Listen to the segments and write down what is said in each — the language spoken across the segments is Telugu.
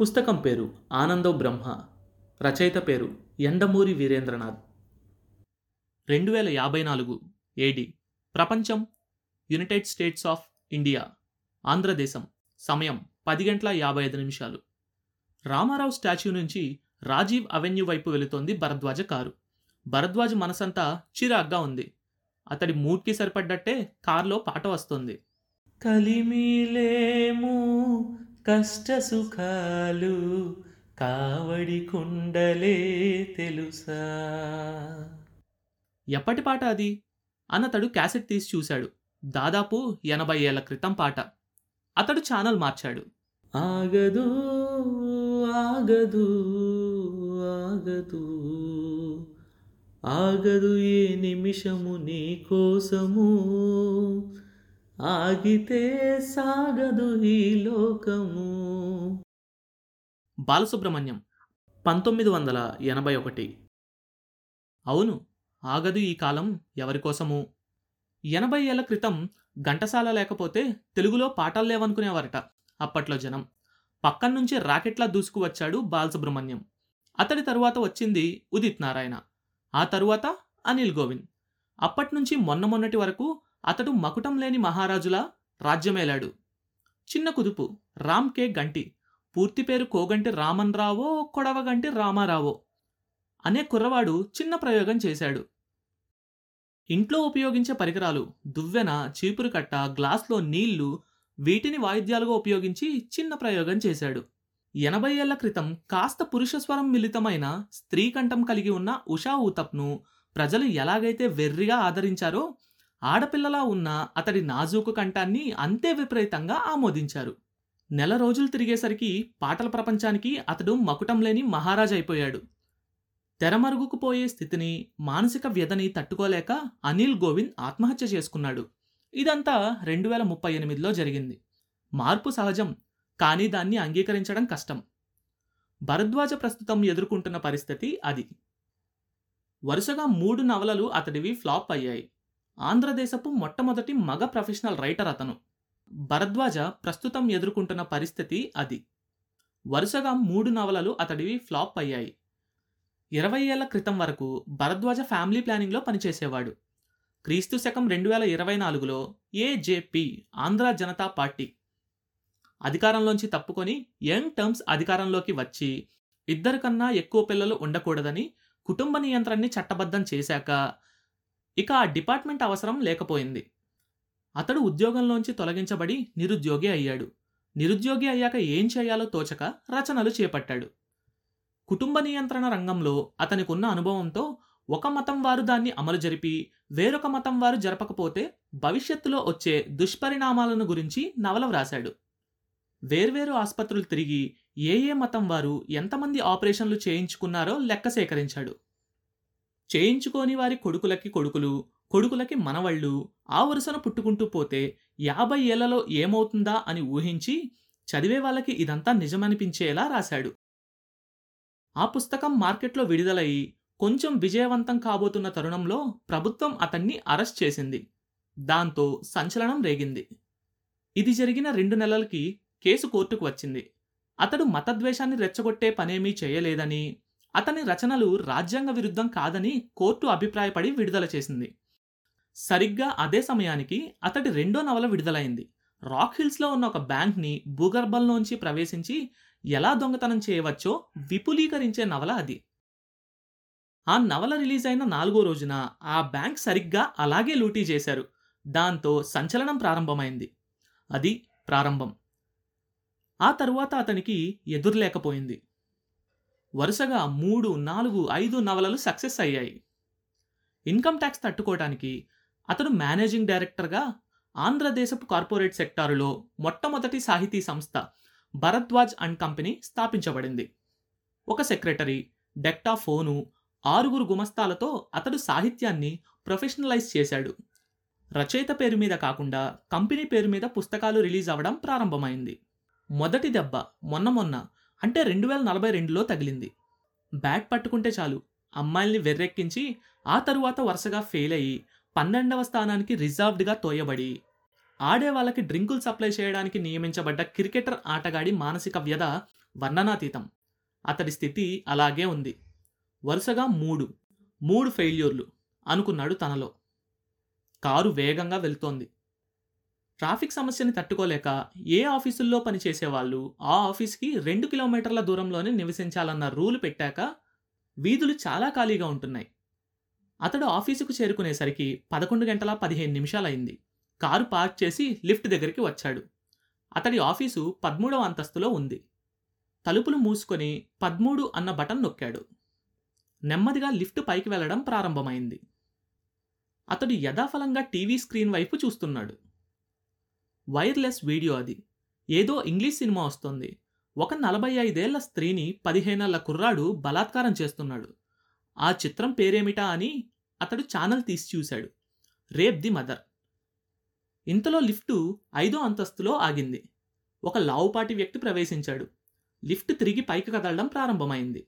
పుస్తకం పేరు ఆనందో బ్రహ్మ రచయిత పేరు ఎండమూరి వీరేంద్రనాథ్. రెండు వేల యాభై నాలుగు ఏడి ప్రపంచం United states of India Andhradesam సమయం పది గంటల యాభై ఐదు నిమిషాలు. రామారావు స్టాచ్యూ నుంచి రాజీవ్ అవెన్యూ వైపు వెళుతోంది భరద్వాజ కారు. భరద్వాజ్ మనసంతా చిరాగ్గా ఉంది. అతడి మూడ్కి సరిపడ్డట్టే కారులో పాట వస్తుంది. కలిమిలేము కష్ట సుఖాలు కావడి కుండలే తెలుసా? ఎప్పటి పాట అది? అన్నతడు క్యాసెట్ తీసి చూశాడు. దాదాపు ఎనభై ఏళ్ళ క్రితం పాట. అతడు ఛానల్ మార్చాడు. ఆగదు ఆగదు ఆగదు. ఆగదు ఏ నిమిషము నీ కోసము. ఆగితే సాగదు ఈ లోకము. బాలసుబ్రహ్మణ్యం పంతొమ్మిది వందల ఎనభై ఒకటి. అవును ఆగదు ఈ కాలం ఎవరి కోసము? ఎనభై ఏళ్ళ క్రితం ఘంటసాల లేకపోతే తెలుగులో పాటలు లేవనుకునేవారట అప్పట్లో జనం. పక్కన నుంచి రాకెట్లా దూసుకువచ్చాడు బాలసుబ్రహ్మణ్యం. అతడి తరువాత వచ్చింది ఉదిత్ నారాయణ ఆ తరువాత అనిల్ గోవింద్. అప్పటి నుంచి మొన్న మొన్నటి వరకు అతడు మకుటం లేని మహారాజులా రాజ్యమేలాడు. చిన్న కుదుపు రామ్ కే గంటి పూర్తి పేరు కోగంటి రామన్ రావో కొడవగంటి రామారావో అనే కుర్రవాడు చిన్న ప్రయోగం చేశాడు. ఇంట్లో ఉపయోగించే పరికరాలు దువ్వెన చీపురు కట్ట గ్లాస్లో నీళ్ళు వీటిని వాయిద్యాలుగా ఉపయోగించి చిన్న ప్రయోగం చేశాడు. ఎనభై ఏళ్ళ క్రితం కాస్త పురుషస్వరం మిళితమైన స్త్రీ కంఠం కలిగి ఉన్న ఉషా ఊతప్ను ప్రజలు ఎలాగైతే వెర్రిగా ఆదరించారో ఆడపిల్లలా ఉన్న అతడి నాజూకు కంఠాన్ని అంతే విపరీతంగా ఆమోదించారు. నెల రోజులు తిరిగేసరికి పాటల ప్రపంచానికి అతడు మకుటం లేని మహారాజ్ అయిపోయాడు. తెరమరుగుకుపోయే స్థితిని మానసిక వ్యధని తట్టుకోలేక అనిల్ గోవింద్ ఆత్మహత్య చేసుకున్నాడు. ఇదంతా రెండు వేల ముప్పై ఎనిమిదిలో జరిగింది. మార్పు సహజం కానీ దాన్ని అంగీకరించడం కష్టం. భరద్వాజ ప్రస్తుతం ఎదుర్కొంటున్న పరిస్థితి అది. వరుసగా మూడు నవలలు అతడివి ఫ్లాప్ అయ్యాయి. ఆంధ్రదేశపు మొట్టమొదటి మగ ప్రొఫెషనల్ రైటర్ అతను. భరద్వాజ ప్రస్తుతం ఎదుర్కొంటున్న పరిస్థితి అది. వరుసగా మూడు నవలలు అతడివి ఫ్లాప్ అయ్యాయి. ఇరవై ఏళ్ళ క్రితం వరకు భరద్వాజ ఫ్యామిలీ ప్లానింగ్లో పనిచేసేవాడు. క్రీస్తు శకం రెండు వేల ఇరవై నాలుగులో ఏజేపీ ఆంధ్ర జనతా పార్టీ అధికారంలోంచి తప్పుకొని యంగ్ టర్మ్స్ అధికారంలోకి వచ్చి ఇద్దరు కన్నా ఎక్కువ పిల్లలు ఉండకూడదని కుటుంబ నియంత్రణని చట్టబద్ధం చేశాక ఇక ఆ డిపార్ట్మెంట్ అవసరం లేకపోయింది. అతడు ఉద్యోగంలోంచి తొలగించబడి నిరుద్యోగి అయ్యాడు. నిరుద్యోగి అయ్యాక ఏం చేయాలో తోచక రచనలు చేపట్టాడు. కుటుంబ నియంత్రణ రంగంలో అతనికున్న అనుభవంతో ఒక మతం వారు దాన్ని అమలు జరిపి వేరొక మతం వారు జరపకపోతే భవిష్యత్తులో వచ్చే దుష్పరిణామాలను గురించి నవల వ్రాశాడు. వేర్వేరు ఆసుపత్రులు తిరిగి ఏ ఏ మతం వారు ఎంతమంది ఆపరేషన్లు చేయించుకున్నారో లెక్క సేకరించాడు. చేయించుకోని వారి కొడుకులకి కొడుకులు కొడుకులకి మనవళ్ళు ఆ వరుసన పుట్టుకుంటూ పోతే యాభై ఏళ్ళలో ఏమవుతుందా అని ఊహించి చదివే వాళ్ళకి ఇదంతా నిజమనిపించేలా రాశాడు. ఆ పుస్తకం మార్కెట్లో విడుదలయి కొంచెం విజయవంతం కాబోతున్న తరుణంలో ప్రభుత్వం అతన్ని అరెస్ట్ చేసింది. దాంతో సంచలనం రేగింది. ఇది జరిగిన రెండు నెలలకి కేసు కోర్టుకు వచ్చింది. అతడు మతద్వేషాన్ని రెచ్చగొట్టే పనేమీ చేయలేదని అతని రచనలు రాజ్యాంగ విరుద్ధం కాదని కోర్టు అభిప్రాయపడి విడుదల చేసింది. సరిగ్గా అదే సమయానికి అతడి రెండో నవల విడుదలైంది. రాక్ హిల్స్లో ఉన్న ఒక బ్యాంక్ని భూగర్భంలోంచి ప్రవేశించి ఎలా దొంగతనం చేయవచ్చో విపులీకరించే నవల అది. ఆ నవల రిలీజ్ అయిన నాలుగో రోజున ఆ బ్యాంక్ సరిగ్గా అలాగే లూటీ చేశారు. దాంతో సంచలనం ప్రారంభమైంది. అది ప్రారంభం. ఆ తరువాత అతనికి ఎదురులేకపోయింది. వరుసగా మూడు నాలుగు ఐదు నవలలు సక్సెస్ అయ్యాయి. ఇన్కమ్ ట్యాక్స్ తట్టుకోవడానికి అతడు మేనేజింగ్ డైరెక్టర్గా ఆంధ్రదేశపు కార్పొరేట్ సెక్టారులో మొట్టమొదటి సాహితీ సంస్థ భరద్వాజ్ అండ్ కంపెనీ స్థాపించబడింది. ఒక సెక్రటరీ డెక్టా ఫోను ఆరుగురు గుమస్తాలతో అతడు సాహిత్యాన్ని ప్రొఫెషనలైజ్ చేశాడు. రచయిత పేరు మీద కాకుండా కంపెనీ పేరు మీద పుస్తకాలు రిలీజ్ అవ్వడం ప్రారంభమైంది. మొదటి దెబ్బ మొన్న మొన్న అంటే రెండు వేల నలభై రెండులో తగిలింది. బ్యాట్ పట్టుకుంటే చాలు. అమ్మాయిల్ని వెర్రెక్కించి ఆ తరువాత వరుసగా ఫెయిల్ అయ్యి పన్నెండవ స్థానానికి రిజర్వ్డ్గా తోయబడి ఆడే వాళ్ళకి డ్రింకులు సప్లై చేయడానికి నియమించబడ్డ క్రికెటర్ ఆటగాడి మానసిక వ్యధ వర్ణనాతీతం. అతడి స్థితి అలాగే ఉంది. వరుసగా మూడు. మూడు ఫెయిల్యూర్లు అనుకున్నాడు తనలో. కారు వేగంగా వెళ్తోంది. ట్రాఫిక్ సమస్యని తట్టుకోలేక ఏ ఆఫీసుల్లో పనిచేసే వాళ్ళు ఆ ఆఫీస్కి రెండు కిలోమీటర్ల దూరంలోనే నివసించాలన్న రూలు పెట్టాక వీధులు చాలా ఖాళీగా ఉంటున్నాయి. అతడు ఆఫీసుకు చేరుకునేసరికి పదకొండు గంటల పదిహేను నిమిషాలైంది కారు పార్క్ చేసి లిఫ్ట్ దగ్గరికి వచ్చాడు. అతడి ఆఫీసు పదమూడవ అంతస్తులో ఉంది. తలుపులు మూసుకొని పదమూడు అన్న బటన్ నొక్కాడు. నెమ్మదిగా లిఫ్ట్ పైకి వెళ్ళడం ప్రారంభమైంది. అతడు యథాఫలంగా టీవీ స్క్రీన్ వైపు చూస్తున్నాడు. వైర్లెస్ వీడియో అది. ఏదో ఇంగ్లీష్ సినిమా వస్తుంది. ఒక నలభై ఐదేళ్ళ స్త్రీని పదిహేనేళ్ళ కుర్రాడు బలాత్కారం చేస్తున్నాడు. ఆ చిత్రం పేరేమిటా అని అతడు ఛానల్ తీసి చూశాడు. Rape the mother. ఇంతలో లిఫ్టు ఐదో అంతస్తులో ఆగింది. ఒక లావుపాటి వ్యక్తి ప్రవేశించాడు. లిఫ్ట్ తిరిగి పైకి కదలడం ప్రారంభమైంది.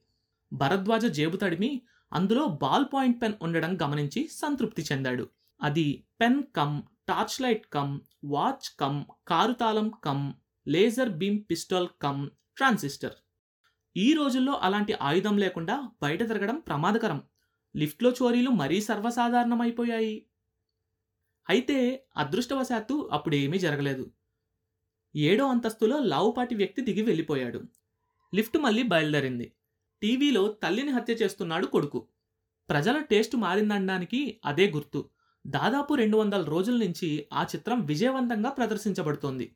భరద్వాజ జేబు తడిమి అందులో బాల్ పాయింట్ పెన్ ఉండడం గమనించి సంతృప్తి చెందాడు. అది pen cum torch light cum watch cum car తాళం cum laser beam pistol cum transistor. ఈ రోజుల్లో అలాంటి ఆయుధం లేకుండా బయట తిరగడం ప్రమాదకరం. లిఫ్ట్లో చోరీలు మరీ సర్వసాధారణమైపోయాయి. అయితే అదృష్టవశాత్తు అప్పుడేమీ జరగలేదు. ఏడో అంతస్తులో లావుపాటి వ్యక్తి దిగి వెళ్ళిపోయాడు. లిఫ్ట్ మళ్ళీ బయలుదేరింది. టీవీలో తల్లిని హత్య చేస్తున్నాడు కొడుకు. ప్రజల టేస్ట్ మారిందనడానికి అదే గుర్తు. దాదాపు రెండు వందల రోజుల నుంచి ఆ చిత్రం విజయవంతంగా ప్రదర్శించబడుతోంది.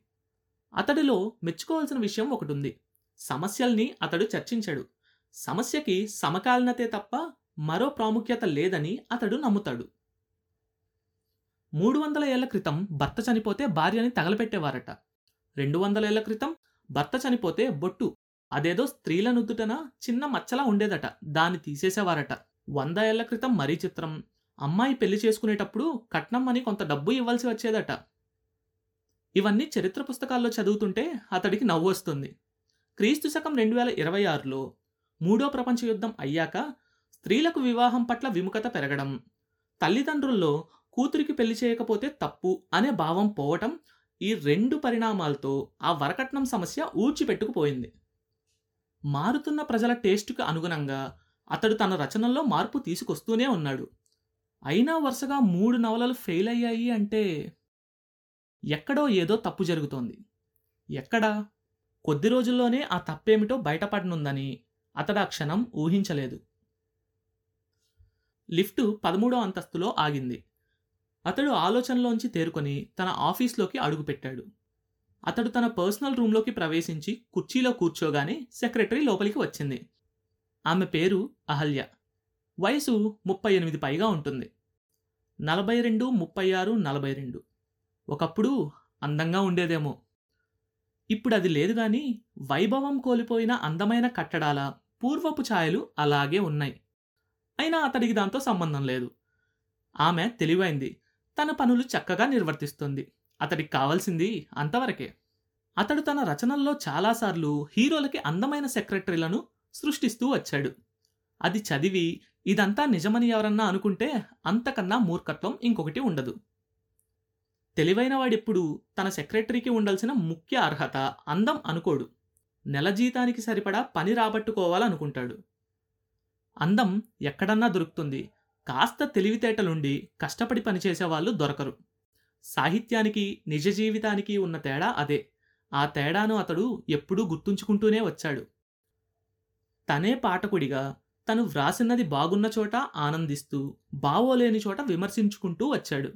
అతడిలో మెచ్చుకోవాల్సిన విషయం ఒకటి ఉంది సమస్యల్ని అతడు చర్చించాడు. సమస్యకి సమకాలీనతే తప్ప మరో ప్రాముఖ్యత లేదని అతడు నమ్ముతాడు. మూడు వందల ఏళ్ళ క్రితం భర్త చనిపోతే భార్యని తగలపెట్టేవారట. రెండు వందల ఏళ్ళ క్రితం భర్త చనిపోతే బొట్టు అదేదో స్త్రీల నుద్దుటన చిన్న మచ్చలా ఉండేదట. దాన్ని తీసేసేవారట. వంద ఏళ్ళ క్రితం మరీ చిత్రం. అమ్మాయి పెళ్ళి చేసుకునేటప్పుడు కట్నం అని కొంత డబ్బు ఇవ్వాల్సి వచ్చేదట. ఇవన్నీ చరిత్ర పుస్తకాల్లో చదువుతుంటే అతడికి నవ్వు వస్తుంది. క్రీస్తు శకం రెండు వేల ఇరవై ఆరులో మూడో ప్రపంచ యుద్ధం అయ్యాక స్త్రీలకు వివాహం పట్ల విముఖత పెరగడం తల్లిదండ్రుల్లో కూతురికి పెళ్ళి చేయకపోతే తప్పు అనే భావం పోవటం ఈ రెండు పరిణామాలతో ఆ వరకట్నం సమస్య ఊడ్చిపెట్టుకుపోయింది. మారుతున్న ప్రజల టేస్టుకు అనుగుణంగా అతడు తన రచనల్లో మార్పు తీసుకొస్తూనే ఉన్నాడు. అయినా వరుసగా మూడు నవలలు ఫెయిల్ అయ్యాయి అంటే ఎక్కడో ఏదో తప్పు జరుగుతోంది. ఎక్కడా? కొద్ది రోజుల్లోనే ఆ తప్పేమిటో బయటపడనుందని అతడు ఆ క్షణం ఊహించలేదు. లిఫ్టు పదమూడో అంతస్తులో ఆగింది. అతడు ఆలోచనలోంచి తేరుకొని తన ఆఫీస్లోకి అడుగుపెట్టాడు. అతడు తన పర్సనల్ రూమ్లోకి ప్రవేశించి కుర్చీలో కూర్చోగానే సెక్రటరీ లోపలికి వచ్చింది. ఆమె పేరు అహల్య. వయసు ముప్పై ఎనిమిది పైగా ఉంటుంది. నలభై రెండు ముప్పై ఆరు నలభై రెండు. ఒకప్పుడు అందంగా ఉండేదేమో. ఇప్పుడు అది లేదు కానీ వైభవం కోల్పోయిన అందమైన కట్టడాల పూర్వపు ఛాయలు అలాగే ఉన్నాయి. అయినా అతడికి దాంతో సంబంధం లేదు. ఆమె తెలివైంది. తన పనులు చక్కగా నిర్వర్తిస్తుంది. అతడికి కావాల్సింది అంతవరకే. అతడు తన రచనల్లో చాలాసార్లు హీరోలకి అందమైన సెక్రటరీలను సృష్టిస్తూ వచ్చాడు. అది చదివి ఇదంతా నిజమని ఎవరన్నా అనుకుంటే అంతకన్నా మూర్ఖత్వం ఇంకొకటి ఉండదు. తెలివైన వాడెప్పుడు తన సెక్రటరీకి ఉండాల్సిన ముఖ్య అర్హత అందం అనుకోడు. నెల జీతానికి సరిపడా పని రాబట్టుకోవాలనుకుంటాడు. అందం ఎక్కడన్నా దొరుకుతుంది. కాస్త తెలివితేటలుండి కష్టపడి పనిచేసేవాళ్ళు దొరకరు. సాహిత్యానికి నిజ జీవితానికి ఉన్న తేడా అదే. ఆ తేడాను అతడు ఎప్పుడూ గుర్తుంచుకుంటూనే వచ్చాడు. తనే పాఠకుడిగా తను వ్రాసినది బాగున్న చోట ఆనందిస్తూ బావోలేని చోట విమర్శించుకుంటూ వచ్చాడు.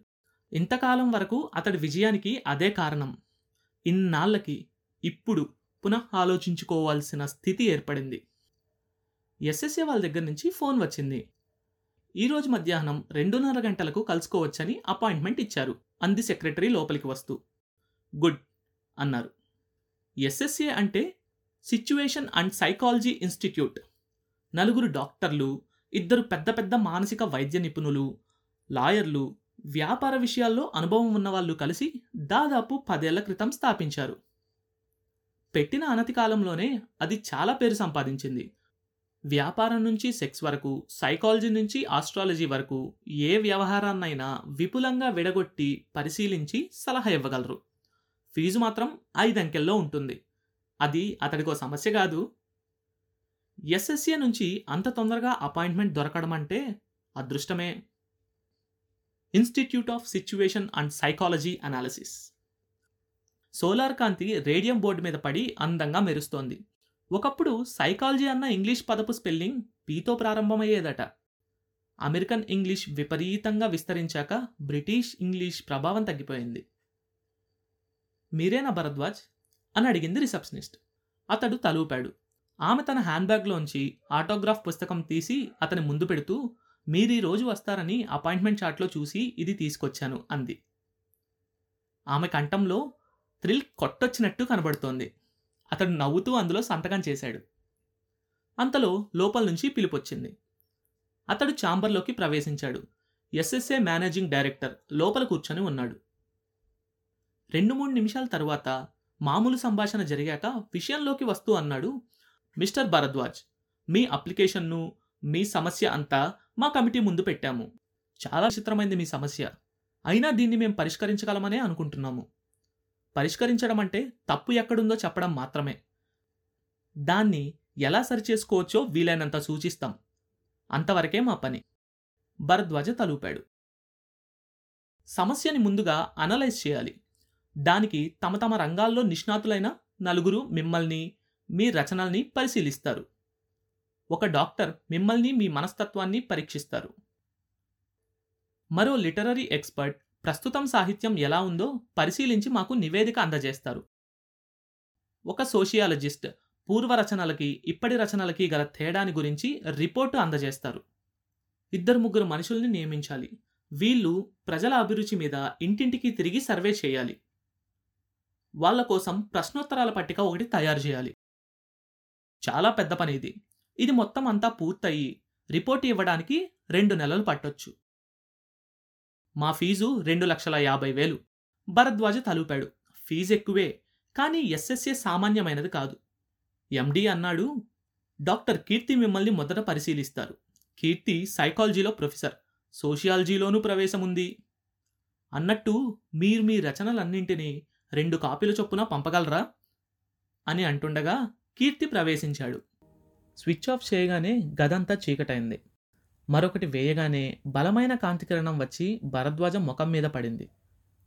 ఇంతకాలం వరకు అతడి విజయానికి అదే కారణం. ఇన్నాళ్ళకి ఇప్పుడు పునః ఆలోచించుకోవాల్సిన స్థితి ఏర్పడింది. ఎస్ఎస్ఏ వాళ్ళ దగ్గర నుంచి ఫోన్ వచ్చింది. ఈరోజు మధ్యాహ్నం రెండున్నర గంటలకు కలుసుకోవచ్చని అపాయింట్మెంట్ ఇచ్చారు. అంది సెక్రటరీ లోపలికి వస్తూ. గుడ్ అన్నారు. ఎస్ఎస్ఏ అంటే సిచ్యువేషన్ అండ్ సైకాలజీ ఇన్స్టిట్యూట్. నలుగురు డాక్టర్లు ఇద్దరు పెద్ద పెద్ద మానసిక వైద్య నిపుణులు లాయర్లు వ్యాపార విషయాల్లో అనుభవం ఉన్నవాళ్ళు కలిసి దాదాపు పదేళ్ళ క్రితం స్థాపించారు. పెట్టిన అనతి కాలంలోనే అది చాలా పేరు సంపాదించింది. వ్యాపారం నుంచి సెక్స్ వరకు సైకాలజీ నుంచి ఆస్ట్రాలజీ వరకు ఏ వ్యవహారాన్నైనా విపులంగా విడగొట్టి పరిశీలించి సలహా ఇవ్వగలరు. ఫీజు మాత్రం ఐదంకెల్లో ఉంటుంది. అది అతడికో సమస్య కాదు ఎస్ఎస్ఏ నుంచి అంత తొందరగా అపాయింట్మెంట్ దొరకడం అంటే అదృష్టమే. Institute of situation and psychology analysis. Solar Kanthi radium board మీద పడి అందంగా మెరుస్తోంది. ఒకప్పుడు సైకాలజీ అన్న ఇంగ్లీష్ పదపు స్పెల్లింగ్ పీతో ప్రారంభమయ్యేదట. అమెరికన్ ఇంగ్లీష్ విపరీతంగా విస్తరించాక బ్రిటిష్ ఇంగ్లీష్ ప్రభావం తగ్గిపోయింది. మీరేనా భరద్వాజ్? అని అడిగింది రిసెప్షనిస్ట్. అతడు తలూపాడు. ఆమె తన హ్యాండ్ బ్యాగ్లోంచి ఆటోగ్రాఫ్ పుస్తకం తీసి అతని ముందు పెడుతూ మీరు ఈ రోజు వస్తారని అపాయింట్మెంట్ చాట్లో చూసి ఇది తీసుకొచ్చాను అంది. ఆమె కంఠంలో థ్రిల్ కొట్టొచ్చినట్టు కనబడుతోంది. అతడు నవ్వుతూ అందులో సంతకం చేశాడు. అంతలో లోపల నుంచి పిలుపొచ్చింది. అతడు ఛాంబర్లోకి ప్రవేశించాడు. ఎస్ఎస్ఏ మేనేజింగ్ డైరెక్టర్ లోపల కూర్చొని ఉన్నాడు. రెండు మూడు నిమిషాల తరువాత మామూలు సంభాషణ జరిగాక విషయంలోకి వస్తూ అన్నాడు మిస్టర్ భరద్వాజ్ మీ అప్లికేషన్ను మీ సమస్య అంతా మా కమిటీ ముందు పెట్టాము. చాలా విచిత్రమైంది మీ సమస్య. అయినా దీన్ని మేము పరిష్కరించగలమనే అనుకుంటున్నాము. పరిష్కరించడం అంటే తప్పు ఎక్కడుందో చెప్పడం మాత్రమే. దాన్ని ఎలా సరిచేసుకోవచ్చో వీలైనంత సూచిస్తాం. అంతవరకే మా పని. భరద్వాజ తలూపాడు. సమస్యని ముందుగా అనలైజ్ చేయాలి. దానికి తమ తమ రంగాల్లో నిష్ణాతులైన నలుగురు మిమ్మల్ని మీ రచనల్ని పరిశీలిస్తారు. ఒక డాక్టర్ మిమ్మల్ని మీ మనస్తత్వాన్ని పరీక్షిస్తారు. మరో లిటరరీ ఎక్స్పర్ట్ ప్రస్తుతం సాహిత్యం ఎలా ఉందో పరిశీలించి మాకు నివేదిక అందజేస్తారు. ఒక సోషియాలజిస్ట్ పూర్వ రచనలకి ఇప్పటి రచనలకి గల తేడాని గురించి రిపోర్టు అందజేస్తారు. ఇద్దరు ముగ్గురు మనుషుల్ని నియమించాలి. వీళ్ళు ప్రజల అభిరుచి మీద ఇంటింటికి తిరిగి సర్వే చేయాలి. వాళ్ళ కోసం ప్రశ్నోత్తరాల పట్టిక ఒకటి తయారు చేయాలి. చాలా పెద్ద పని ఇది. ఇది మొత్తం అంతా పూర్తయి రిపోర్ట్ ఇవ్వడానికి రెండు నెలలు పట్టొచ్చు. మా ఫీజు రెండు లక్షల యాభై వేలు. భరద్వాజ తలుపాడు. ఫీజు ఎక్కువే కానీ ఎస్ఎస్ఏ సామాన్యమైనది కాదు. ఎండి అన్నాడు డాక్టర్ కీర్తి మిమ్మల్ని మొదట పరిశీలిస్తారు. కీర్తి సైకాలజీలో ప్రొఫెసర్ సోషియాలజీలోనూ ప్రవేశం ఉంది. అన్నట్టు మీరు మీ రచనలన్నింటినీ రెండు కాపీల చొప్పున పంపగలరా? అని అంటుండగా కీర్తి ప్రవేశించాడు. స్విచ్ ఆఫ్ చేయగానే గదంతా చీకటైంది. మరొకటి వేయగానే బలమైన కాంతికిరణం వచ్చి భరద్వాజం ముఖం మీద పడింది.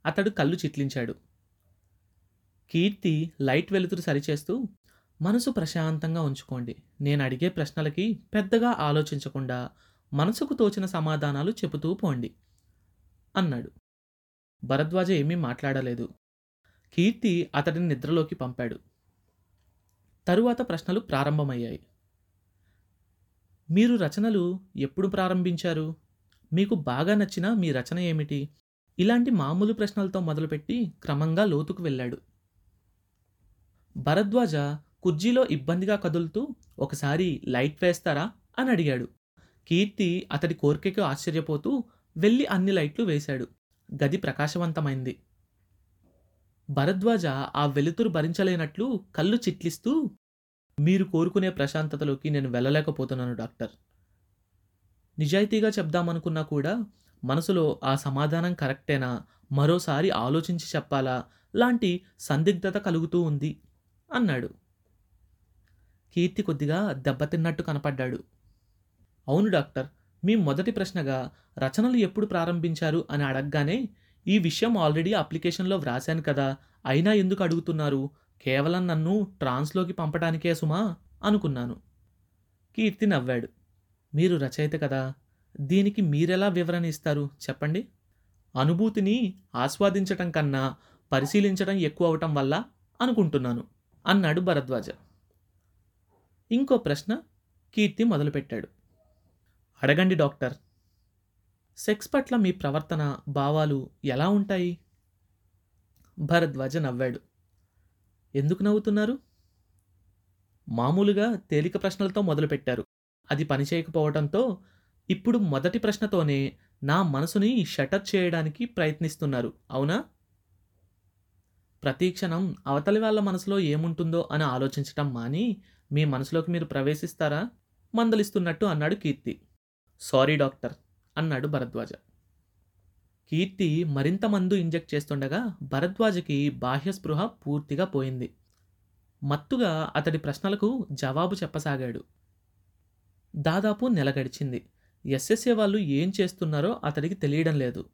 అతడు కళ్ళు చిట్లించాడు. కీర్తి లైట్ వెలుతురు సరిచేస్తూ మనసు ప్రశాంతంగా ఉంచుకోండి. నేను అడిగే ప్రశ్నలకి పెద్దగా ఆలోచించకుండా మనసుకు తోచిన సమాధానాలు చెబుతూ పోండి అన్నాడు. భరద్వాజ ఏమీ మాట్లాడలేదు. కీర్తి అతడిని నిద్రలోకి పంపాడు. తరువాత ప్రశ్నలు ప్రారంభమయ్యాయి. మీరు రచనలు ఎప్పుడు ప్రారంభించారు? మీకు బాగా నచ్చిన మీ రచన ఏమిటి? ఇలాంటి మామూలు ప్రశ్నలతో మొదలుపెట్టి క్రమంగా లోతుకు వెళ్ళాడు. భరద్వాజ కుర్జీలో ఇబ్బందిగా కదులుతూ ఒకసారి లైట్ వేస్తారా? అని అడిగాడు. కీర్తి అతడి కోరికకు ఆశ్చర్యపోతూ వెళ్ళి అన్ని లైట్లు వేశాడు. గది ప్రకాశవంతమైంది. భరద్వాజ ఆ వెలుతురు భరించలేనట్లు కళ్ళు చిట్లిస్తూ మీరు కోరుకునే ప్రశాంతతలోకి నేను వెళ్ళలేకపోతున్నాను డాక్టర్. నిజాయితీగా చెప్దామనుకున్నా కూడా మనసులో ఆ సమాధానం కరెక్టేనా? మరోసారి ఆలోచించి చెప్పాలా? లాంటి సందిగ్ధత కలుగుతూ ఉంది అన్నాడు. కీర్తి కొద్దిగా దెబ్బతిన్నట్టు కనపడ్డాడు. అవును డాక్టర్. మీ మొదటి ప్రశ్నగా రచనలు ఎప్పుడు ప్రారంభించారు అని అడగగానే ఈ విషయం ఆల్రెడీ అప్లికేషన్లో వ్రాశాను కదా అయినా ఎందుకు అడుగుతున్నారు? కేవలం నన్ను ట్రాన్స్లోకి పంపడానికే సుమా? అనుకున్నాను. కీర్తి నవ్వాడు. మీరు రచయిత కదా దీనికి మీరెలా వివరణ ఇస్తారు? చెప్పండి. అనుభూతిని ఆస్వాదించటం కన్నా పరిశీలించడం ఎక్కువ అవటం వల్ల అనుకుంటున్నాను అన్నాడు భరద్వాజ. ఇంకో ప్రశ్న కీర్తి మొదలుపెట్టాడు. అడగండి డాక్టర్. సెక్స్ పట్ల మీ ప్రవర్తన భావాలు ఎలా ఉంటాయి? భరద్వాజ నవ్వాడు. ఎందుకు నవ్వుతున్నారు? మామూలుగా తేలిక ప్రశ్నలతో మొదలుపెట్టారు. అది పనిచేయకపోవడంతో ఇప్పుడు మొదటి ప్రశ్నతోనే నా మనసుని షటర్ చేయడానికి ప్రయత్నిస్తున్నారు. అవునా? ప్రతీక్షణం అవతలి వాళ్ళ మనసులో ఏముంటుందో అని ఆలోచించటం మాని మీ మనసులోకి మీరు ప్రవేశిస్తారా? మందలిస్తున్నట్టు అన్నాడు కీర్తి. Sorry doctor. అన్నాడు భరద్వాజ. కీర్తి మరింత మందు ఇంజెక్ట్ చేస్తుండగా భరద్వాజకి బాహ్య స్పృహ పూర్తిగా పోయింది. మత్తుగా అతడి ప్రశ్నలకు జవాబు చెప్పసాగాడు. దాదాపు నెల గడిచింది. ఎస్ఎస్ఏ వాళ్ళు ఏం చేస్తున్నారో అతడికి తెలియడం లేదు.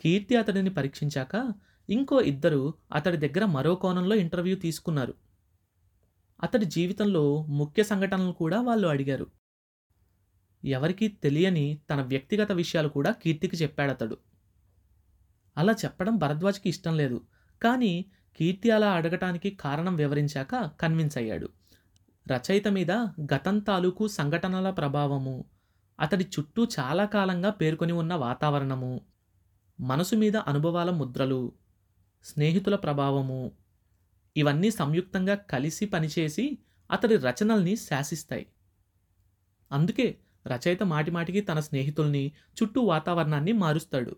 కీర్తి అతడిని పరీక్షించాక ఇంకో ఇద్దరు అతడి దగ్గర మరో కోణంలో ఇంటర్వ్యూ తీసుకున్నారు. అతడి జీవితంలో ముఖ్య సంఘటనలు కూడా వాళ్ళు అడిగారు. ఎవరికీ తెలియని తన వ్యక్తిగత విషయాలు కూడా కీర్తికి చెప్పాడతడు. అలా చెప్పడం భరద్వాజ్కి ఇష్టం లేదు. కానీ కీర్తి అలా అడగటానికి కారణం వివరించాక కన్విన్స్ అయ్యాడు. రచయిత మీద గతం తాలూకు సంఘటనల ప్రభావము అతడి చుట్టూ చాలా కాలంగా పేర్కొని ఉన్న వాతావరణము మనసు మీద అనుభవాల ముద్రలు స్నేహితుల ప్రభావము ఇవన్నీ సంయుక్తంగా కలిసి పనిచేసి అతడి రచనల్ని శాసిస్తాయి. అందుకే రచయిత మాటిమాటికి తన స్నేహితుల్ని చుట్టూ వాతావరణాన్ని మారుస్తాడు.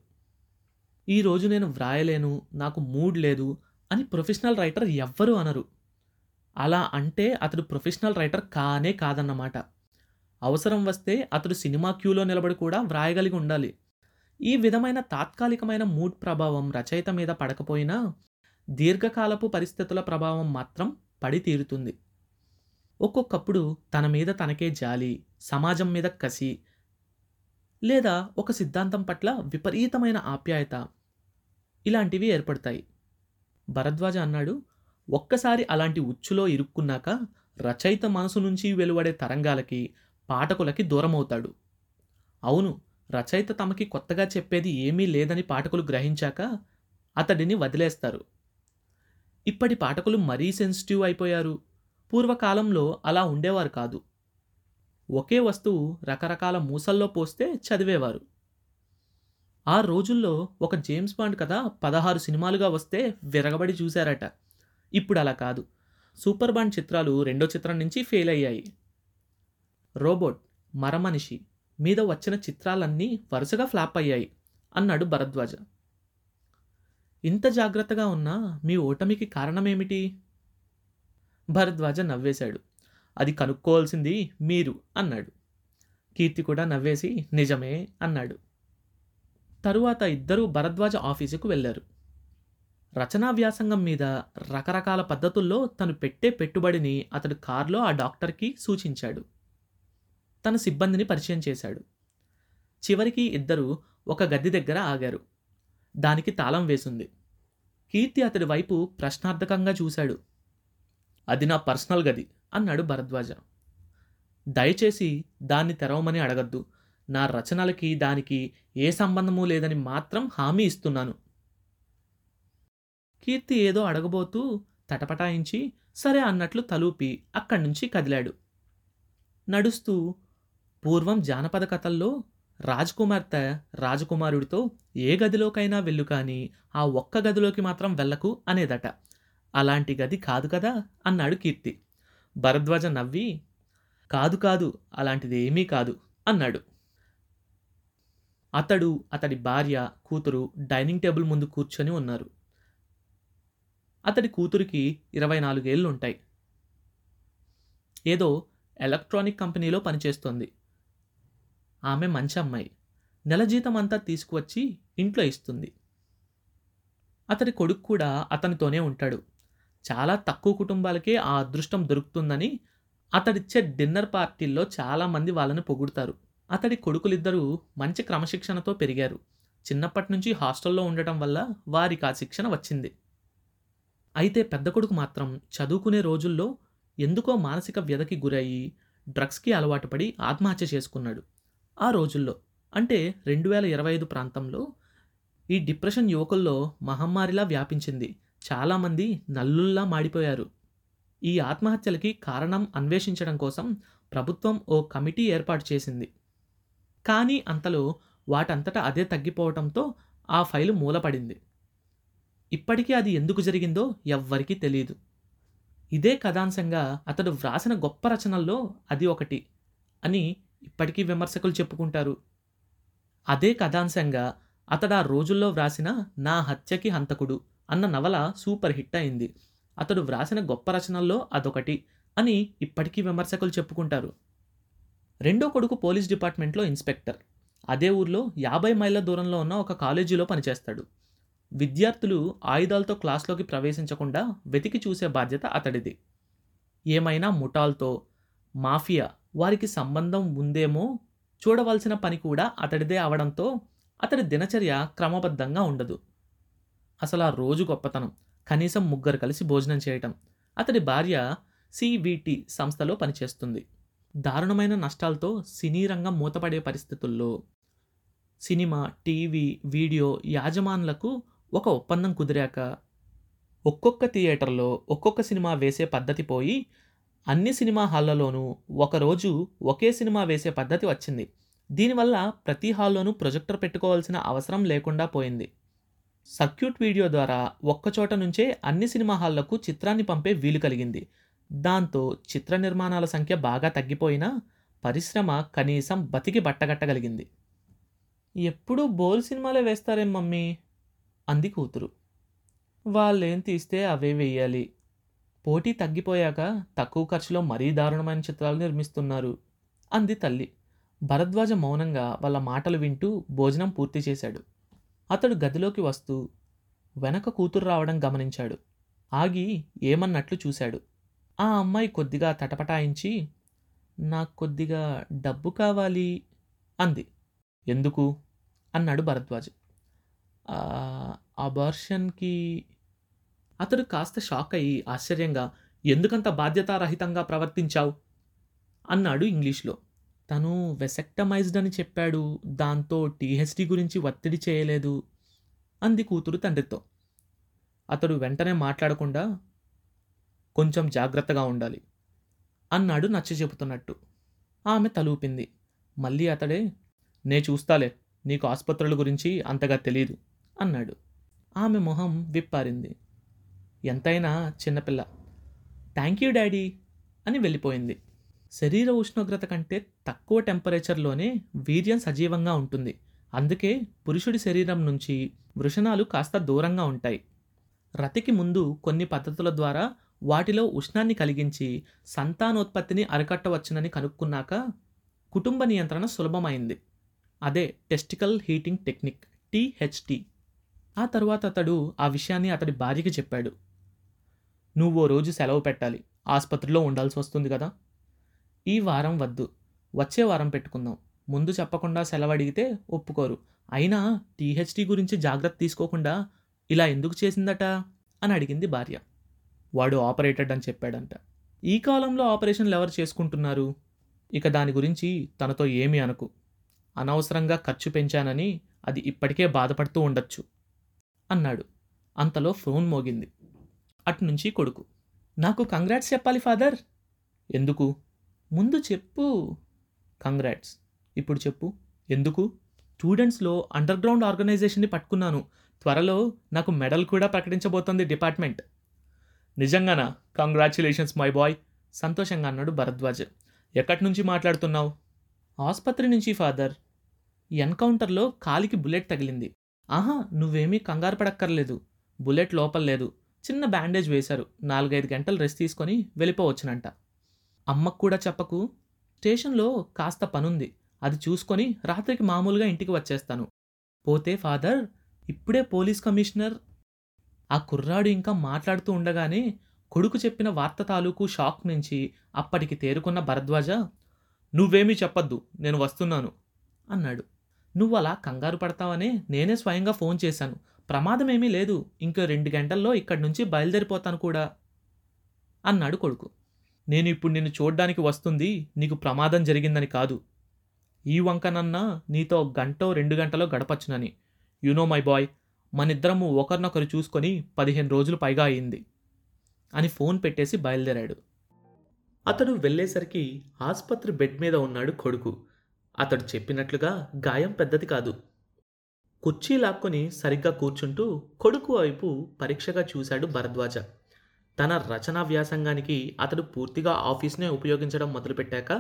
ఈ రోజు నేను వ్రాయలేను నాకు మూడ్ లేదు అని ప్రొఫెషనల్ రైటర్ ఎవ్వరూ అనరు. అలా అంటే అతడు ప్రొఫెషనల్ రైటర్ కానే కాదన్నమాట. అవసరం వస్తే అతడు సినిమా క్యూలో నిలబడి కూడా వ్రాయగలిగి ఉండాలి. ఈ విధమైన తాత్కాలికమైన మూడ్ ప్రభావం రచయిత మీద పడకపోయినా దీర్ఘకాలపు పరిస్థితుల ప్రభావం మాత్రం పడి తీరుతుంది ఒక్కొక్కప్పుడు తన మీద తనకే జాలి సమాజం మీద కసి లేదా ఒక సిద్ధాంతం పట్ల విపరీతమైన ఆప్యాయత ఇలాంటివి ఏర్పడతాయి. భరద్వాజ అన్నాడు ఒక్కసారి అలాంటి ఉచ్చులో ఇరుక్కున్నాక రచయిత మనసు నుంచి వెలువడే తరంగాలకి పాఠకులకి దూరమవుతాడు. అవును రచయిత తమకి కొత్తగా చెప్పేది ఏమీ లేదని పాఠకులు గ్రహించాక అతడిని వదిలేస్తారు. ఇప్పటి పాఠకులు మరీ సెన్సిటివ్ అయిపోయారు. పూర్వకాలంలో అలా ఉండేవారు కాదు. ఒకే వస్తువు రకరకాల మూసల్లో పోస్తే చదివేవారు. ఆ రోజుల్లో ఒక జేమ్స్ బాండ్ కథ పదహారు సినిమాలుగా వస్తే విరగబడి చూశారట. ఇప్పుడు అలా కాదు. సూపర్ బాండ్ చిత్రాలు రెండో చిత్రం నుంచి ఫెయిల్ అయ్యాయి. రోబోట్ మరమనిషి మీద వచ్చిన చిత్రాలన్నీ వరుసగా ఫ్లాప్ అయ్యాయి అన్నాడు భరద్వాజ. ఇంత జాగ్రత్తగా ఉన్నా మీ ఓటమికి కారణమేమిటి? భరద్వాజ నవ్వేశాడు. అది కనుక్కోవాల్సింది మీరు అన్నాడు. కీర్తి కూడా నవ్వేసి నిజమే అన్నాడు. తరువాత ఇద్దరూ భరద్వాజ ఆఫీసుకు వెళ్ళారు. రచనా వ్యాసంగం మీద రకరకాల పద్ధతుల్లో తను పెట్టే పెట్టుబడిని అతడు కారులో ఆ డాక్టర్కి సూచించాడు. తన సిబ్బందిని పరిచయం చేశాడు. చివరికి ఇద్దరు ఒక గది దగ్గర ఆగారు. దానికి తాళం వేసుంది. కీర్తి అతడి వైపు ప్రశ్నార్థకంగా చూశాడు. అది నా పర్సనల్ గది అన్నాడు భరద్వాజ. దయచేసి దాన్ని తెరవమని అడగద్దు. నా రచనలకి దానికి ఏ సంబంధము లేదని మాత్రం హామీ ఇస్తున్నాను. కీర్తి ఏదో అడగబోతూ తటపటాయించి సరే అన్నట్లు తలూపి అక్కడి నుంచి కదిలాడు. నడుస్తూ పూర్వం జానపద కథల్లో రాజకుమార్తె రాజకుమారుడితో ఏ గదిలోకైనా వెళ్ళు కానీ ఆ ఒక్క గదిలోకి మాత్రం వెళ్ళకు అనేదట. అలాంటి గది కాదు కదా అన్నాడు కీర్తి. భరద్వాజ నవ్వి కాదు కాదు అలాంటిది ఏమీ కాదు అన్నాడు. అతడు అతడి భార్య కూతురు డైనింగ్ టేబుల్ ముందు కూర్చొని ఉన్నారు. అతడి కూతురికి ఇరవై నాలుగేళ్ళు ఉంటాయి ఏదో ఎలక్ట్రానిక్ కంపెనీలో పనిచేస్తోంది. ఆమె మంచి అమ్మాయి. నెల జీతం అంతా తీసుకువచ్చి ఇంట్లో ఇస్తుంది. అతడి కొడుకు కూడా అతనితోనే ఉంటాడు. చాలా తక్కువ కుటుంబాలకే ఆ అదృష్టం దొరుకుతుందని అతడిచ్చే డిన్నర్ పార్టీల్లో చాలామంది వాళ్ళని పొగుడుతారు. అతడి కొడుకులిద్దరూ మంచి క్రమశిక్షణతో పెరిగారు. చిన్నప్పటి నుంచి హాస్టల్లో ఉండటం వల్ల వారికి ఆ శిక్షణ వచ్చింది. అయితే పెద్ద కొడుకు మాత్రం చదువుకునే రోజుల్లో ఎందుకో మానసిక వ్యధకి గురయ్యి డ్రగ్స్కి అలవాటు పడి ఆత్మహత్య చేసుకున్నాడు. ఆ రోజుల్లో అంటే రెండు వేల ఇరవై ఐదు ప్రాంతంలో ఈ డిప్రెషన్ యువకుల్లో మహమ్మారిలా వ్యాపించింది. చాలామంది నల్లుల్లా మాడిపోయారు. ఈ ఆత్మహత్యలకి కారణం అన్వేషించడం కోసం ప్రభుత్వం ఓ కమిటీ ఏర్పాటు చేసింది. కానీ అంతలో వాటంతటా అదే తగ్గిపోవటంతో ఆ ఫైలు మూలపడింది. ఇప్పటికీ అది ఎందుకు జరిగిందో ఎవ్వరికీ తెలియదు ఇదే కథాంశంగా అతడు వ్రాసిన గొప్ప రచనల్లో అది ఒకటి అని ఇప్పటికీ విమర్శకులు చెప్పుకుంటారు. అదే కథాంశంగా అతడు ఆ రోజుల్లో వ్రాసిన నా హత్యకి హంతకుడు అన్న నవల సూపర్ హిట్ అయింది. అతడు వ్రాసిన గొప్ప రచనల్లో అదొకటి అని ఇప్పటికీ విమర్శకులు చెప్పుకుంటారు. రెండో కొడుకు పోలీస్ డిపార్ట్మెంట్లో ఇన్స్పెక్టర్. అదే ఊర్లో యాభై మైళ్ళ దూరంలో ఉన్న ఒక కాలేజీలో పనిచేస్తాడు. విద్యార్థులు ఆయుధాలతో క్లాస్లోకి ప్రవేశించకుండా వెతికి చూసే బాధ్యత అతడిది. ఏమైనా ముఠాల్తో మాఫియా వారికి సంబంధం ఉందేమో చూడవలసిన పని కూడా అతడిదే అవడంతో అతడి దినచర్య క్రమబద్ధంగా ఉండదు. అసలు ఆ రోజు గొప్పతనం. కనీసం ముగ్గురు కలిసి భోజనం చేయటం. అతడి భార్య సివిటి సంస్థలో పనిచేస్తుంది. దారుణమైన నష్టాలతో సినీ రంగం మూతపడే పరిస్థితుల్లో సినిమా టీవీ వీడియో యాజమానులకు ఒక ఒప్పందం కుదిరాక ఒక్కొక్క థియేటర్లో ఒక్కొక్క సినిమా వేసే పద్ధతి పోయి అన్ని సినిమా హాళ్ళలోనూ ఒకరోజు ఒకే సినిమా వేసే పద్ధతి వచ్చింది. దీనివల్ల ప్రతి హాల్లోనూ ప్రొజెక్టర్ పెట్టుకోవాల్సిన అవసరం లేకుండా పోయింది. సర్క్యూట్ వీడియో ద్వారా ఒక్కచోట నుంచే అన్ని సినిమా హాళ్ళకు చిత్రాన్ని పంపే వీలు కలిగింది. దాంతో చిత్ర నిర్మాణాల సంఖ్య బాగా తగ్గిపోయినా పరిశ్రమ కనీసం బతికి బట్టగట్టగలిగింది. ఎప్పుడూ బోల్ సినిమాలే వేస్తారేం మమ్మీ? అంది కూతురు. వాళ్ళేం తీస్తే అవే వేయాలి. పోటీ తగ్గిపోయాక తక్కువ ఖర్చులో మరీ దారుణమైన చిత్రాలు నిర్మిస్తున్నారు అంది తల్లి. భరద్వాజ మౌనంగా వాళ్ళ మాటలు వింటూ భోజనం పూర్తి చేశాడు. అతడు గదిలోకి వస్తూ వెనక కూతురు రావడం గమనించాడు. ఆగి ఏమన్నట్లు చూశాడు. ఆ అమ్మాయి కొద్దిగా తటపటాయించి నాకు కొద్దిగా డబ్బు కావాలి అంది. ఎందుకు? అన్నాడు భరద్వాజ్. అబార్షన్కి అతడు కాస్త షాక్ అయ్యి ఆశ్చర్యంగా ఎందుకంత బాధ్యతారహితంగా ప్రవర్తించావు? అన్నాడు ఇంగ్లీష్లో. తను వెసెక్టమైజ్డ్ అని చెప్పాడు. దాంతో టీహెచ్డి గురించి ఒత్తిడి చేయలేదు. అంది కూతురు తండ్రితో. అతడు వెంటనే మాట్లాడకుండా కొంచెం జాగ్రత్తగా ఉండాలి అన్నాడు నచ్చ చెబుతున్నట్టు. ఆమె తలూపింది. మళ్ళీ అతడే నే చూస్తాలే నీకు ఆసుపత్రుల గురించి అంతగా తెలియదు అన్నాడు. ఆమె మొహం విప్పారింది. ఎంతైనా చిన్నపిల్ల. థ్యాంక్ యూ డాడీ అని వెళ్ళిపోయింది. శరీర ఉష్ణోగ్రత కంటే తక్కువ టెంపరేచర్లోనే వీర్యం సజీవంగా ఉంటుంది. అందుకే పురుషుడి శరీరం నుంచి వృషణాలు కాస్త దూరంగా ఉంటాయి. రతికి ముందు కొన్ని పద్ధతుల ద్వారా వాటిలో ఉష్ణాన్ని కలిగించి సంతానోత్పత్తిని అరికట్టవచ్చునని కనుక్కున్నాక కుటుంబ నియంత్రణ సులభమైంది. అదే టెస్టికల్ హీటింగ్ టెక్నిక్ టీహెచ్టి ఆ తర్వాత అతడు ఆ విషయాన్ని అతడి భార్యకి చెప్పాడు. నువ్వు రోజు సెలవు పెట్టాలి. ఆసుపత్రిలో ఉండాల్సి వస్తుంది కదా. ఈ వారం వద్దు. వచ్చే వారం పెట్టుకుందాం. ముందు చెప్పకుండా సెలవు అడిగితే ఒప్పుకోరు. అయినా టీహెచ్డీ గురించి జాగ్రత్త తీసుకోకుండా ఇలా ఎందుకు చేసిందట? అని అడిగింది భార్య. వాడు ఆపరేటెడ్ అని చెప్పాడంట. ఈ కాలంలో ఆపరేషన్లు ఎవరు చేసుకుంటున్నారు? ఇక దాని గురించి తనతో ఏమీ అనకు. అనవసరంగా ఖర్చు పెంచానని అది ఇప్పటికే బాధపడుతూ ఉండొచ్చు అన్నాడు. అంతలో ఫోన్ మోగింది. అటునుంచి కొడుకు. నాకు కంగ్రాట్స్ చెప్పాలి ఫాదర్? ఎందుకు? ముందు చెప్పు. కంగ్రాట్స్ ఇప్పుడు చెప్పు. ఎందుకు? స్టూడెంట్స్లో అండర్ గ్రౌండ్ ఆర్గనైజేషన్ని పట్టుకున్నాను. త్వరలో నాకు మెడల్ కూడా ప్రకటించబోతోంది డిపార్ట్మెంట్. నిజంగానా? కంగ్రాచులేషన్స్ మై బాయ్ సంతోషంగా అన్నాడు భరద్వాజ్. ఎక్కడి నుంచి మాట్లాడుతున్నావు? ఆసుపత్రి నుంచి ఫాదర్ ఎన్కౌంటర్లో కాలికి బుల్లెట్ తగిలింది. ఆహా నువ్వేమీ కంగారు పడక్కర్లేదు. బుల్లెట్ లోపల లేదు. చిన్న బ్యాండేజ్ వేశారు. నాలుగైదు గంటలు రెస్ట్ తీసుకొని వెళ్ళిపోవచ్చునంట. అమ్మకు కూడా చెప్పకు. స్టేషన్లో కాస్త పనుంది. అది చూసుకొని రాత్రికి మామూలుగా ఇంటికి వచ్చేస్తాను. పోతే ఫాదర్ ఇప్పుడే పోలీస్ కమిషనర్. ఆ కుర్రాడు ఇంకా మాట్లాడుతూ ఉండగానే కొడుకు చెప్పిన వార్త తాలూకు షాక్ నుంచి అప్పటికి తేరుకున్న భరద్వాజ నువ్వేమీ చెప్పొద్దు నేను వస్తున్నాను అన్నాడు. నువ్వు అలా కంగారు పడతావనే నేనే స్వయంగా ఫోన్ చేశాను. ప్రమాదమేమీ లేదు. ఇంకో రెండు గంటల్లో ఇక్కడి నుంచి బయలుదేరిపోతాను కూడా అన్నాడు కొడుకు. నేను ఇప్పుడు నిన్ను చూడ్డానికి వస్తుంది నీకు ప్రమాదం జరిగిందని కాదు. ఈ వంకనన్నా నీతో గంటో రెండు గంటలో గడపచ్చునని. యునో మై బాయ్ మనిద్దరము ఒకరినొకరు చూసుకొని పదిహేను రోజులు పైగా అయింది అని ఫోన్ పెట్టేసి బయలుదేరాడు. అతడు వెళ్ళేసరికి ఆసుపత్రి బెడ్ మీద ఉన్నాడు కొడుకు. అతడు చెప్పినట్లుగా గాయం పెద్దది కాదు. కుర్చీ లాక్కొని సరిగ్గా కూర్చుంటూ కొడుకు వైపు పరీక్షగా చూశాడు భరద్వాజ. తన రచనా వ్యాసంగానికి అతడు పూర్తిగా ఆఫీస్నే ఉపయోగించడం మొదలుపెట్టాక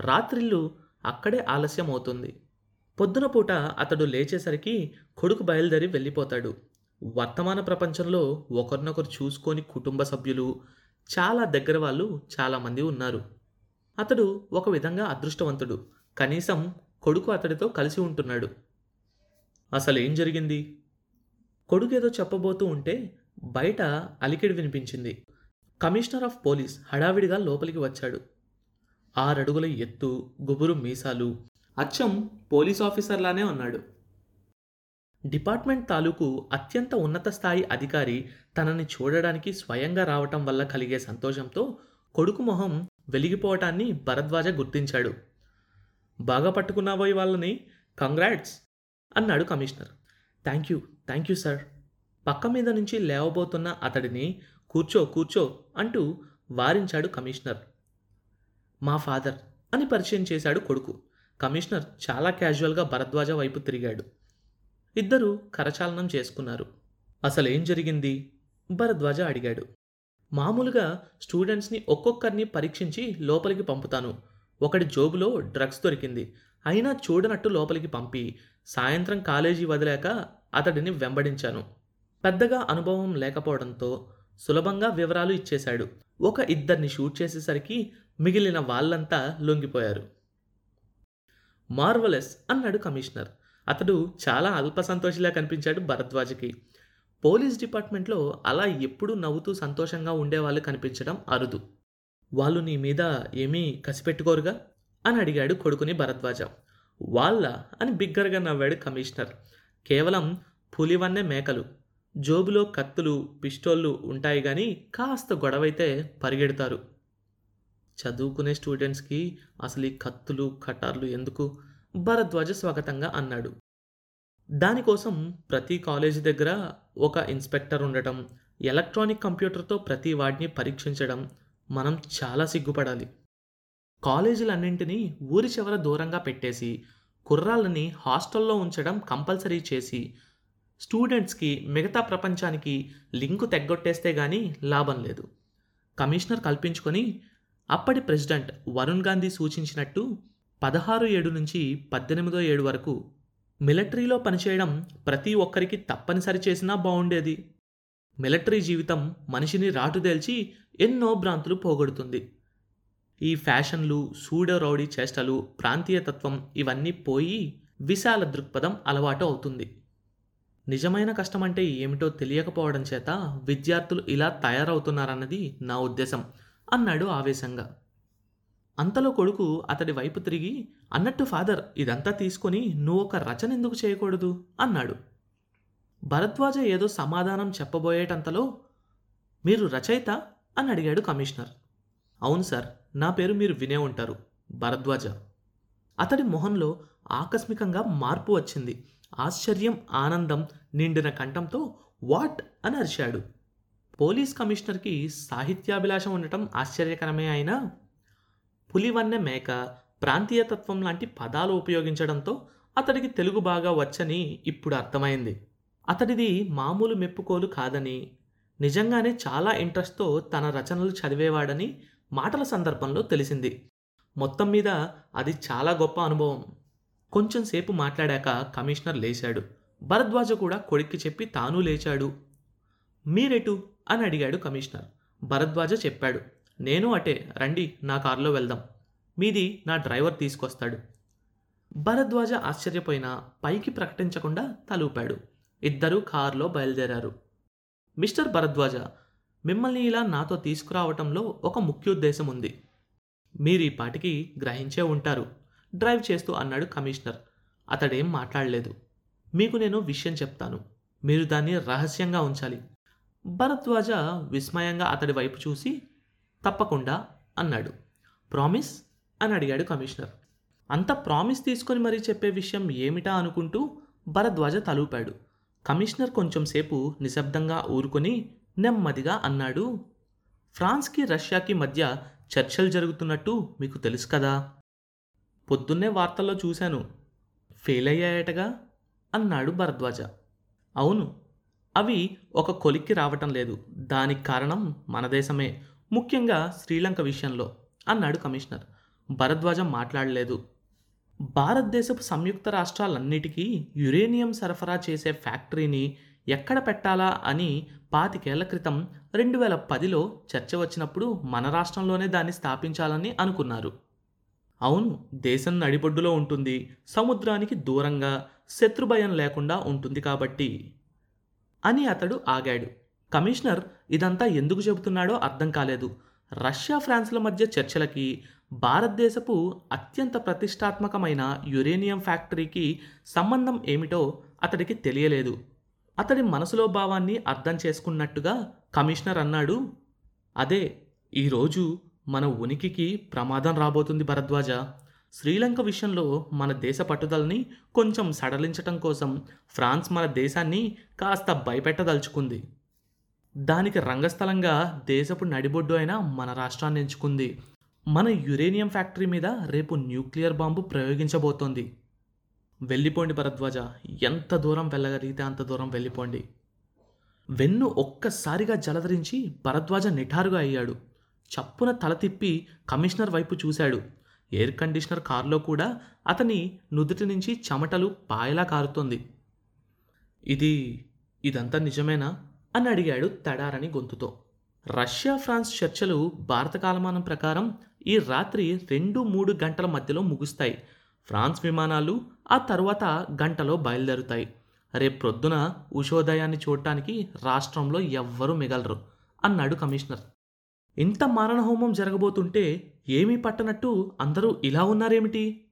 రాత్రిళ్ళు అక్కడే ఆలస్యం అవుతుంది పొద్దున పూట అతడు లేచేసరికి కొడుకు బయలుదేరి వెళ్ళిపోతాడు. వర్తమాన ప్రపంచంలో ఒకరినొకరు చూసుకొని కుటుంబ సభ్యులు చాలా దగ్గర వాళ్ళు చాలామంది ఉన్నారు. అతడు ఒక విధంగా అదృష్టవంతుడు. కనీసం కొడుకు అతడితో కలిసి ఉంటున్నాడు. అసలు ఏం జరిగింది? కొడుకేదో చెప్పబోతూ ఉంటే బయట అలికిడి వినిపించింది. కమిషనర్ ఆఫ్ పోలీస్ హడావిడిగా లోపలికి వచ్చాడు. ఆరడుగుల ఎత్తు గుబురు మీసాలు అచ్చం పోలీస్ ఆఫీసర్లానే ఉన్నాడు. డిపార్ట్మెంట్ తాలూకు అత్యంత ఉన్నత స్థాయి అధికారి తనని చూడడానికి స్వయంగా రావటం వల్ల కలిగే సంతోషంతో కొడుకు మొహం వెలిగిపోవటాన్ని భరద్వాజ గుర్తించాడు. బాగా పట్టుకున్నాబోయి వాళ్ళని కంగ్రాట్స్! అన్నాడు commissioner. Thank you thank you sir. పక్క మీద నుంచి లేవబోతున్న అతడిని కూర్చో కూర్చో అంటూ వారించాడు కమిషనర్. మా ఫాదర్ అని పరిచయం చేశాడు కొడుకు. కమిషనర్ చాలా క్యాజువల్గా భరద్వాజ వైపు తిరిగాడు. ఇద్దరూ కరచాలనం చేసుకున్నారు. అసలేం జరిగింది? భరద్వాజ అడిగాడు. మామూలుగా స్టూడెంట్స్ని ఒక్కొక్కరిని పరీక్షించి లోపలికి పంపుతాను. ఒకటి జోబులో డ్రగ్స్ దొరికింది. అయినా చూడనట్టు లోపలికి పంపి సాయంత్రం కాలేజీ వదిలాక అతడిని వెంబడించాను. పెద్దగా అనుభవం లేకపోవడంతో సులభంగా వివరాలు ఇచ్చేశాడు. ఒక ఇద్దరిని షూట్ చేసేసరికి మిగిలిన వాళ్ళంతా లొంగిపోయారు. మార్వలెస్ అన్నాడు కమిషనర్. అతడు చాలా అల్ప సంతోషిలా కనిపించాడు భరద్వాజకి. పోలీస్ డిపార్ట్మెంట్లో అలా ఎప్పుడూ నవ్వుతూ సంతోషంగా ఉండేవాళ్ళు కనిపించడం అరుదు. వాళ్ళు నీ మీద ఏమీ కసిపెట్టుకోరుగా? అని అడిగాడు కొడుకుని భరద్వాజ. వాళ్ళ? అని బిగ్గరగా నవ్వాడు కమిషనర్. కేవలం పులివన్నే మేకలు. జోబులో కత్తులు పిస్టోళ్ళు ఉంటాయి కానీ కాస్త గొడవైతే పరిగెడతారు. చదువుకునే స్టూడెంట్స్కి అసలు ఈ కత్తులు కటార్లు ఎందుకు? భరద్వాజ స్వాగతంగా అన్నాడు. దానికోసం ప్రతి కాలేజీ దగ్గర ఒక ఇన్స్పెక్టర్ ఉండటం ఎలక్ట్రానిక్ కంప్యూటర్తో ప్రతి వాడిని పరీక్షించడం మనం చాలా సిగ్గుపడాలి. కాలేజీలన్నింటినీ ఊరి చివర దూరంగా పెట్టేసి కుర్రాళ్ళని హాస్టల్లో ఉంచడం కంపల్సరీ చేసి స్టూడెంట్స్కి మిగతా ప్రపంచానికి లింకు తెగ్గొట్టేస్తే గానీ లాభం లేదు. కమిషనర్ కల్పించుకొని అప్పటి ప్రెసిడెంట్ వరుణ్ గాంధీ సూచించినట్టు పదహారు ఏడు నుంచి పద్దెనిమిదో ఏడు వరకు మిలిటరీలో పనిచేయడం ప్రతి ఒక్కరికి తప్పనిసరి చేసినా బాగుండేది మిలిటరీ జీవితం మనిషిని రాటుదేల్చి ఎన్నో భ్రాంతులు పోగొడుతుంది. ఈ ఫ్యాషన్లు సూడో రౌడీ చేష్టలు ప్రాంతీయతత్వం ఇవన్నీ పోయి విశాల దృక్పథం అలవాటు అవుతుంది. నిజమైన కష్టం అంటే ఏమిటో తెలియకపోవడం చేత విద్యార్థులు ఇలా తయారవుతున్నారన్నది నా ఉద్దేశం అన్నాడు ఆవేశంగా. అంతలో కొడుకు అతడి వైపు తిరిగి అన్నట్టు ఫాదర్ ఇదంతా తీసుకొని నువ్వు ఒక రచన ఎందుకు చేయకూడదు? అన్నాడు. భరద్వాజ ఏదో సమాధానం చెప్పబోయేటంతలో మీరు రచయిత? అని అడిగాడు కమిషనర్. అవును సార్ నా పేరు మీరు వినే ఉంటారు భరద్వాజ. అతడి మొహంలో ఆకస్మికంగా మార్పు వచ్చింది. ఆశ్చర్యం ఆనందం నిండిన కంఠంతో వాట్ అని అరిచాడు. పోలీస్ కమిషనర్కి సాహిత్యాభిలాషం ఉండటం ఆశ్చర్యకరమే అయినా పులివన్నె మేక ప్రాంతీయతత్వం లాంటి పదాలు ఉపయోగించడంతో అతడికి తెలుగు బాగా వచ్చని ఇప్పుడు అర్థమైంది. అతడిది మామూలు మెప్పుకోలు కాదని నిజంగానే చాలా ఇంట్రెస్ట్తో తన రచనలు చదివేవాడని మాటల సందర్భంలో తెలిసింది. మొత్తం మీద అది చాలా గొప్ప అనుభవం. కొంచెం సేపు మాట్లాడాక కమిషనర్ లేచాడు. భరద్వాజ కూడా కొడుక్కి చెప్పి తాను లేచాడు. మీరెటు? అని అడిగాడు కమిషనర్. భరద్వాజ చెప్పాడు. నేను అటే రండి నా కారులో వెళ్దాం. మీది నా డ్రైవర్ తీసుకొస్తాడు. భరద్వాజ ఆశ్చర్యపోయినా పైకి ప్రకటించకుండా తలూపాడు. ఇద్దరూ కారులో బయలుదేరారు. మిస్టర్ భరద్వాజ మిమ్మల్ని ఇలా నాతో తీసుకురావటంలో ఒక ముఖ్యోద్దేశం ఉంది. మీరు ఈ పాటికి గ్రహించే ఉంటారు. డ్రైవ్ చేస్తూ అన్నాడు కమిషనర్. అతడేం మాట్లాడలేదు. మీకు నేను విషయం చెప్తాను. మీరు దాన్ని రహస్యంగా ఉంచాలి. భరద్వాజ విస్మయంగా అతడి వైపు చూసి తప్పకుండా అన్నాడు. ప్రామిస్? అని అడిగాడు కమిషనర్. అంత ప్రామిస్ తీసుకొని మరీ చెప్పే విషయం ఏమిటా అనుకుంటూ భరద్వాజ తలూపాడు. కమిషనర్ కొంచెం సేపు నిశ్శబ్దంగా ఊరుకొని నెమ్మదిగా అన్నాడు ఫ్రాన్స్కి రష్యాకి మధ్య చర్చలు జరుగుతున్నట్టు మీకు తెలుసు కదా? పొద్దున్నే వార్తల్లో చూశాను. ఫెయిల్ అయ్యాయటగా అన్నాడు భరద్వాజ. అవును అవి ఒక కొలిక్కి రావటం లేదు. దానికి కారణం మన దేశమే ముఖ్యంగా శ్రీలంక విషయంలో అన్నాడు కమిషనర్. భరద్వాజ మాట్లాడలేదు. భారతదేశపు సంయుక్త రాష్ట్రాలన్నిటికీ యురేనియం సరఫరా చేసే ఫ్యాక్టరీని ఎక్కడ పెట్టాలా అని పాతికేళ్ళ క్రితం రెండు వేల పదిలో చర్చ వచ్చినప్పుడు మన రాష్ట్రంలోనే దాన్ని స్థాపించాలని అనుకున్నారు. అవును దేశం నడిబొడ్డులో ఉంటుంది. సముద్రానికి దూరంగా శత్రుభయం లేకుండా ఉంటుంది కాబట్టి. అని అతడు ఆగాడు. కమిషనర్ ఇదంతా ఎందుకు చెబుతున్నాడో అర్థం కాలేదు. రష్యా ఫ్రాన్స్ల మధ్య చర్చలకి భారతదేశపు అత్యంత ప్రతిష్టాత్మకమైన యురేనియం ఫ్యాక్టరీకి సంబంధం ఏమిటో అతడికి తెలియలేదు. అతడి మనసులో భావాన్ని అర్థం చేసుకున్నట్టుగా కమిషనర్ అన్నాడు అదే ఈరోజు మన ఉనికికి ప్రమాదం రాబోతుంది భరద్వాజ. శ్రీలంక విషయంలో మన దేశ పట్టుదలని కొంచెం సడలించటం కోసం ఫ్రాన్స్ మన దేశాన్ని కాస్త భయపెట్టదలుచుకుంది. దానికి రంగస్థలంగా దేశపు నడిబొడ్డు అయిన మన రాష్ట్రాన్ని ఎంచుకుంది. మన యురేనియం ఫ్యాక్టరీ మీద రేపు న్యూక్లియర్ బాంబు ప్రయోగించబోతోంది. వెళ్ళిపోండి భరద్వాజ. ఎంత దూరం వెళ్ళగలిగితే అంత దూరం వెళ్ళిపోండి. వెన్ను ఒక్కసారిగా జలధరించి భరద్వాజ నిఠారుగా అయ్యాడు. చప్పున తల తిప్పి కమిషనర్ వైపు చూశాడు. ఎయిర్ కండిషనర్ కారులో కూడా అతని నుదుటి నుంచి చెమటలు పాయలా కారుతోంది. ఇది ఇదంతా నిజమేనా? అని అడిగాడు తడారని గొంతుతో. రష్యా ఫ్రాన్స్ చర్చలు భారత కాలమానం ప్రకారం ఈ రాత్రి రెండు మూడు గంటల మధ్యలో ముగుస్తాయి. ఫ్రాన్స్ విమానాలు ఆ తర్వాత గంటలో బయలుదేరుతాయి. రేపు ప్రొద్దున ఉషోదయాన్ని చూడటానికి రాష్ట్రంలో ఎవ్వరూ మిగలరు అన్నాడు కమిషనర్. ఇంత మారణహోమం జరగబోతుంటే ఏమీ పట్టనట్టు అందరూ ఇలా ఉన్నారేమిటి?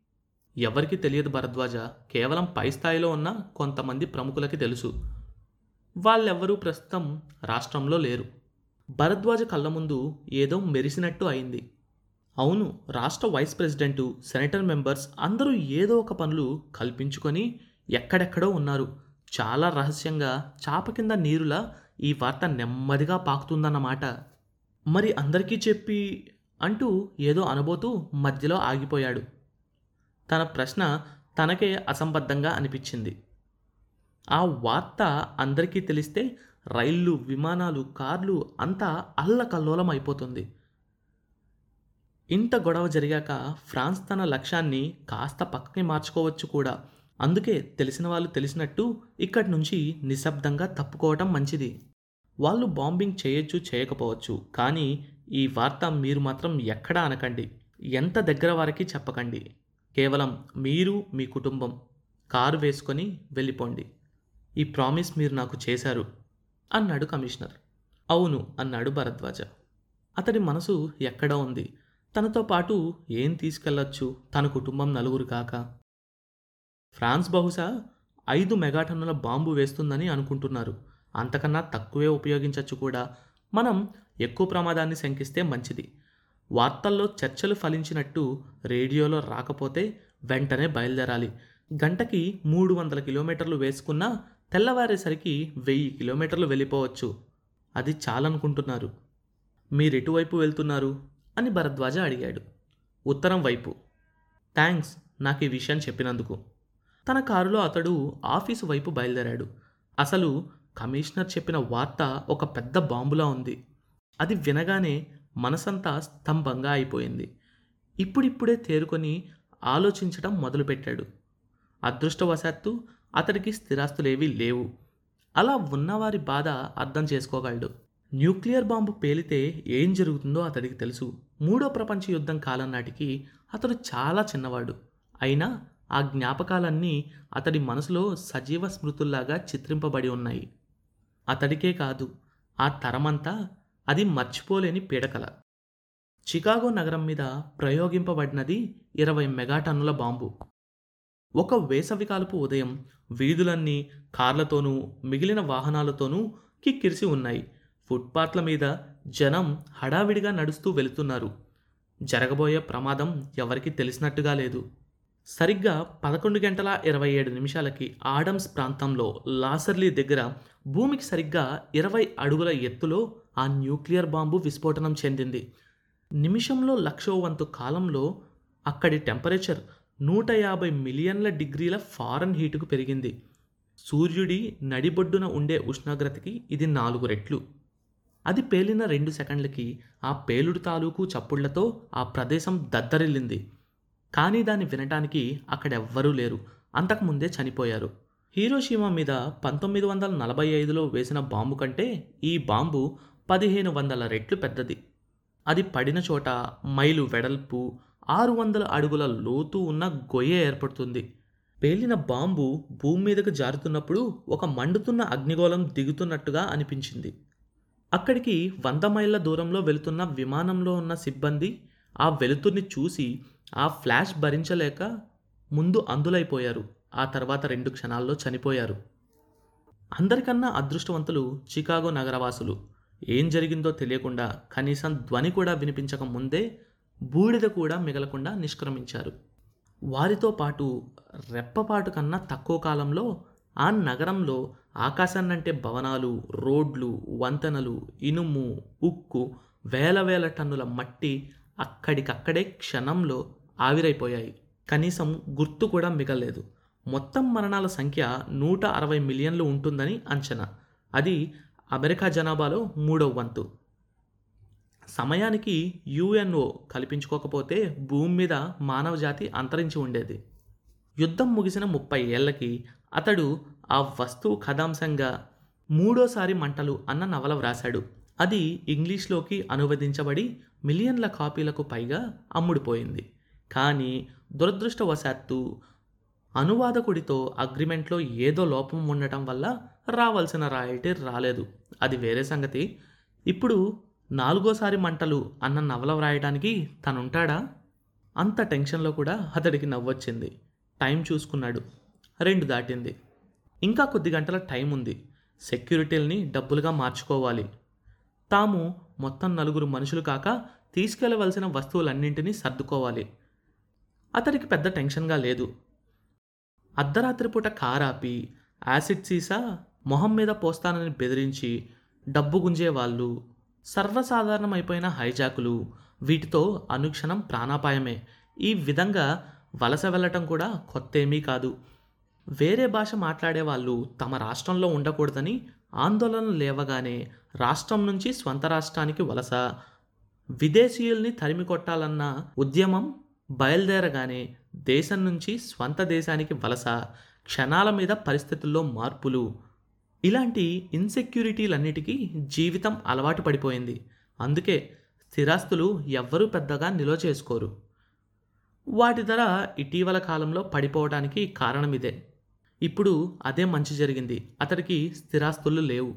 ఎవరికి తెలియదు భరద్వాజ. కేవలం పై స్థాయిలో ఉన్న కొంతమంది ప్రముఖులకి తెలుసు. వాళ్ళెవ్వరూ ప్రస్తుతం రాష్ట్రంలో లేరు. భరద్వాజ కళ్ళ ముందు ఏదో మెరిసినట్టు అయింది. అవును రాష్ట్ర వైస్ ప్రెసిడెంటు సెనేటర్ మెంబర్స్ అందరూ ఏదో ఒక పనులు కల్పించుకొని ఎక్కడెక్కడో ఉన్నారు. చాలా రహస్యంగా చాప కింద నీరులా ఈ వార్త నెమ్మదిగా పాకుతుందన్నమాట. మరి అందరికీ చెప్పి అంటూ ఏదో అనబోతూ మధ్యలో ఆగిపోయాడు. తన ప్రశ్న తనకే అసంబద్ధంగా అనిపించింది. ఆ వార్త అందరికీ తెలిస్తే రైళ్ళు విమానాలు కార్లు అంతా అల్లకల్లోలం అయిపోతుంది ఇంత గొడవ జరిగాక ఫ్రాన్స్ తన లక్ష్యాన్ని కాస్త పక్కకి మార్చుకోవచ్చు కూడా. అందుకే తెలిసిన వాళ్ళు తెలిసినట్టు ఇక్కడి నుంచి నిశ్శబ్దంగా తప్పుకోవటం మంచిది. వాళ్ళు బాంబింగ్ చేయొచ్చు చేయకపోవచ్చు. కానీ ఈ వార్త మీరు మాత్రం ఎక్కడా అనకండి. ఎంత దగ్గర వారికి చెప్పకండి. కేవలం మీరు మీ కుటుంబం కారు వేసుకొని వెళ్ళిపోండి. ఈ ప్రామిస్ మీరు నాకు చేశారు అన్నాడు కమిషనర్. అవును అన్నాడు భరద్వాజ. అతడి మనసు ఎక్కడ ఉంది. తనతో పాటు ఏం తీసుకెళ్ళొచ్చు తన కుటుంబం నలుగురు కాక. ఫ్రాన్స్ బహుశా ఐదు మెగాటన్నుల బాంబు వేస్తుందని అనుకుంటున్నారు. అంతకన్నా తక్కువే ఉపయోగించవచ్చు కూడా. మనం ఎక్కువ ప్రమాదాన్ని శంకిస్తే మంచిది. వార్తల్లో చర్చలు ఫలించినట్టు రేడియోలో రాకపోతే వెంటనే బయలుదేరాలి. గంటకి మూడు వందల కిలోమీటర్లు వేసుకున్నా తెల్లవారేసరికి వెయ్యి కిలోమీటర్లు వెళ్ళిపోవచ్చు. అది చాలనుకుంటున్నారు. మీరెటువైపు వెళ్తున్నారు? అని భరద్వాజ అడిగాడు. ఉత్తరం వైపు. థ్యాంక్స్ నాకు ఈ విషయం చెప్పినందుకు. తన కారులో అతడు ఆఫీసు వైపు బయలుదేరాడు. అసలు కమిషనర్ చెప్పిన వార్త ఒక పెద్ద బాంబులా ఉంది. అది వినగానే మనసంతా స్తంభంగా అయిపోయింది. ఇప్పుడిప్పుడే తేరుకొని ఆలోచించడం మొదలుపెట్టాడు. అదృష్టవశాత్తు అతడికి స్థిరాస్తులేవీ లేవు. అలా ఉన్నవారి బాధ అర్థం చేసుకోగలడు. న్యూక్లియర్ బాంబు పేలితే ఏం జరుగుతుందో అతడికి తెలుసు. మూడో ప్రపంచ యుద్ధం కాలం నాటికి అతడు చాలా చిన్నవాడు. అయినా ఆ జ్ఞాపకాలన్నీ అతడి మనసులో సజీవ స్మృతుల్లాగా చిత్రింపబడి ఉన్నాయి. అతడికే కాదు ఆ తరమంతా అది మర్చిపోలేని పీడకల. చికాగో నగరం మీద ప్రయోగింపబడినది ఇరవై మెగాటన్నుల బాంబు. ఒక వేసవికాలపు ఉదయం వీధులన్నీ కార్లతోనూ మిగిలిన వాహనాలతోనూ కిక్కిరిసి ఉన్నాయి. ఫుట్పాత్ల మీద జనం హడావిడిగా నడుస్తూ వెళుతున్నారు. జరగబోయే ప్రమాదం ఎవరికీ తెలిసినట్టుగా లేదు. సరిగ్గా పదకొండు గంటల ఇరవై ఏడు నిమిషాలకి ఆడమ్స్ ప్రాంతంలో లాసర్లీ దగ్గర భూమికి సరిగ్గా ఇరవై అడుగుల ఎత్తులో ఆ న్యూక్లియర్ బాంబు విస్ఫోటనం చెందింది. నిమిషంలో లక్షో వంతు కాలంలో అక్కడి టెంపరేచర్ నూట యాభై మిలియన్ల డిగ్రీల ఫారెన్ హీటుకు పెరిగింది. సూర్యుడి నడిబొడ్డున ఉండే ఉష్ణోగ్రతకి ఇది నాలుగు రెట్లు. అది పేలిన రెండు సెకండ్లకి ఆ పేలుడు తాలూకు చప్పుళ్ళతో ఆ ప్రదేశం దద్దరిల్లింది. కానీ దాన్ని వినటానికి అక్కడెవ్వరూ లేరు. అంతకుముందే చనిపోయారు. హీరోషీమా మీద పంతొమ్మిది వందల నలభై ఐదులో వేసిన బాంబు కంటే ఈ బాంబు పదిహేను వందల రెట్లు పెద్దది. అది పడిన చోట మైలు వెడల్పు ఆరు వందల అడుగుల లోతు ఉన్న గొయ్య ఏర్పడుతుంది. పేలిన బాంబు భూమి మీదకు జారుతున్నప్పుడు ఒక మండుతున్న అగ్నిగోళం దిగుతున్నట్టుగా అనిపించింది. అక్కడికి వంద మైళ్ళ దూరంలో వెళుతున్న విమానంలో ఉన్న సిబ్బంది ఆ వెలుతుర్ని చూసి ఆ ఫ్లాష్ భరించలేక ముందు అందులైపోయారు. ఆ తర్వాత రెండు క్షణాల్లో చనిపోయారు. అందరికన్నా అదృష్టవంతులు చికాగో నగరవాసులు. ఏం జరిగిందో తెలియకుండా కనీసం ధ్వని కూడా వినిపించక ముందే బూడిద కూడా మిగలకుండా నిష్క్రమించారు. వారితో పాటు రెప్పపాటు కన్నా తక్కువ కాలంలో ఆ నగరంలో ఆకాశాన్నంటే భవనాలు రోడ్లు వంతెనలు ఇనుము ఉక్కు వేల వేల టన్నుల మట్టి అక్కడికక్కడే క్షణంలో ఆవిరైపోయాయి. కనీసం గుర్తు కూడా మిగలేదు మొత్తం మరణాల సంఖ్య నూట అరవై మిలియన్లు ఉంటుందని అంచనా. అది అమెరికా జనాభాలో మూడవ వంతు. సమయానికి యుఎన్ఓ కల్పించుకోకపోతే భూమి మీద మానవజాతి అంతరించి ఉండేది. యుద్ధం ముగిసిన ముప్పై ఏళ్ళకి అతడు ఆ వస్తువు కథాంశంగా మూడోసారి మంటలు అన్న నవల వ్రాశాడు. అది ఇంగ్లీష్లోకి అనువదించబడి మిలియన్ల కాపీలకు పైగా అమ్ముడుపోయింది. కానీ దురదృష్టవశాత్తు అనువాదకుడితో అగ్రిమెంట్లో ఏదో లోపం ఉండటం వల్ల రావాల్సిన రాయల్టీ రాలేదు. అది వేరే సంగతి. ఇప్పుడు నాలుగోసారి మంటలు అన్న నవల వ్రాయడానికి తనుంటాడా? అంత టెన్షన్లో కూడా అతడికి నవ్వొచ్చింది. టైం చూసుకున్నాడు. రెండు దాటింది. ఇంకా కొద్ది గంటల టైం ఉంది. సెక్యూరిటీల్ని డబ్బులుగా మార్చుకోవాలి. తాము మొత్తం నలుగురు మనుషులు కాక తీసుకెళ్ళవలసిన వస్తువులన్నింటినీ సర్దుకోవాలి. అతడికి పెద్ద టెన్షన్గా లేదు. అర్ధరాత్రి పూట కారాపి యాసిడ్ సీసా మొహం మీద పోస్తానని బెదిరించి డబ్బు గుంజేవాళ్ళు సర్వసాధారణమైపోయిన హైజాకులు వీటితో అనుక్షణం ప్రాణాపాయమే. ఈ విధంగా వలస వెళ్ళటం కూడా కొత్తేమీ కాదు. వేరే భాష మాట్లాడే వాళ్ళు తమ రాష్ట్రంలో ఉండకూడదని ఆందోళన లేవగానే రాష్ట్రం నుంచి స్వంత రాష్ట్రానికి వలస విదేశీయుల్ని తరిమి కొట్టాలన్న ఉద్యమం బయలుదేరగానే దేశం నుంచి స్వంత దేశానికి వలస క్షణాల మీద పరిస్థితుల్లో మార్పులు. ఇలాంటి ఇన్సెక్యూరిటీలన్నిటికీ జీవితం అలవాటు పడిపోయింది. అందుకే స్థిరాస్తులు ఎవ్వరూ పెద్దగా నిల్వ చేసుకోరు. వాటి ధర ఇటీవల కాలంలో పడిపోవడానికి కారణం ఇదే ఇప్పుడు అదే మంచి జరిగింది. అతడికి స్థిరాస్తులు లేవు.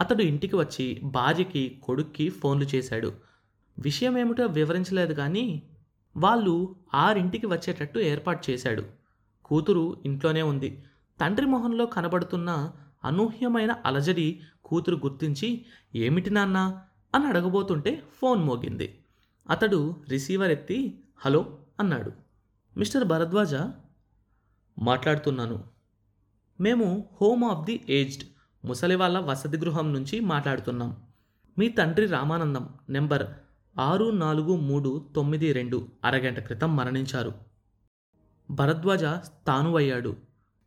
అతడు ఇంటికి వచ్చి భార్యకి కొడుక్కి ఫోన్లు చేశాడు. విషయం ఏమిటో వివరించలేదు కానీ వాళ్ళు ఆరింటికి వచ్చేటట్టు ఏర్పాటు చేశాడు. కూతురు ఇంట్లోనే ఉంది. తండ్రి మొహంలో కనబడుతున్న అనూహ్యమైన అలజడి కూతురు గుర్తించి ఏమిటి నాన్న? అని అడగబోతుంటే ఫోన్ మోగింది. అతడు రిసీవర్ ఎత్తి హలో అన్నాడు. మిస్టర్ భరద్వాజ మాట్లాడుతున్నాను. మేము హోమ్ ఆఫ్ ది ఏజ్డ్ ముసలి వాళ్ళ వసతి గృహం నుంచి మాట్లాడుతున్నాం. మీ తండ్రి రామానందం నెంబర్ ఆరు నాలుగు మూడు తొమ్మిది రెండు అరగంట క్రితం మరణించారు. భరద్వాజ స్థానువయ్యాడు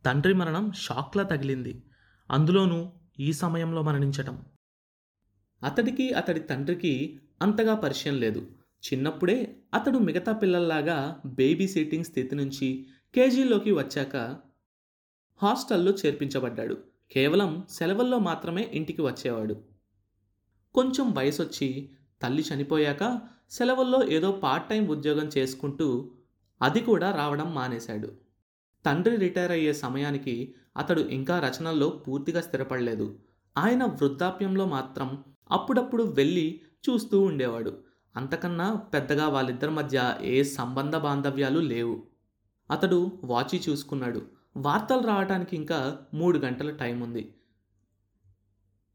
తండ్రి మరణం షాక్లా తగిలింది. అందులోనూ ఈ సమయంలో మరణించటం. అతడికి అతడి తండ్రికి అంతగా పరిచయం లేదు. చిన్నప్పుడే అతడు మిగతా పిల్లల్లాగా బేబీ సిట్టింగ్ స్థితి నుంచి కేజీలోకి వచ్చాక హాస్టల్లో చేర్పించబడ్డాడు. కేవలం సెలవుల్లో మాత్రమే ఇంటికి వచ్చేవాడు. కొంచెం వయసొచ్చి తల్లి చనిపోయాక సెలవుల్లో ఏదో పార్ట్ టైం ఉద్యోగం చేసుకుంటూ అది కూడా రావడం మానేశాడు. తండ్రి రిటైర్ అయ్యే సమయానికి అతడు ఇంకా రచనల్లో పూర్తిగా స్థిరపడలేదు. ఆయన వృద్ధాప్యంలో మాత్రం అప్పుడప్పుడు వెళ్ళి చూస్తూ ఉండేవాడు. అంతకన్నా పెద్దగా వాళ్ళిద్దరి మధ్య ఏ సంబంధ బాంధవ్యాలు లేవు. అతడు వాచి చూసుకున్నాడు. వార్తలు రావడానికి ఇంకా మూడు గంటల టైం ఉంది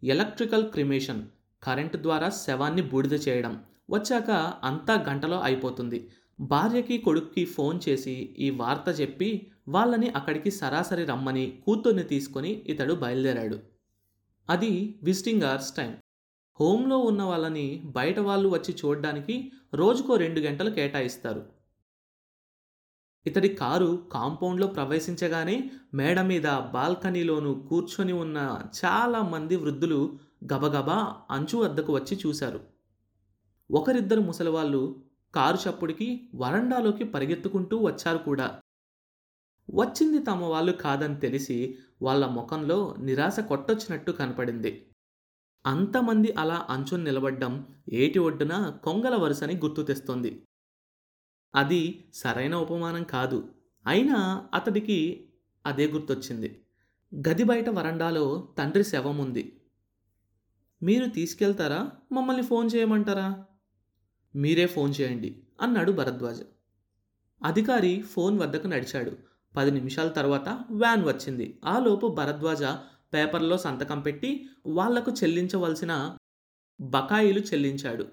ఎలక్ట్రికల్ క్రిమేషన్ కరెంటు ద్వారా శవాన్ని బూడిద చేయడం. వచ్చాక అంతా గంటలో అయిపోతుంది. భార్యకి కొడుక్కి ఫోన్ చేసి ఈ వార్త చెప్పి వాళ్ళని అక్కడికి సరాసరి రమ్మని కూతుర్ని తీసుకొని ఇతడు బయలుదేరాడు. అది విజిటింగ్ అవర్స్ టైం. హోమ్లో ఉన్న వాళ్ళని బయట వాళ్ళు వచ్చి చూడడానికి రోజుకో రెండు గంటలు కేటాయిస్తారు. ఇతడి కారు కాంపౌండ్లో ప్రవేశించగానే మేడ మీద బాల్కనీలోనూ కూర్చొని ఉన్న చాలా మంది వృద్ధులు గబగబా అంచు వద్దకు వచ్చి చూశారు. ఒకరిద్దరు ముసలివాళ్ళు కారు చప్పుడికి వరండాలోకి పరిగెత్తుకుంటూ వచ్చారు కూడా. వచ్చింది తమ వాళ్ళు కాదని తెలిసి వాళ్ళ ముఖంలో నిరాశ కొట్టొచ్చినట్టు కనపడింది. అంతమంది అలా అంచుని నిలబడ్డం ఏటి ఒడ్డున కొంగల వరుసని గుర్తు తెస్తోంది. అది సరైన ఉపమానం కాదు. అయినా అతడికి అదే గుర్తొచ్చింది. గది బయట వరండాలో తండ్రి శవం ఉంది మీరు తీసుకెళ్తారా? మమ్మల్ని ఫోన్ చేయమంటారా? మీరే ఫోన్ చేయండి అన్నాడు భరద్వాజ. అధికారి ఫోన్ వద్దకు నడిచాడు. పది నిమిషాల తర్వాత వ్యాన్ వచ్చింది. ఆలోపు భరద్వాజ పేపర్లో సంతకం పెట్టి వాళ్ళకు చెల్లించవలసిన బకాయిలు చెల్లించాడు.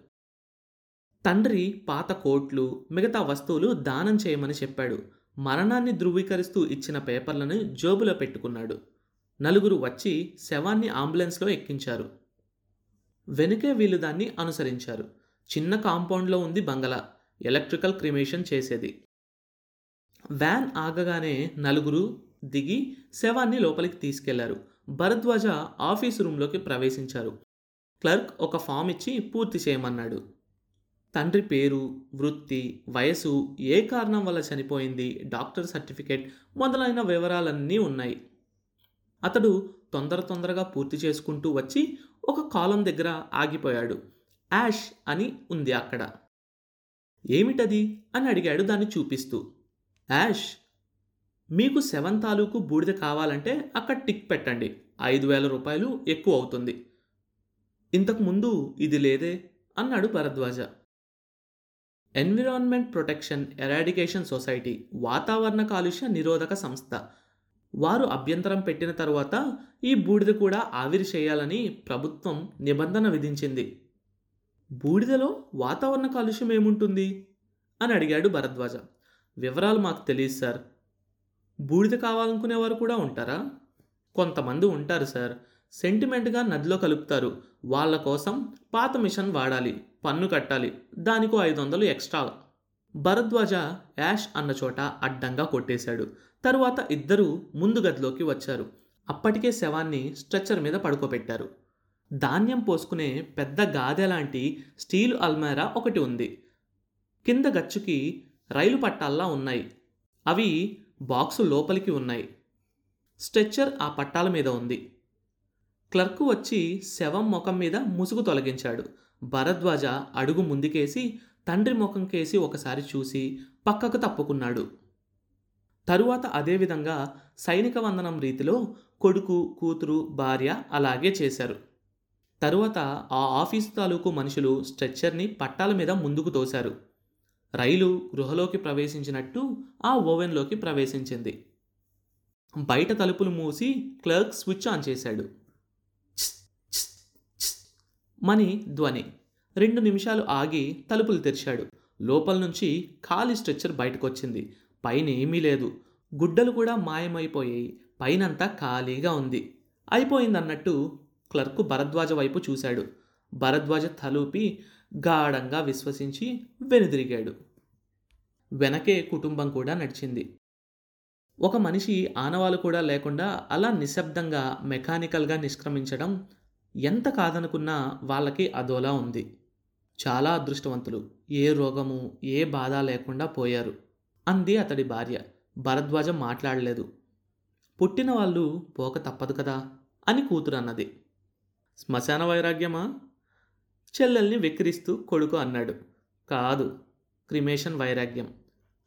తండ్రి పాత కోట్లు మిగతా వస్తువులు దానం చేయమని చెప్పాడు. మరణాన్ని ధృవీకరిస్తూ ఇచ్చిన పేపర్లను జోబులో పెట్టుకున్నాడు. నలుగురు వచ్చి శవాన్ని అంబులెన్స్లో ఎక్కించారు. వెనుకే వీళ్ళు దాన్ని అనుసరించారు. చిన్న కాంపౌండ్లో ఉంది బంగళా ఎలక్ట్రికల్ క్రిమేషన్ చేసేది. వ్యాన్ ఆగగానే నలుగురు దిగి శవాన్ని లోపలికి తీసుకెళ్ళారు. భరద్వాజ ఆఫీస్ రూంలోకి ప్రవేశించారు. క్లర్క్ ఒక ఫామ్ ఇచ్చి పూర్తి చేయమన్నాడు. తండ్రి పేరు వృత్తి వయసు ఏ కారణం వల్ల చనిపోయింది డాక్టర్ సర్టిఫికేట్ మొదలైన వివరాలన్నీ ఉన్నాయి. అతడు తొందర తొందరగా పూర్తి చేసుకుంటూ వచ్చి ఒక కాలం దగ్గర ఆగిపోయాడు. యాష్ అని ఉంది అక్కడ. ఏమిటది? అని అడిగాడు దాన్ని చూపిస్తూ. యాష్ మీకు సెవెన్ తాలూకు బూడిద కావాలంటే అక్కడ టిక్ పెట్టండి. ఐదు వేల రూపాయలు ఎక్కువ అవుతుంది. ఇంతకు ముందు ఇది లేదే అన్నాడు Bharadwaja. Environment protection eradication society వాతావరణ కాలుష్య నిరోధక సంస్థ. వారు అభ్యంతరం పెట్టిన తరువాత ఈ బూడిద కూడా ఆవిరి చేయాలని ప్రభుత్వం నిబంధన విధించింది. బూడిదలో వాతావరణ కాలుష్యం ఏముంటుంది? అని అడిగాడు భరద్వాజ. వివరాలు మాకు తెలియదు సార్. బూడిద కావాలనుకునేవారు కూడా ఉంటారా? కొంతమంది ఉంటారు సార్. సెంటిమెంట్గా నదిలో కలుపుతారు. వాళ్ళ కోసం పాత మిషన్ వాడాలి పన్ను కట్టాలి దానికో ఐదు వందలు ఎక్స్ట్రా. భరద్వాజ యాష్ అన్న చోట అడ్డంగా కొట్టేశాడు. తరువాత ఇద్దరూ ముందు గదిలోకి వచ్చారు. అప్పటికే శవాన్ని స్ట్రెచ్చర్ మీద పడుకోబెట్టారు. ధాన్యం పోసుకునే పెద్ద గాదె లాంటి స్టీలు అల్మారా ఒకటి ఉంది. కింద గచ్చుకి రైలు పట్టాల్లా ఉన్నాయి. అవి బాక్సు లోపలికి ఉన్నాయి. స్ట్రెచ్చర్ ఆ పట్టాల మీద ఉంది. క్లర్క్ వచ్చి శవం ముఖం మీద ముసుగు తొలగించాడు. భరద్వాజ అడుగు ముందుకేసి తండ్రి ముఖంకేసి ఒకసారి చూసి పక్కకు తప్పుకున్నాడు. తరువాత అదేవిధంగా సైనిక వందనం రీతిలో కొడుకు కూతురు భార్య అలాగే చేశారు. తరువాత ఆ ఆఫీసు తాలూకు మనుషులు స్ట్రెచ్చర్ని పట్టాల మీద ముందుకు తోశారు. రైలు గృహలోకి ప్రవేశించినట్టు ఆ ఓవెన్లోకి ప్రవేశించింది. బయట తలుపులు మూసి క్లర్క్ స్విచ్ ఆన్ చేశాడు. మని ధ్వని. రెండు నిమిషాలు ఆగి తలుపులు తెరిచాడు. లోపల నుంచి ఖాళీ స్ట్రెచ్చర్ బయటకొచ్చింది. పైన ఏమీ లేదు. గుడ్డలు కూడా మాయమైపోయాయి. పైనంతా ఖాళీగా ఉంది. అయిపోయిందన్నట్టు క్లర్కు భరద్వాజ వైపు చూశాడు. భరద్వాజ తలూపి గాఢంగా విశ్వసించి వెనుదిరిగాడు. వెనకే కుటుంబం కూడా నడిచింది. ఒక మనిషి ఆనవాలు కూడా లేకుండా అలా నిశ్శబ్దంగా మెకానికల్గా నిష్క్రమించడం ఎంత కాదనుకున్నా వాళ్ళకి అదోలా ఉంది. చాలా అదృష్టవంతులు. ఏ రోగము ఏ బాధ లేకుండా పోయారు. అంది అతడి భార్య. భరద్వాజం మాట్లాడలేదు. పుట్టిన వాళ్ళు పోక తప్పదు కదా అని కూతురు అన్నది. శ్మశాన వైరాగ్యమా? చెల్లెల్ని వెక్కిరిస్తూ కొడుకు అన్నాడు. కాదు క్రిమేషన్ వైరాగ్యం.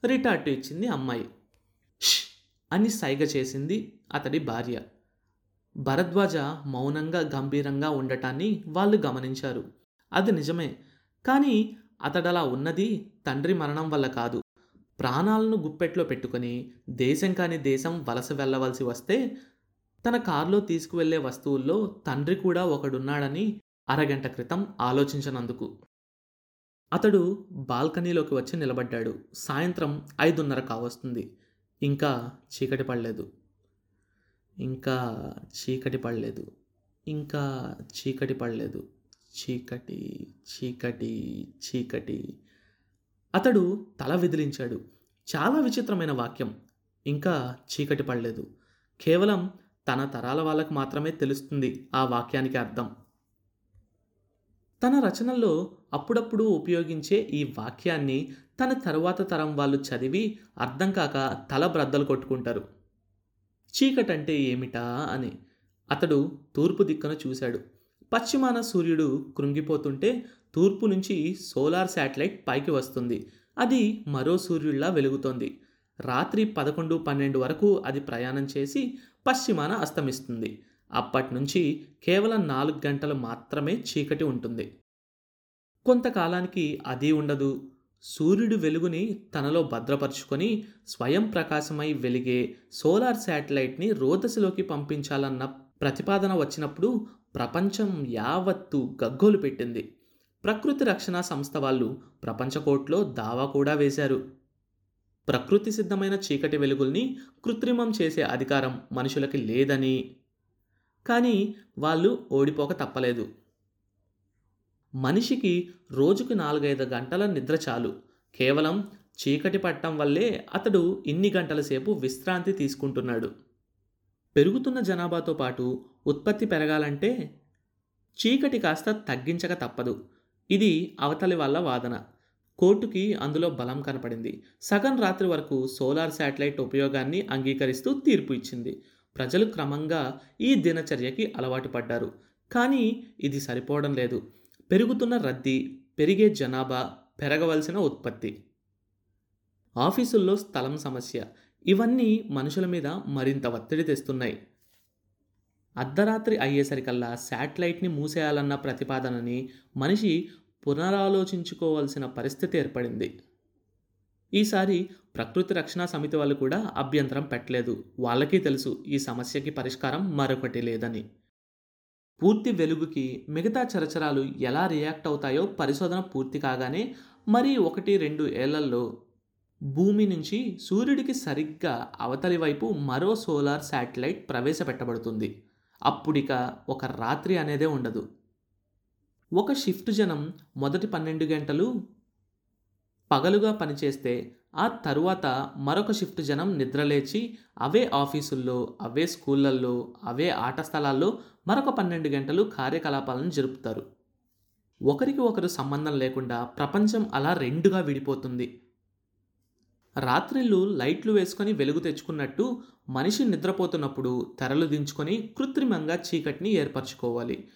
రిటార్టు ఇచ్చింది అమ్మాయి. ష్ అని సైగ చేసింది అతడి భార్య. భరద్వాజ మౌనంగా గంభీరంగా ఉండటాన్ని వాళ్ళు గమనించారు. అది నిజమే కానీ అతడలా ఉన్నది తండ్రి మరణం వల్ల కాదు. ప్రాణాలను గుప్పెట్లో పెట్టుకొని దేశం కాని దేశం వలస వెళ్ళవలసి వస్తే తన కారులో తీసుకువెళ్ళే వస్తువుల్లో తండ్రి కూడా ఒకడున్నాడని అరగంట క్రితం ఆలోచించనందుకు. అతడు బాల్కనీలోకి వచ్చి నిలబడ్డాడు. సాయంత్రం ఐదున్నర కావస్తుంది. ఇంకా చీకటి పడలేదు. ఇంకా చీకటి పడలేదు. ఇంకా చీకటి పడలేదు. చీకటి చీకటి చీకటి. అతడు తల విదిలించాడు. చాలా విచిత్రమైన వాక్యం. ఇంకా చీకటి పడలేదు. కేవలం తన తరాల వాళ్ళకు మాత్రమే తెలుస్తుంది ఆ వాక్యానికి అర్థం. తన రచనల్లో అప్పుడప్పుడు ఉపయోగించే ఈ వాక్యాన్ని తన తరువాత తరం వాళ్ళు చదివి అర్థం కాక తల బ్రద్దలు కొట్టుకుంటారు. చీకటంటే ఏమిటా అని అతడు తూర్పు దిక్కున చూశాడు. పశ్చిమాన సూర్యుడు కృంగిపోతుంటే తూర్పు నుంచి సోలార్ శాటిలైట్ పైకి వస్తుంది. అది మరో సూర్యుడిలా వెలుగుతోంది. రాత్రి పదకొండు పన్నెండు వరకు అది ప్రయాణం చేసి పశ్చిమాన అస్తమిస్తుంది. అప్పటి నుంచి కేవలం నాలుగు గంటలు మాత్రమే చీకటి ఉంటుంది. కొంతకాలానికి అది ఉండదు. సూర్యుడి వెలుగుని తనలో భద్రపరుచుకొని స్వయం ప్రకాశమై వెలిగే సోలార్ శాటిలైట్ని రోదసిలోకి పంపించాలన్న ప్రతిపాదన వచ్చినప్పుడు ప్రపంచం యావత్తు గగ్గోలు పెట్టింది. ప్రకృతి రక్షణ సంస్థ వాళ్ళు ప్రపంచకోట్లో దావా కూడా వేశారు. ప్రకృతి సిద్ధమైన చీకటి వెలుగుల్ని కృత్రిమం చేసే అధికారం మనుషులకి లేదని. కానీ వాళ్ళు ఓడిపోక తప్పలేదు. మనిషికి రోజుకు నాలుగైదు గంటల నిద్ర చాలు. కేవలం చీకటి పట్టడం వల్లే అతడు ఇన్ని గంటల సేపు విశ్రాంతి తీసుకుంటున్నాడు. పెరుగుతున్న జనాభాతో పాటు ఉత్పత్తి పెరగాలంటే చీకటి కాస్త తగ్గించక తప్పదు. ఇది అవతలి వాళ్ళ వాదన. కోర్టుకి అందులో బలం కనపడింది. సగం రాత్రి వరకు సోలార్ శాటిలైట్ ఉపయోగాన్ని అంగీకరిస్తూ తీర్పు ఇచ్చింది. ప్రజలు క్రమంగా ఈ దినచర్యకి అలవాటు పడ్డారు. కానీ ఇది సరిపోవడం లేదు. పెరుగుతున్న రద్దీ పెరిగే జనాభా పెరగవలసిన ఉత్పత్తి. ఆఫీసుల్లో స్థలం సమస్య. ఇవన్నీ మనుషుల మీద మరింత ఒత్తిడి తెస్తున్నాయి. అర్ధరాత్రి అయ్యేసరికల్లా శాటిలైట్ని మూసేయాలన్న ప్రతిపాదనని మనిషి పునరాలోచించుకోవాల్సిన పరిస్థితి ఏర్పడింది. ఈసారి ప్రకృతి రక్షణ సమితి వాళ్ళు కూడా అభ్యంతరం పెట్టలేదు. వాళ్ళకి తెలుసు ఈ సమస్యకి పరిష్కారం మరొకటి లేదని. పూర్తి వెలుగుకి మిగతా చరచరాలు ఎలా రియాక్ట్ అవుతాయో పరిశోధన పూర్తి కాగానే మరీ ఒకటి రెండు ఏళ్ళలో భూమి నుంచి సూర్యుడికి సరిగ్గా అవతలి వైపు మరో సోలార్ శాటిలైట్ ప్రవేశపెట్టబడుతుంది. అప్పుడిక ఒక రాత్రి అనేదే ఉండదు. ఒక షిఫ్ట్ జనం మొదటి పన్నెండు గంటలు పగలుగా పనిచేస్తే ఆ తరువాత మరొక షిఫ్ట్ జనం నిద్రలేచి అవే ఆఫీసుల్లో అవే స్కూళ్ళల్లో అవే ఆట స్థలాల్లో మరొక పన్నెండు గంటలు కార్యకలాపాలను జరుపుతారు. ఒకరికి ఒకరు సంబంధం లేకుండా ప్రపంచం అలా రెండుగా విడిపోతుంది. రాత్రిళ్ళు లైట్లు వేసుకొని వెలుగు తెచ్చుకున్నట్టు మనిషి నిద్రపోతున్నప్పుడు తెరలు దించుకొని కృత్రిమంగా చీకటిని ఏర్పరచుకోవాలి.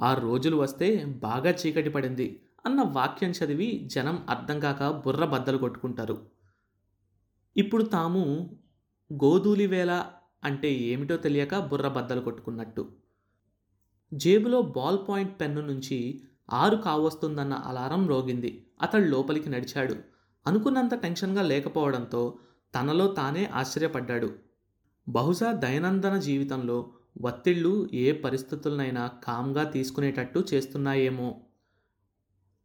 ఆ రోజులు వస్తే బాగా చీకటి పడింది అన్న వాక్యం చదివి జనం అర్థం కాక బుర్ర బద్దలు కొట్టుకుంటారు. ఇప్పుడు తాము గోధూలి వేళ అంటే ఏమిటో తెలియక బుర్ర బద్దలు కొట్టుకున్నట్టు. జేబులో బాల్ పాయింట్ పెన్ను నుంచి ఆరు కావస్తుందన్న అలారం రోగింది. అతడు లోపలికి నడిచాడు. అనుకున్నంత టెన్షన్గా లేకపోవడంతో తనలో తానే ఆశ్చర్యపడ్డాడు. బహుశా దైనందిన జీవితంలో ఒత్తిళ్ళు ఏ పరిస్థితులనైనా కామ్గా తీసుకునేటట్టు చేస్తున్నాయేమో.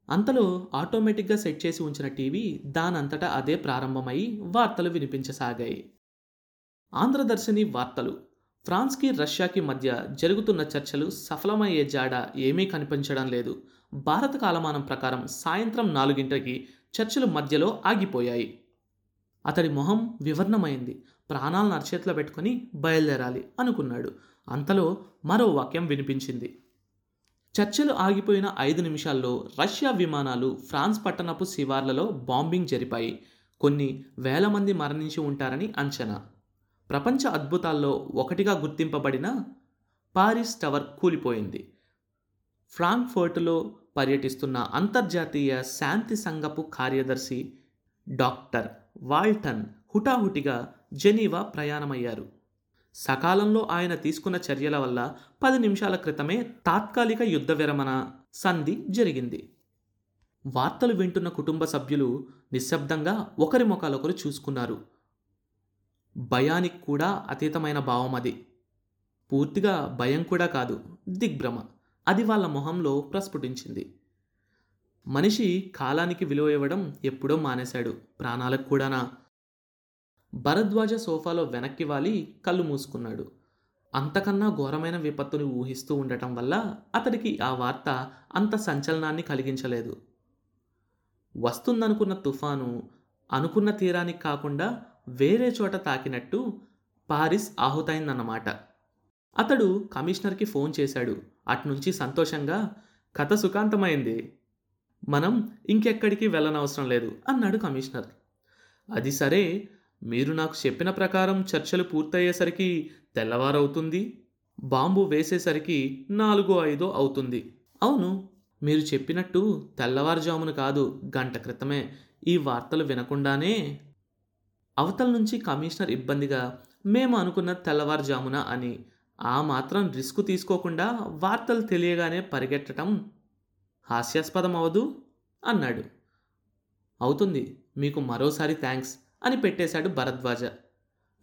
అంతలో ఆటోమేటిక్గా సెట్ చేసి ఉంచిన టీవీ దానంతటా అదే ప్రారంభమై వార్తలు వినిపించసాగాయి. ఆంధ్రదర్శిని వార్తలు. ఫ్రాన్స్కి రష్యాకి మధ్య జరుగుతున్న చర్చలు సఫలమయ్యే జాడ ఏమీ కనిపించడం లేదు. భారత కాలమానం ప్రకారం సాయంత్రం నాలుగింటికి చర్చలు మధ్యలో ఆగిపోయాయి. అతడి మొహం వివర్ణమైంది. ప్రాణాలను అరచేతిలో పెట్టుకొని బయలుదేరాలి అనుకున్నాడు. అంతలో మరో వాక్యం వినిపించింది. చర్చలు ఆగిపోయిన ఐదు నిమిషాల్లో రష్యా విమానాలు ఫ్రాన్స్ పట్టణపు శివార్లలో బాంబింగ్ జరిపాయి. కొన్ని వేల మంది మరణించి ఉంటారని అంచనా. ప్రపంచ అద్భుతాల్లో ఒకటిగా గుర్తింపబడిన పారిస్ టవర్ కూలిపోయింది. ఫ్రాంక్ఫర్ట్లో పర్యటిస్తున్న అంతర్జాతీయ శాంతి సంఘపు కార్యదర్శి డాక్టర్ వాల్టన్ హుటాహుటిగా జెనీవా ప్రయాణమయ్యారు. సకాలంలో ఆయన తీసుకున్న చర్యల వల్ల పది నిమిషాల క్రితమే తాత్కాలిక యుద్ధ విరమణ సంధి జరిగింది. వార్తలు వింటున్న కుటుంబ సభ్యులు నిశ్శబ్దంగా ఒకరి ముఖాలొకరు చూసుకున్నారు. భయానికి కూడా అతీతమైన భావం అది. పూర్తిగా భయం కూడా కాదు దిగ్భ్రమ. అది వాళ్ళ మొహంలో ప్రస్ఫుటించింది. మనిషి కాలానికి విలువ ఇవ్వడం ఎప్పుడో మానేశాడు. ప్రాణాలకు కూడానా. భరద్వాజ సోఫాలో వెనక్కి వాలి కళ్ళు మూసుకున్నాడు. అంతకన్నా ఘోరమైన విపత్తుని ఊహిస్తూ ఉండటం వల్ల అతడికి ఆ వార్త అంత సంచలనాన్ని కలిగించలేదు. వస్తుందనుకున్న తుఫాను అనుకున్న తీరానికి కాకుండా వేరే చోట తాకినట్టు పారిస్ ఆహుతైందన్నమాట. అతడు కమిషనర్కి ఫోన్ చేశాడు. అట్నుంచి సంతోషంగా కథ సుఖాంతమైంది. మనం ఇంకెక్కడికి వెళ్ళనవసరం లేదు అన్నాడు కమిషనర్. అది సరే మీరు నాకు చెప్పిన ప్రకారం చర్చలు పూర్తయ్యేసరికి తెల్లవారవుతుంది బాంబు వేసేసరికి నాలుగో ఐదో అవుతుంది. అవును మీరు చెప్పినట్టు తెల్లవారుజామున కాదు గంట క్రితమే ఈ వార్తలు వినకుండానే అవతల నుంచి కమిషనర్ ఇబ్బందిగా మేము అనుకున్న తెల్లవారుజామున అని ఆ మాత్రం రిస్క్ తీసుకోకుండా వార్తలు తెలియగానే పరిగెట్టడం హాస్యాస్పదం అవదు అన్నాడు. అవుతుంది మీకు మరోసారి థ్యాంక్స్ అని పెట్టేశాడు భరద్వాజ.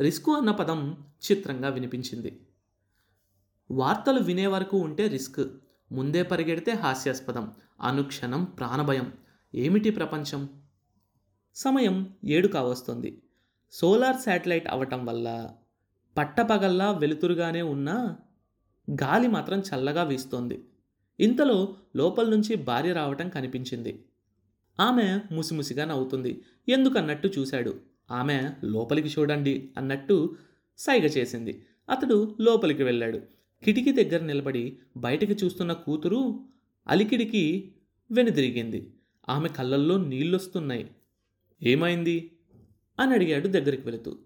రిస్క్ అన్న పదం చిత్రంగా వినిపించింది. వార్తలు వినే వరకు ఉంటే రిస్క్ ముందే పరిగెడితే హాస్యాస్పదం అనుక్షణం ప్రాణభయం. ఏమిటి ప్రపంచం? సమయం ఏడు కావస్తుంది. సోలార్ శాటిలైట్ అవటం వల్ల పట్టపగల్లా వెలుతురుగానే ఉన్నా గాలి మాత్రం చల్లగా వీస్తోంది. ఇంతలో లోపల నుంచి భార్య రావటం కనిపించింది. ఆమె ముసిముసిగా నవ్వుతుంది. ఎందుకన్నట్టు చూశాడు. ఆమె లోపలికి చూడండి అన్నట్టు సైగ చేసింది. అతడు లోపలికి వెళ్ళాడు. కిటికీ దగ్గర నిలబడి బయటికి చూస్తున్న కూతురు అలికిడికి వెనుదిరిగింది. ఆమె కళ్ళల్లో నీళ్ళొస్తున్నాయి. ఏమైంది? అని అడిగాడు దగ్గరికి వెళుతూ.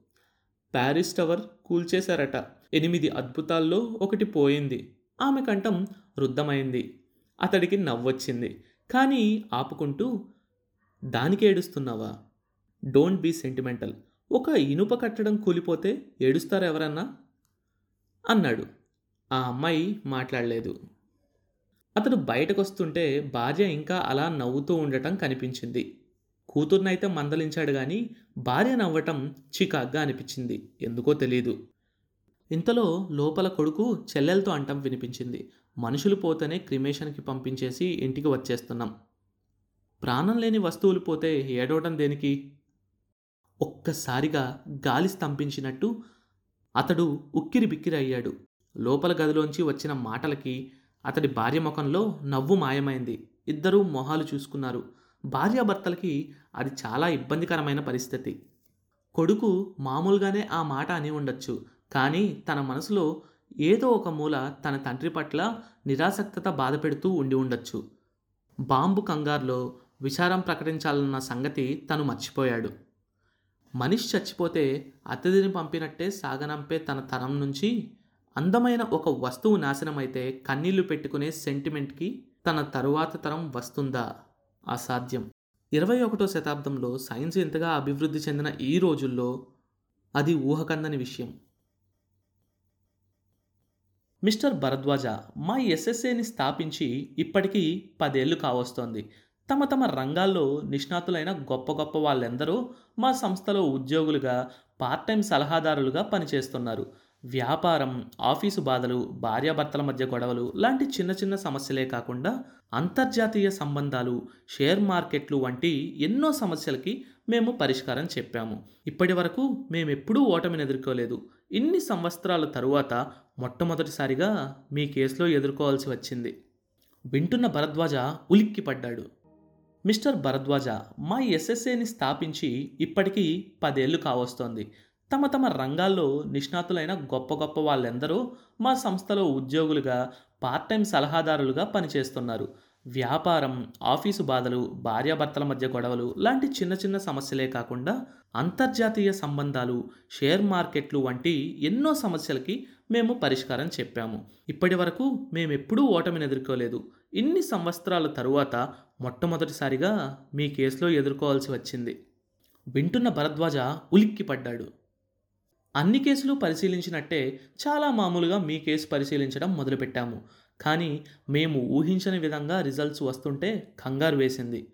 ప్యారిస్ టవర్ కూల్చేశారట. ఎనిమిది అద్భుతాల్లో ఒకటి పోయింది. ఆమె కంఠం రుద్ధమైంది. అతడికి నవ్వొచ్చింది. కానీ ఆపుకుంటూ దానికి ఏడుస్తున్నావా? Don't be sentimental. ఒక ఇనుప కట్టడం కూలిపోతే ఏడుస్తారు ఎవరన్నా? అన్నాడు. ఆ అమ్మాయి మాట్లాడలేదు. అతడు బయటకు వస్తుంటే భార్య ఇంకా అలా నవ్వుతూ ఉండటం కనిపించింది. కూతుర్నైతే మందలించాడు కానీ భార్య నవ్వటం చికాగ్గా అనిపించింది. ఎందుకో తెలియదు ఇంతలో లోపల కొడుకు చెల్లెలతో అంటం వినిపించింది. మనుషులు పోతేనే క్రిమేషన్కి పంపించేసి ఇంటికి వచ్చేస్తున్నాం. ప్రాణం లేని వస్తువులు పోతే ఏడవటం దేనికి? ఒక్కసారిగా గాలి స్తంభించినట్టు అతడు ఉక్కిరి బిక్కిరి అయ్యాడు. లోపల గదిలోంచి వచ్చిన మాటలకి అతడి భార్య ముఖంలో నవ్వు మాయమైంది. ఇద్దరూ మొహాలు చూసుకున్నారు. భార్యాభర్తలకి అది చాలా ఇబ్బందికరమైన పరిస్థితి. కొడుకు మామూలుగానే ఆ మాట అని ఉండొచ్చు. కానీ తన మనసులో ఏదో ఒక మూల తన తండ్రి పట్ల నిరాసక్తత బాధపెడుతూ ఉండి ఉండొచ్చు. బాంబు కంగారులో విచారం ప్రకటించాలన్న సంగతి తను మర్చిపోయాడు. మనిషి చచ్చిపోతే అతిథిని పంపినట్టే సాగనంపే తన తరం నుంచి అందమైన ఒక వస్తువు నాశనమైతే కన్నీళ్ళు పెట్టుకునే సెంటిమెంట్కి తన తరువాత తరం వస్తుందా? అసాధ్యం. ఇరవై ఒకటో శతాబ్దంలో సైన్స్ ఇంతగా అభివృద్ధి చెందిన ఈ రోజుల్లో అది ఊహకందని విషయం. మిస్టర్ భరద్వాజ మా ఎస్ఎస్ఏని స్థాపించి ఇప్పటికీ పదేళ్ళు కావస్తోంది. తమ తమ రంగాల్లో నిష్ణాతులైన గొప్ప గొప్ప వాళ్ళెందరూ మా సంస్థలో ఉద్యోగులుగా పార్ట్ టైం సలహాదారులుగా పనిచేస్తున్నారు. వ్యాపారం ఆఫీసు బాధలు భార్యాభర్తల మధ్య గొడవలు లాంటి చిన్న చిన్న సమస్యలే కాకుండా అంతర్జాతీయ సంబంధాలు షేర్ మార్కెట్లు వంటి ఎన్నో సమస్యలకి మేము పరిష్కారం చెప్పాము. ఇప్పటి వరకు మేమెప్పుడూ ఓటమిని ఎదుర్కోలేదు. ఇన్ని సంవత్సరాల తరువాత మొట్టమొదటిసారిగా మీ కేసులో ఎదుర్కోవాల్సి వచ్చింది. వింటున్న భరద్వాజ ఉలిక్కిపడ్డాడు. మిస్టర్ భరద్వాజ మా ఎస్ఎస్ఏని స్థాపించి ఇప్పటికీ పదేళ్ళు కావస్తోంది. తమ తమ రంగాల్లో నిష్ణాతులైన గొప్ప గొప్ప వాళ్ళెందరూ మా సంస్థలో ఉద్యోగులుగా పార్ట్ టైం సలహాదారులుగా పనిచేస్తున్నారు. వ్యాపారం ఆఫీసు బాధలు భార్యాభర్తల మధ్య గొడవలు లాంటి చిన్న చిన్న సమస్యలే కాకుండా అంతర్జాతీయ సంబంధాలు షేర్ మార్కెట్లు వంటి ఎన్నో సమస్యలకి మేము పరిష్కారం చెప్పాము. ఇప్పటి వరకు మేమెప్పుడూ ఓటమిని ఎదుర్కోలేదు. ఇన్ని సంవత్సరాల తరువాత మొట్టమొదటిసారిగా మీ కేసులో ఎదుర్కోవాల్సి వచ్చింది. వింటున్న భరద్వాజ ఉలిక్కిపడ్డాడు. అన్ని కేసులు పరిశీలించినట్టే చాలా మామూలుగా మీ కేసు పరిశీలించడం మొదలుపెట్టాము. కానీ మేము ఊహించని విధంగా రిజల్ట్స్ వస్తుంటే కంగారు వేసింది.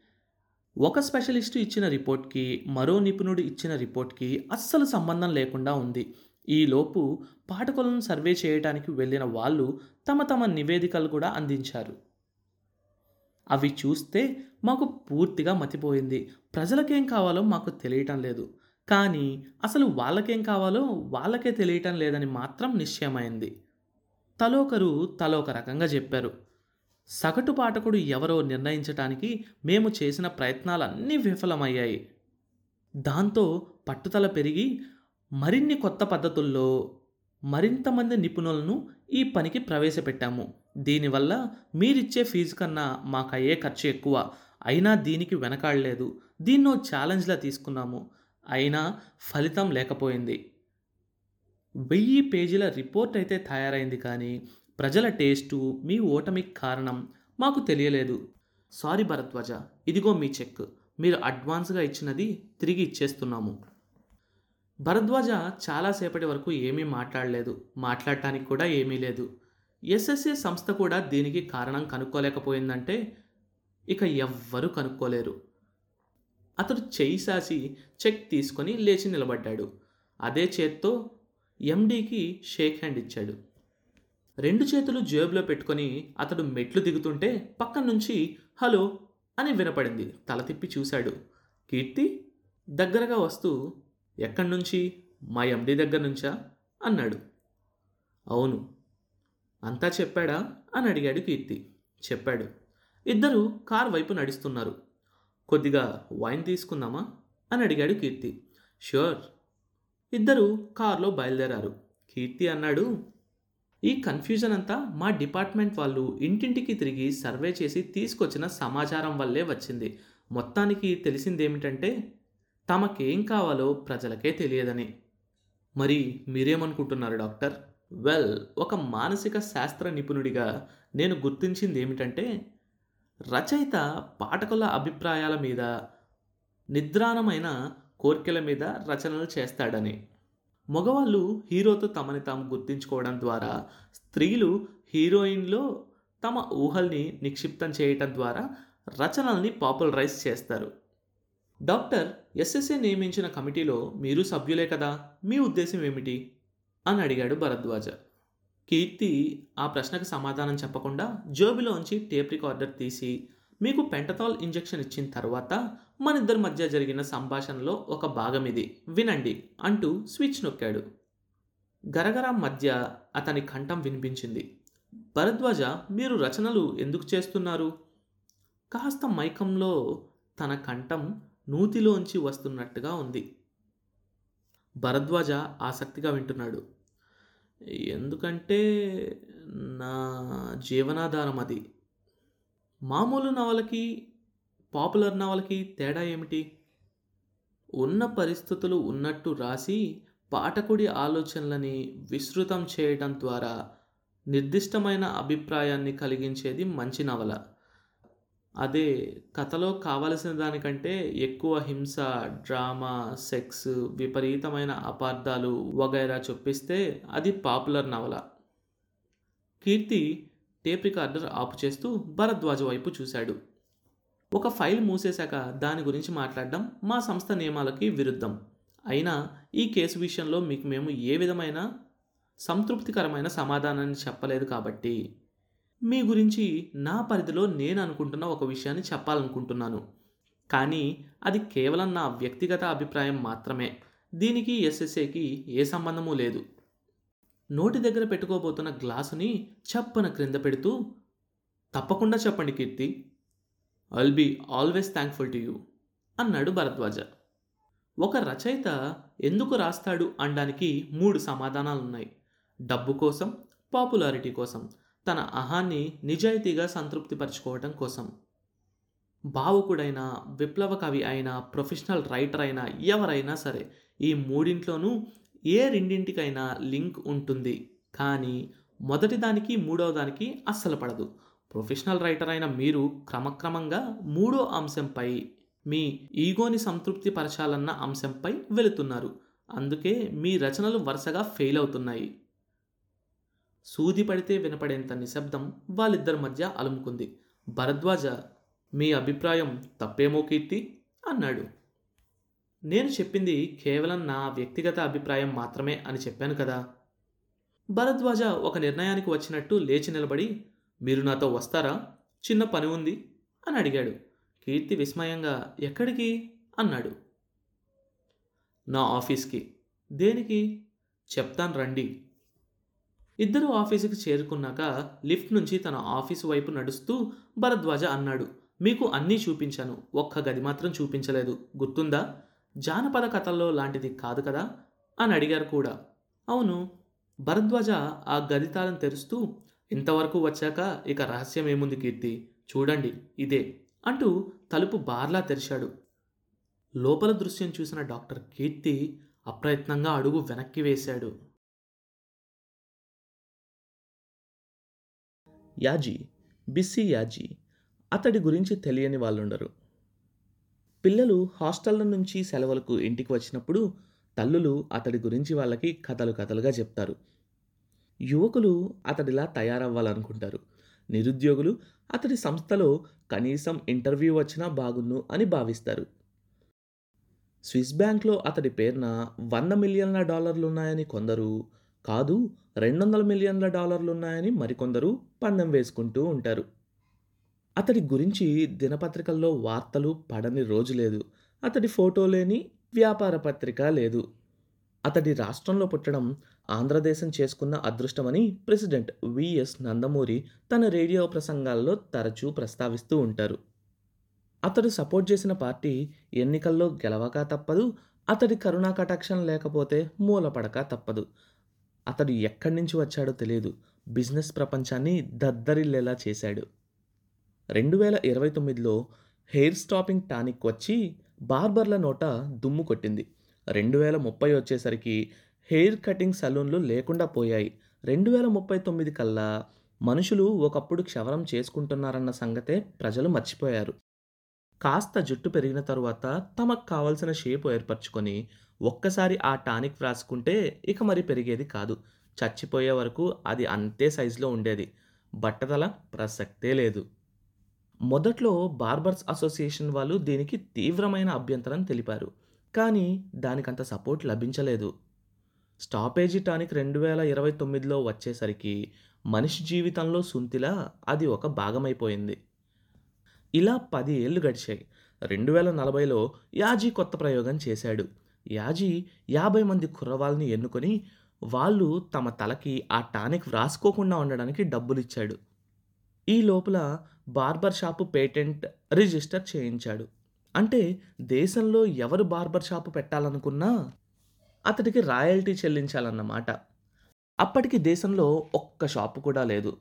ఒక స్పెషలిస్టు ఇచ్చిన రిపోర్ట్కి మరో నిపుణుడు ఇచ్చిన రిపోర్ట్కి అస్సలు సంబంధం లేకుండా ఉంది. ఈలోపు పాఠకులను సర్వే చేయడానికి వెళ్ళిన వాళ్ళు తమ తమ నివేదికలు కూడా అందించారు. అవి చూస్తే మాకు పూర్తిగా మతిపోయింది. ప్రజలకేం కావాలో మాకు తెలియటం లేదు. కానీ అసలు వాళ్ళకేం కావాలో వాళ్ళకే తెలియటం లేదని మాత్రం నిశ్చయమైంది. తలోకరు తలోక రకంగా చెప్పారు. సగటు పాఠకుడు ఎవరో నిర్ణయించటానికి మేము చేసిన ప్రయత్నాలన్నీ విఫలమయ్యాయి. దాంతో పట్టుదల పెరిగి మరిన్ని కొత్త పద్ధతుల్లో మరింతమంది నిపుణులను ఈ పనికి ప్రవేశపెట్టాము. దీనివల్ల మీరిచ్చే ఫీజు కన్నా మాకయ్యే ఖర్చు ఎక్కువ. అయినా దీనికి వెనకాడలేదు. దీన్నో ఛాలెంజ్లా తీసుకున్నాము. అయినా ఫలితం లేకపోయింది. వెయ్యి పేజీల రిపోర్ట్ అయితే తయారైంది కానీ ప్రజల టేస్టు మీ ఓటమికి కారణం మాకు తెలియలేదు. సారీ భరద్వాజ ఇదిగో మీ చెక్. మీరు అడ్వాన్స్గా ఇచ్చినది తిరిగి ఇచ్చేస్తున్నాము. భరద్వాజ చాలాసేపటి వరకు ఏమీ మాట్లాడలేదు. మాట్లాడటానికి కూడా ఏమీ లేదు. ఎస్ఎస్ఏ సంస్థ కూడా దీనికి కారణం కనుక్కోలేకపోయిందంటే ఇక ఎవ్వరూ కనుక్కోలేరు. అతడు చేయి సాసి చెక్ తీసుకొని లేచి నిలబడ్డాడు. అదే చేత్తో ఎండీకి షేక్ హ్యాండ్ ఇచ్చాడు. రెండు చేతులు జేబులో పెట్టుకొని అతడు మెట్లు దిగుతుంటే పక్కన నుంచి హలో అని వినపడింది. తల తిప్పి చూశాడు. కీర్తి దగ్గరగా వస్తూ ఎక్కడి నుంచి మా ఎండీ దగ్గర నుంచా అన్నాడు. అవును అంతా చెప్పాడా? అని అడిగాడు కీర్తి. చెప్పాడు. ఇద్దరు కార్ వైపు నడుస్తున్నారు. కొద్దిగా వైన్ తీసుకుందామా? అని అడిగాడు కీర్తి. ష్యూర్ ఇద్దరు కారులో బయలుదేరారు. కీర్తి అన్నాడు ఈ కన్ఫ్యూజన్ అంతా మా డిపార్ట్మెంట్ వాళ్ళు ఇంటింటికి తిరిగి సర్వే చేసి తీసుకొచ్చిన సమాచారం వల్లే వచ్చింది. మొత్తానికి తెలిసిందేమిటంటే తమకేం కావాలో ప్రజలకే తెలియదని. మరి మీరేమనుకుంటున్నారు డాక్టర్? వెల్ ఒక మానసిక శాస్త్ర నిపుణుడిగా నేను గుర్తించింది ఏమిటంటే రచయిత పాఠకుల అభిప్రాయాల మీద నిద్రాణమైన కోర్కెల మీద రచనలు చేస్తాడని. మగవాళ్ళు హీరోతో తమని తాము గుర్తించుకోవడం ద్వారా స్త్రీలు హీరోయిన్లో తమ ఊహల్ని నిక్షిప్తం చేయటం ద్వారా రచనల్ని పాపులరైజ్ చేస్తారు. డాక్టర్ ఎస్ఎస్ఏ నియమించిన కమిటీలో మీరు సభ్యులే కదా? మీ ఉద్దేశం ఏమిటి? అని అడిగాడు భరద్వాజ. కీర్తి ఆ ప్రశ్నకు సమాధానం చెప్పకుండా జోబిలోంచి టేప్ రికార్డర్ తీసి మీకు పెంటతాల్ ఇంజెక్షన్ ఇచ్చిన తర్వాత మన ఇద్దరి మధ్య జరిగిన సంభాషణలో ఒక భాగం ఇది. వినండి అంటూ స్విచ్ నొక్కాడు. గరగర మధ్య అతని కంఠం వినిపించింది. భరద్వాజ మీరు రచనలు ఎందుకు చేస్తున్నారు? కాస్త మైకంలో తన కంఠం నూతిలోంచి వస్తున్నట్టుగా ఉంది. భరద్వాజ ఆసక్తిగా వింటున్నాడు. ఎందుకంటే నా జీవనాధారం అది. మామూలు నవలకి పాపులర్ నవలకి తేడా ఏమిటి? ఉన్న పరిస్థితులు ఉన్నట్టు రాసి పాఠకుడి ఆలోచనలని విస్తృతం చేయడం ద్వారా నిర్దిష్టమైన అభిప్రాయాన్ని కలిగించేది మంచి నవల. అదే కథలో కావలసిన దానికంటే ఎక్కువ హింస డ్రామా సెక్స్ విపరీతమైన అపార్థాలు వగైరా చొప్పిస్తే అది పాపులర్ నవల. కీర్తి టేప్ రికార్డర్ ఆపు చేస్తూ భరద్వాజ వైపు చూశాడు. ఒక ఫైల్ మూసేశాక దాని గురించి మాట్లాడడం మా సంస్థ నియమాలకి విరుద్ధం. అయినా ఈ కేసు విషయంలో మీకు మేము ఏ విధమైన సంతృప్తికరమైన సమాధానాన్ని చెప్పలేదు కాబట్టి. మీ గురించి నా పరిధిలో నేను అనుకుంటున్న ఒక విషయాన్ని చెప్పాలనుకుంటున్నాను. కానీ అది కేవలం నా వ్యక్తిగత అభిప్రాయం మాత్రమే. దీనికి ఎస్ఎస్ఏకి ఏ సంబంధము లేదు. నోటి దగ్గర పెట్టుకోబోతున్న గ్లాసుని చప్పన క్రింద పెడుతూ తప్పకుండా చెప్పండి Keerthi. I'll be always thankful to you అన్నాడు భరద్వాజ. ఒక రచయిత ఎందుకు రాస్తాడు అనడానికి మూడు సమాధానాలున్నాయి. డబ్బు కోసం పాపులారిటీ కోసం. తన అహాన్ని నిజాయితీగా సంతృప్తిపరచుకోవటం కోసం. భావుకుడైన విప్లవ కవి అయినా ప్రొఫెషనల్ రైటర్ అయినా ఎవరైనా సరే ఈ మూడింట్లోనూ ఏ రెండింటికైనా లింక్ ఉంటుంది. కానీ మొదటి దానికి మూడవ దానికి అస్సలు పడదు. ప్రొఫెషనల్ రైటర్ అయిన మీరు క్రమక్రమంగా మూడో అంశంపై మీ ఈగోని సంతృప్తి పరచాలన్న అంశంపై వెళుతున్నారు. అందుకే మీ రచనలు వరుసగా ఫెయిల్ అవుతున్నాయి. సూది పడితే వినపడేంత నిశ్శబ్దం వాళ్ళిద్దరి మధ్య అలుముకుంది. భరద్వాజ మీ అభిప్రాయం తప్పేమో కీర్తి అన్నాడు. నేను చెప్పింది కేవలం నా వ్యక్తిగత అభిప్రాయం మాత్రమే అని చెప్పాను కదా. భరద్వాజ ఒక నిర్ణయానికి వచ్చినట్టు లేచి నిలబడి మీరు నాతో వస్తారా? చిన్న పని ఉంది అని అడిగాడు. కీర్తి విస్మయంగా ఎక్కడికి అన్నాడు. నా ఆఫీస్కి. దేనికి? చెప్తాను రండి. ఇద్దరు ఆఫీసుకి చేరుకున్నాక లిఫ్ట్ నుంచి తన ఆఫీసు వైపు నడుస్తూ భరద్వాజ అన్నాడు. మీకు అన్నీ చూపించాను. ఒక్క గది మాత్రం చూపించలేదు. గుర్తుందా? జానపద కథల్లో లాంటిది కాదు కదా? అని అడిగారు కూడా. అవును. భరద్వాజ ఆ గది తాళం తెరుస్తూ ఇంతవరకు వచ్చాక ఇక రహస్యం ఏముంది కీర్తి? చూడండి ఇదే అంటూ తలుపు బార్లా తెరిచాడు. లోపల దృశ్యం చూసిన డాక్టర్ కీర్తి అప్రయత్నంగా అడుగు వెనక్కి వేశాడు. యాజీ బిస్సీ యాజీ అతడి గురించి తెలియని వాళ్ళుండరు. పిల్లలు హాస్టళ్ళ నుంచి సెలవులకు ఇంటికి వచ్చినప్పుడు తల్లులు అతడి గురించి వాళ్ళకి కథలు కథలుగా చెప్తారు. యువకులు అతడిలా తయారవ్వాలనుకుంటారు. నిరుద్యోగులు అతడి సంస్థలో కనీసం ఇంటర్వ్యూ వచ్చినా బాగున్ను అని భావిస్తారు. స్విస్ బ్యాంక్లో అతడి పేరున వంద మిలియన్ల డాలర్లు ఉన్నాయని కొందరు కాదు రెండు వందల మిలియన్ల డాలర్లు ఉన్నాయని మరికొందరు పందెం వేసుకుంటూ ఉంటారు. అతడి గురించి దినపత్రికల్లో వార్తలు పడని రోజు లేదు. అతడి ఫోటో లేని వ్యాపార పత్రిక లేదు. అతడి రాష్ట్రంలో పుట్టడం ఆంధ్రదేశం చేసుకున్న అదృష్టమని ప్రెసిడెంట్ విఎస్ నందమూరి తన రేడియో ప్రసంగాల్లో తరచూ ప్రస్తావిస్తూ ఉంటారు. అతడు సపోర్ట్ చేసిన పార్టీ ఎన్నికల్లో గెలవక తప్పదు అతడి కరుణా కటాక్షం లేకపోతే మూలపడక తప్పదు. అతడు ఎక్కడి నుంచి వచ్చాడో తెలియదు. బిజినెస్ ప్రపంచాన్ని దద్దరిల్లేలా చేశాడు. రెండు వేల ఇరవై తొమ్మిదిలో హెయిర్ స్టాపింగ్ టానిక్ వచ్చి బార్బర్ల నోట దుమ్ము కొట్టింది. రెండు వేల ముప్పై వచ్చేసరికి హెయిర్ కటింగ్ సలూన్లు లేకుండా పోయాయి. రెండు వేల ముప్పై తొమ్మిది కల్లా మనుషులు ఒకప్పుడు క్షవరం చేసుకుంటున్నారన్న సంగతే ప్రజలు మర్చిపోయారు. కాస్త జుట్టు పెరిగిన తరువాత తమకు కావలసిన షేపు ఏర్పరచుకొని ఒక్కసారి ఆ టానిక్ వ్రాసుకుంటే ఇక మరి పెరిగేది కాదు. చచ్చిపోయే వరకు అది అంతే సైజులో ఉండేది. బట్టతల ప్రసక్తే లేదు. మొదట్లో బార్బర్స్ అసోసియేషన్ వాళ్ళు దీనికి తీవ్రమైన అభ్యంతరం తెలిపారు. కానీ దానికంత సపోర్ట్ లభించలేదు. స్టాపేజీ టానిక్ రెండు వేల ఇరవై తొమ్మిదిలో వచ్చేసరికి మనిషి జీవితంలో సుంతిలా అది ఒక భాగమైపోయింది. ఇలా పది ఏళ్ళు గడిచాయి. రెండు వేల నలభైలో యాజీ కొత్త ప్రయోగం చేశాడు. యాజీ యాభై మంది కుర్రవాళ్ళని ఎన్నుకొని వాళ్ళు తమ తలకి ఆ టానిక్ వ్రాసుకోకుండా ఉండడానికి డబ్బులు ఇచ్చాడు ఈ లోపల బార్బర్ షాపు పేటెంట్ రిజిస్టర్ చేయించాడు. అంటే దేశంలో ఎవరు బార్బర్ షాపు పెట్టాలనుకున్నా అతడికి రాయల్టీ చెల్లించాలన్నమాట. అప్పటికి దేశంలో ఒక్క షాపు కూడా లేదు.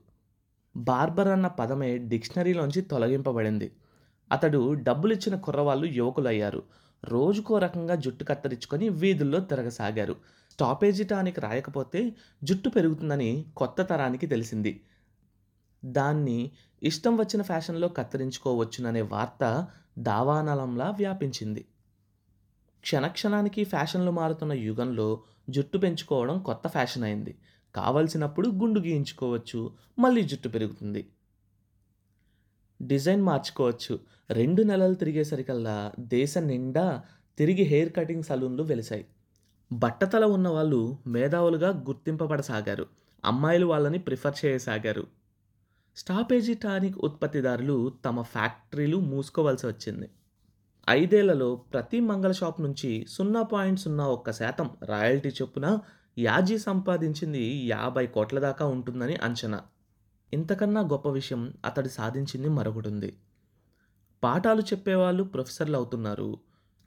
బార్బర్ అన్న పదమే డిక్షనరీలోంచి తొలగింపబడింది. అతడు డబ్బులిచ్చిన కుర్రవాళ్ళు యువకులయ్యారు. రోజుకో రకంగా జుట్టు కత్తిరించుకొని వీధుల్లో తిరగసాగారు. స్టాపేజీ టానిక్ రాయకపోతే జుట్టు పెరుగుతుందని కొత్త తరానికి తెలిసింది. దాన్ని ఇష్టం వచ్చిన ఫ్యాషన్లో కత్తిరించుకోవచ్చుననే వార్త దావానలంలా వ్యాపించింది. క్షణక్షణానికి ఫ్యాషన్లు మారుతున్న యుగంలో జుట్టు పెంచుకోవడం కొత్త ఫ్యాషన్ అయింది. కావలసినప్పుడు గుండు గీయించుకోవచ్చు మళ్ళీ జుట్టు పెరుగుతుంది. డిజైన్ మార్చుకోవచ్చు. రెండు నెలలు తిరిగేసరికల్లా దేశం నిండా తిరిగి హెయిర్ కటింగ్ సలూన్లు వెలిశాయి. బట్టతల ఉన్న వాళ్ళు మేధావులుగా గుర్తింపబడసాగారు. అమ్మాయిలు వాళ్ళని ప్రిఫర్ చేయసాగారు. స్టాపేజీ టానిక్ ఉత్పత్తిదారులు తమ ఫ్యాక్టరీలు మూసుకోవాల్సి వచ్చింది. ఐదేళ్ళలో ప్రతి మంగళ షాప్ నుంచి సున్నా పాయింట్ సున్నా ఒక్క శాతం రాయల్టీ చొప్పున యాజీ సంపాదించింది యాభై కోట్ల దాకా ఉంటుందని అంచనా. ఇంతకన్నా గొప్ప విషయం అతడు సాధించింది మరొకటి ఉంది పాఠాలు చెప్పేవాళ్ళు ప్రొఫెసర్లు అవుతున్నారు.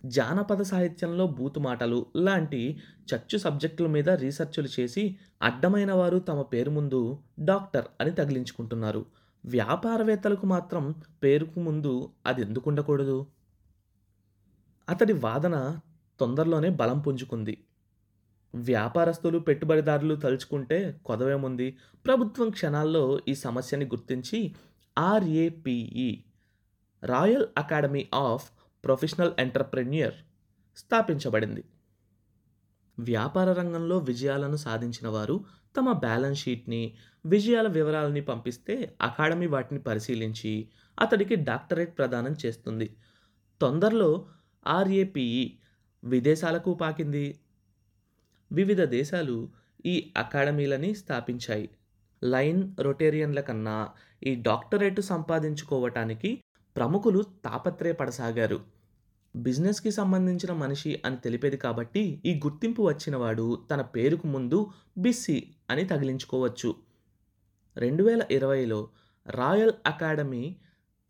జానపద సాహిత్యంలో బూతుమాటలు లాంటి చచ్చు సబ్జెక్టుల మీద రీసెర్చులు చేసి అడ్డమైన వారు తమ పేరు ముందు డాక్టర్ అని తగిలించుకుంటున్నారు. వ్యాపారవేత్తలకు మాత్రం పేరుకు ముందు అది ఎందుకు ఉండకూడదు అతడి వాదన తొందరలోనే బలం పుంజుకుంది. వ్యాపారస్తులు పెట్టుబడిదారులు తలుచుకుంటే కొదవేముంది? ప్రభుత్వం క్షణాల్లో ఈ సమస్యని గుర్తించి RAPE royal academy of professional entrepreneur స్థాపించబడింది. వ్యాపార రంగంలో విజయాలను సాధించిన వారు తమ బ్యాలెన్స్ షీట్ని విజయాల వివరాలని పంపిస్తే అకాడమీ వాటిని పరిశీలించి అతడికి డాక్టరేట్ ప్రదానం చేస్తుంది. తొందరలో ఆర్ఏపిఈ విదేశాలకు పాకింది. వివిధ దేశాలు ఈ అకాడమీలని స్థాపించాయి. లైన్ రొటేరియన్ల కన్నా ఈ డాక్టరేట్ సంపాదించుకోవటానికి ప్రముఖులు తాపత్రయపడసాగారు బిజినెస్కి సంబంధించిన మనిషి అని తెలిపేది కాబట్టి ఈ గుర్తింపు వచ్చినవాడు తన పేరుకు ముందు బిస్సి అని తగిలించుకోవచ్చు. రెండు వేల ఇరవైలో రాయల్ అకాడమీ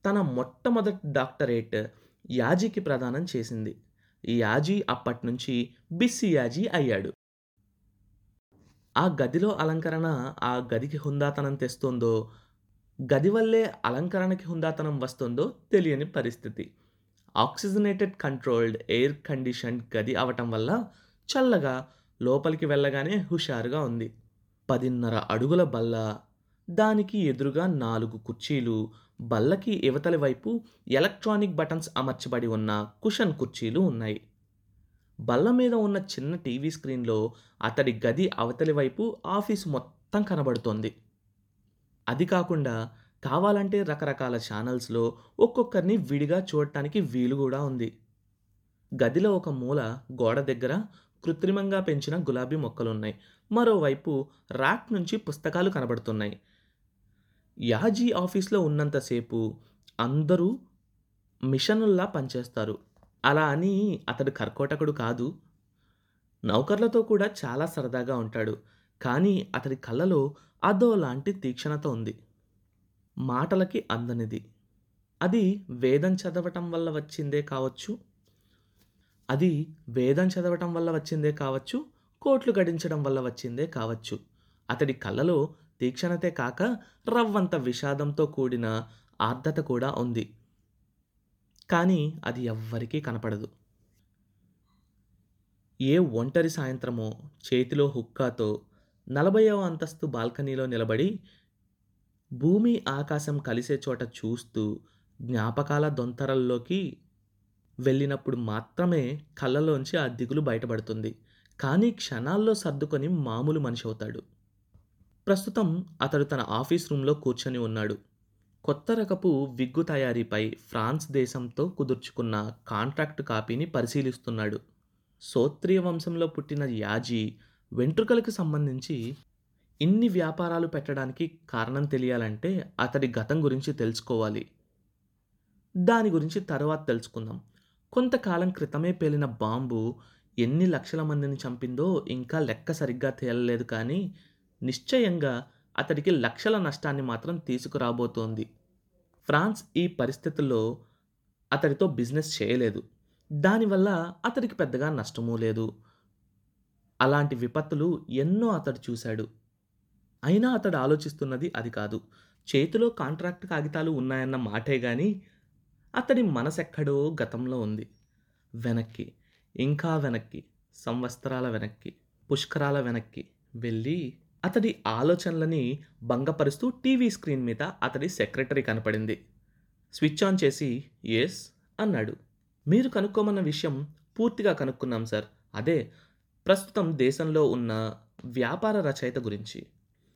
తన మొట్టమొదటి డాక్టరేట్ యాజీకి ప్రదానం చేసింది. ఈ యాజీ అప్పటి నుంచి బిస్సి యాజీ అయ్యాడు. ఆ గదిలో అలంకరణ ఆ గదికి హుందాతనం తెస్తుందో గది వల్లే అలంకరణకి హుందాతనం వస్తుందో తెలియని పరిస్థితి. ఆక్సిజనేటెడ్ కంట్రోల్డ్ ఎయిర్ కండిషన్ గది అవటం వల్ల చల్లగా లోపలికి వెళ్ళగానే హుషారుగా ఉంది. పదిన్నర అడుగుల బల్ల దానికి ఎదురుగా నాలుగు కుర్చీలు బల్లకి ఇవతలి వైపు ఎలక్ట్రానిక్ బటన్స్ అమర్చబడి ఉన్న కుషన్ కుర్చీలు ఉన్నాయి. బల్ల మీద ఉన్న చిన్న టీవీ స్క్రీన్లో అతడి గది అవతలి వైపు ఆఫీసు మొత్తం కనబడుతోంది. అది కాకుండా కావాలంటే రకరకాల ఛానల్స్లో ఒక్కొక్కరిని విడిగా చూడటానికి వీలు కూడా ఉంది. గదిలో ఒక మూల గోడ దగ్గర కృత్రిమంగా పెంచిన గులాబీ మొక్కలున్నాయి. మరోవైపు ర్యాక్ నుంచి పుస్తకాలు కనబడుతున్నాయి. యాజీ ఆఫీస్లో ఉన్నంతసేపు అందరూ మిషనుల్లా పనిచేస్తారు. అలా అని అతడు కర్కోటకుడు కాదు. నౌకర్లతో కూడా చాలా సరదాగా ఉంటాడు. కానీ అతడి కళ్ళలో అదో లాంటి తీక్షణత ఉంది. మాటలకి అందనిది అది వేదం చదవటం వల్ల వచ్చిందే కావచ్చు. అది వేదం చదవటం వల్ల వచ్చిందే కావచ్చు. కోట్లు గడించడం వల్ల వచ్చిందే కావచ్చు. అతడి కళ్ళలో తీక్షణతే కాక రవ్వంత విషాదంతో కూడిన ఆర్ద్రత కూడా ఉంది. కానీ అది ఎవ్వరికీ కనపడదు. ఏ ఒంటరి సాయంత్రమో చేతిలో హుక్కాతో నలభైవ అంతస్తు బాల్కనీలో నిలబడి భూమి ఆకాశం కలిసే చోట చూస్తూ జ్ఞాపకాల దొంతరల్లోకి వెళ్ళినప్పుడు మాత్రమే కళ్ళలోంచి ఆ దిగులు బయటపడుతుంది. కానీ క్షణాల్లో సర్దుకొని మామూలు మనిషి అవుతాడు. ప్రస్తుతం అతడు తన ఆఫీస్ రూమ్లో కూర్చొని ఉన్నాడు. కొత్త రకపు విగ్గు తయారీపై ఫ్రాన్స్ దేశంతో కుదుర్చుకున్న కాంట్రాక్ట్ కాపీని పరిశీలిస్తున్నాడు. సోత్రియ వంశంలో పుట్టిన యాజీ వెంట్రుకలకు సంబంధించి ఇన్ని వ్యాపారాలు పెట్టడానికి కారణం తెలియాలంటే అతడి గతం గురించి తెలుసుకోవాలి. దాని గురించి తర్వాత తెలుసుకుందాం. కొంతకాలం క్రితమే పేలిన బాంబు ఎన్ని లక్షల మందిని చంపిందో ఇంకా లెక్క సరిగ్గా తేలలేదు కానీ నిశ్చయంగా అతడికి లక్షల నష్టాన్ని మాత్రం తీసుకురాబోతోంది. ఫ్రాన్స్ ఈ పరిస్థితుల్లో అతడితో బిజినెస్ చేయలేదు. దానివల్ల అతడికి పెద్దగా నష్టమూ లేదు. అలాంటి విపత్తులు ఎన్నో అతడు చూశాడు. అయినా అతడు ఆలోచిస్తున్నది అది కాదు. చేతిలో కాంట్రాక్ట్ కాగితాలు ఉన్నాయన్న మాటే గాని అతడి మనసెక్కడో గతంలో ఉంది. వెనక్కి ఇంకా వెనక్కి సంవత్సరాల వెనక్కి పుష్కరాల వెనక్కి వెళ్ళి అతడి ఆలోచనలని భంగపరుస్తూ టీవీ స్క్రీన్ మీద అతడి సెక్రటరీ కనపడింది. స్విచ్ ఆన్ చేసి ఎస్ అన్నాడు. మీరు కనుక్కోమన్న విషయం పూర్తిగా కనుక్కున్నాం సార్. అదే ప్రస్తుతం దేశంలో ఉన్న వ్యాపార రచయిత గురించి.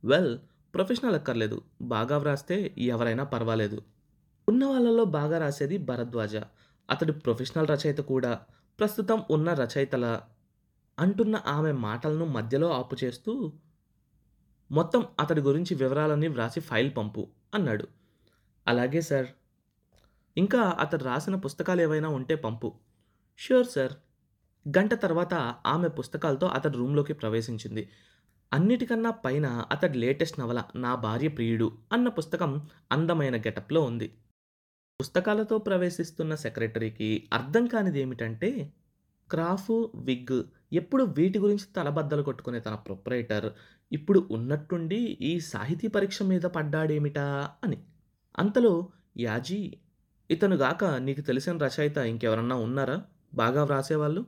వెల్ ప్రొఫెషనల్ అక్కర్లేదు. బాగా వ్రాస్తే ఎవరైనా పర్వాలేదు. ఉన్న వాళ్ళలో బాగా రాసేది భరద్వాజ. అతడు ప్రొఫెషనల్ రచయిత కూడా. ప్రస్తుతం ఉన్న రచయితల అంటున్న ఆమె మాటలను మధ్యలో ఆపు చేస్తూ మొత్తం అతడి గురించి వివరాలన్నీ వ్రాసి ఫైల్ పంపు అన్నాడు. అలాగే సార్. ఇంకా అతడు రాసిన పుస్తకాలు ఏవైనా ఉంటే పంపు. Sure sir. గంట తర్వాత ఆమె పుస్తకాలతో అతడి రూమ్లోకి ప్రవేశించింది. అన్నిటికన్నా పైన అతడి లేటెస్ట్ నవల నా భార్య ప్రియుడు అన్న పుస్తకం అందమైన గెటప్లో ఉంది. పుస్తకాలతో ప్రవేశిస్తున్న సెక్రటరీకి అర్థం కానిది ఏమిటంటే క్రాఫ్ విగ్ ఎప్పుడు వీటి గురించి తలబద్దలు కొట్టుకునే తన ప్రొపరేటర్ ఇప్పుడు ఉన్నట్టుండి ఈ సాహితీ పరీక్ష మీద పడ్డాడేమిటా అని. అంతలో యాజీ ఇతనుగాక నీకు తెలిసిన రచయిత ఇంకెవరన్నా ఉన్నారా? బాగా వ్రాసేవాళ్ళు?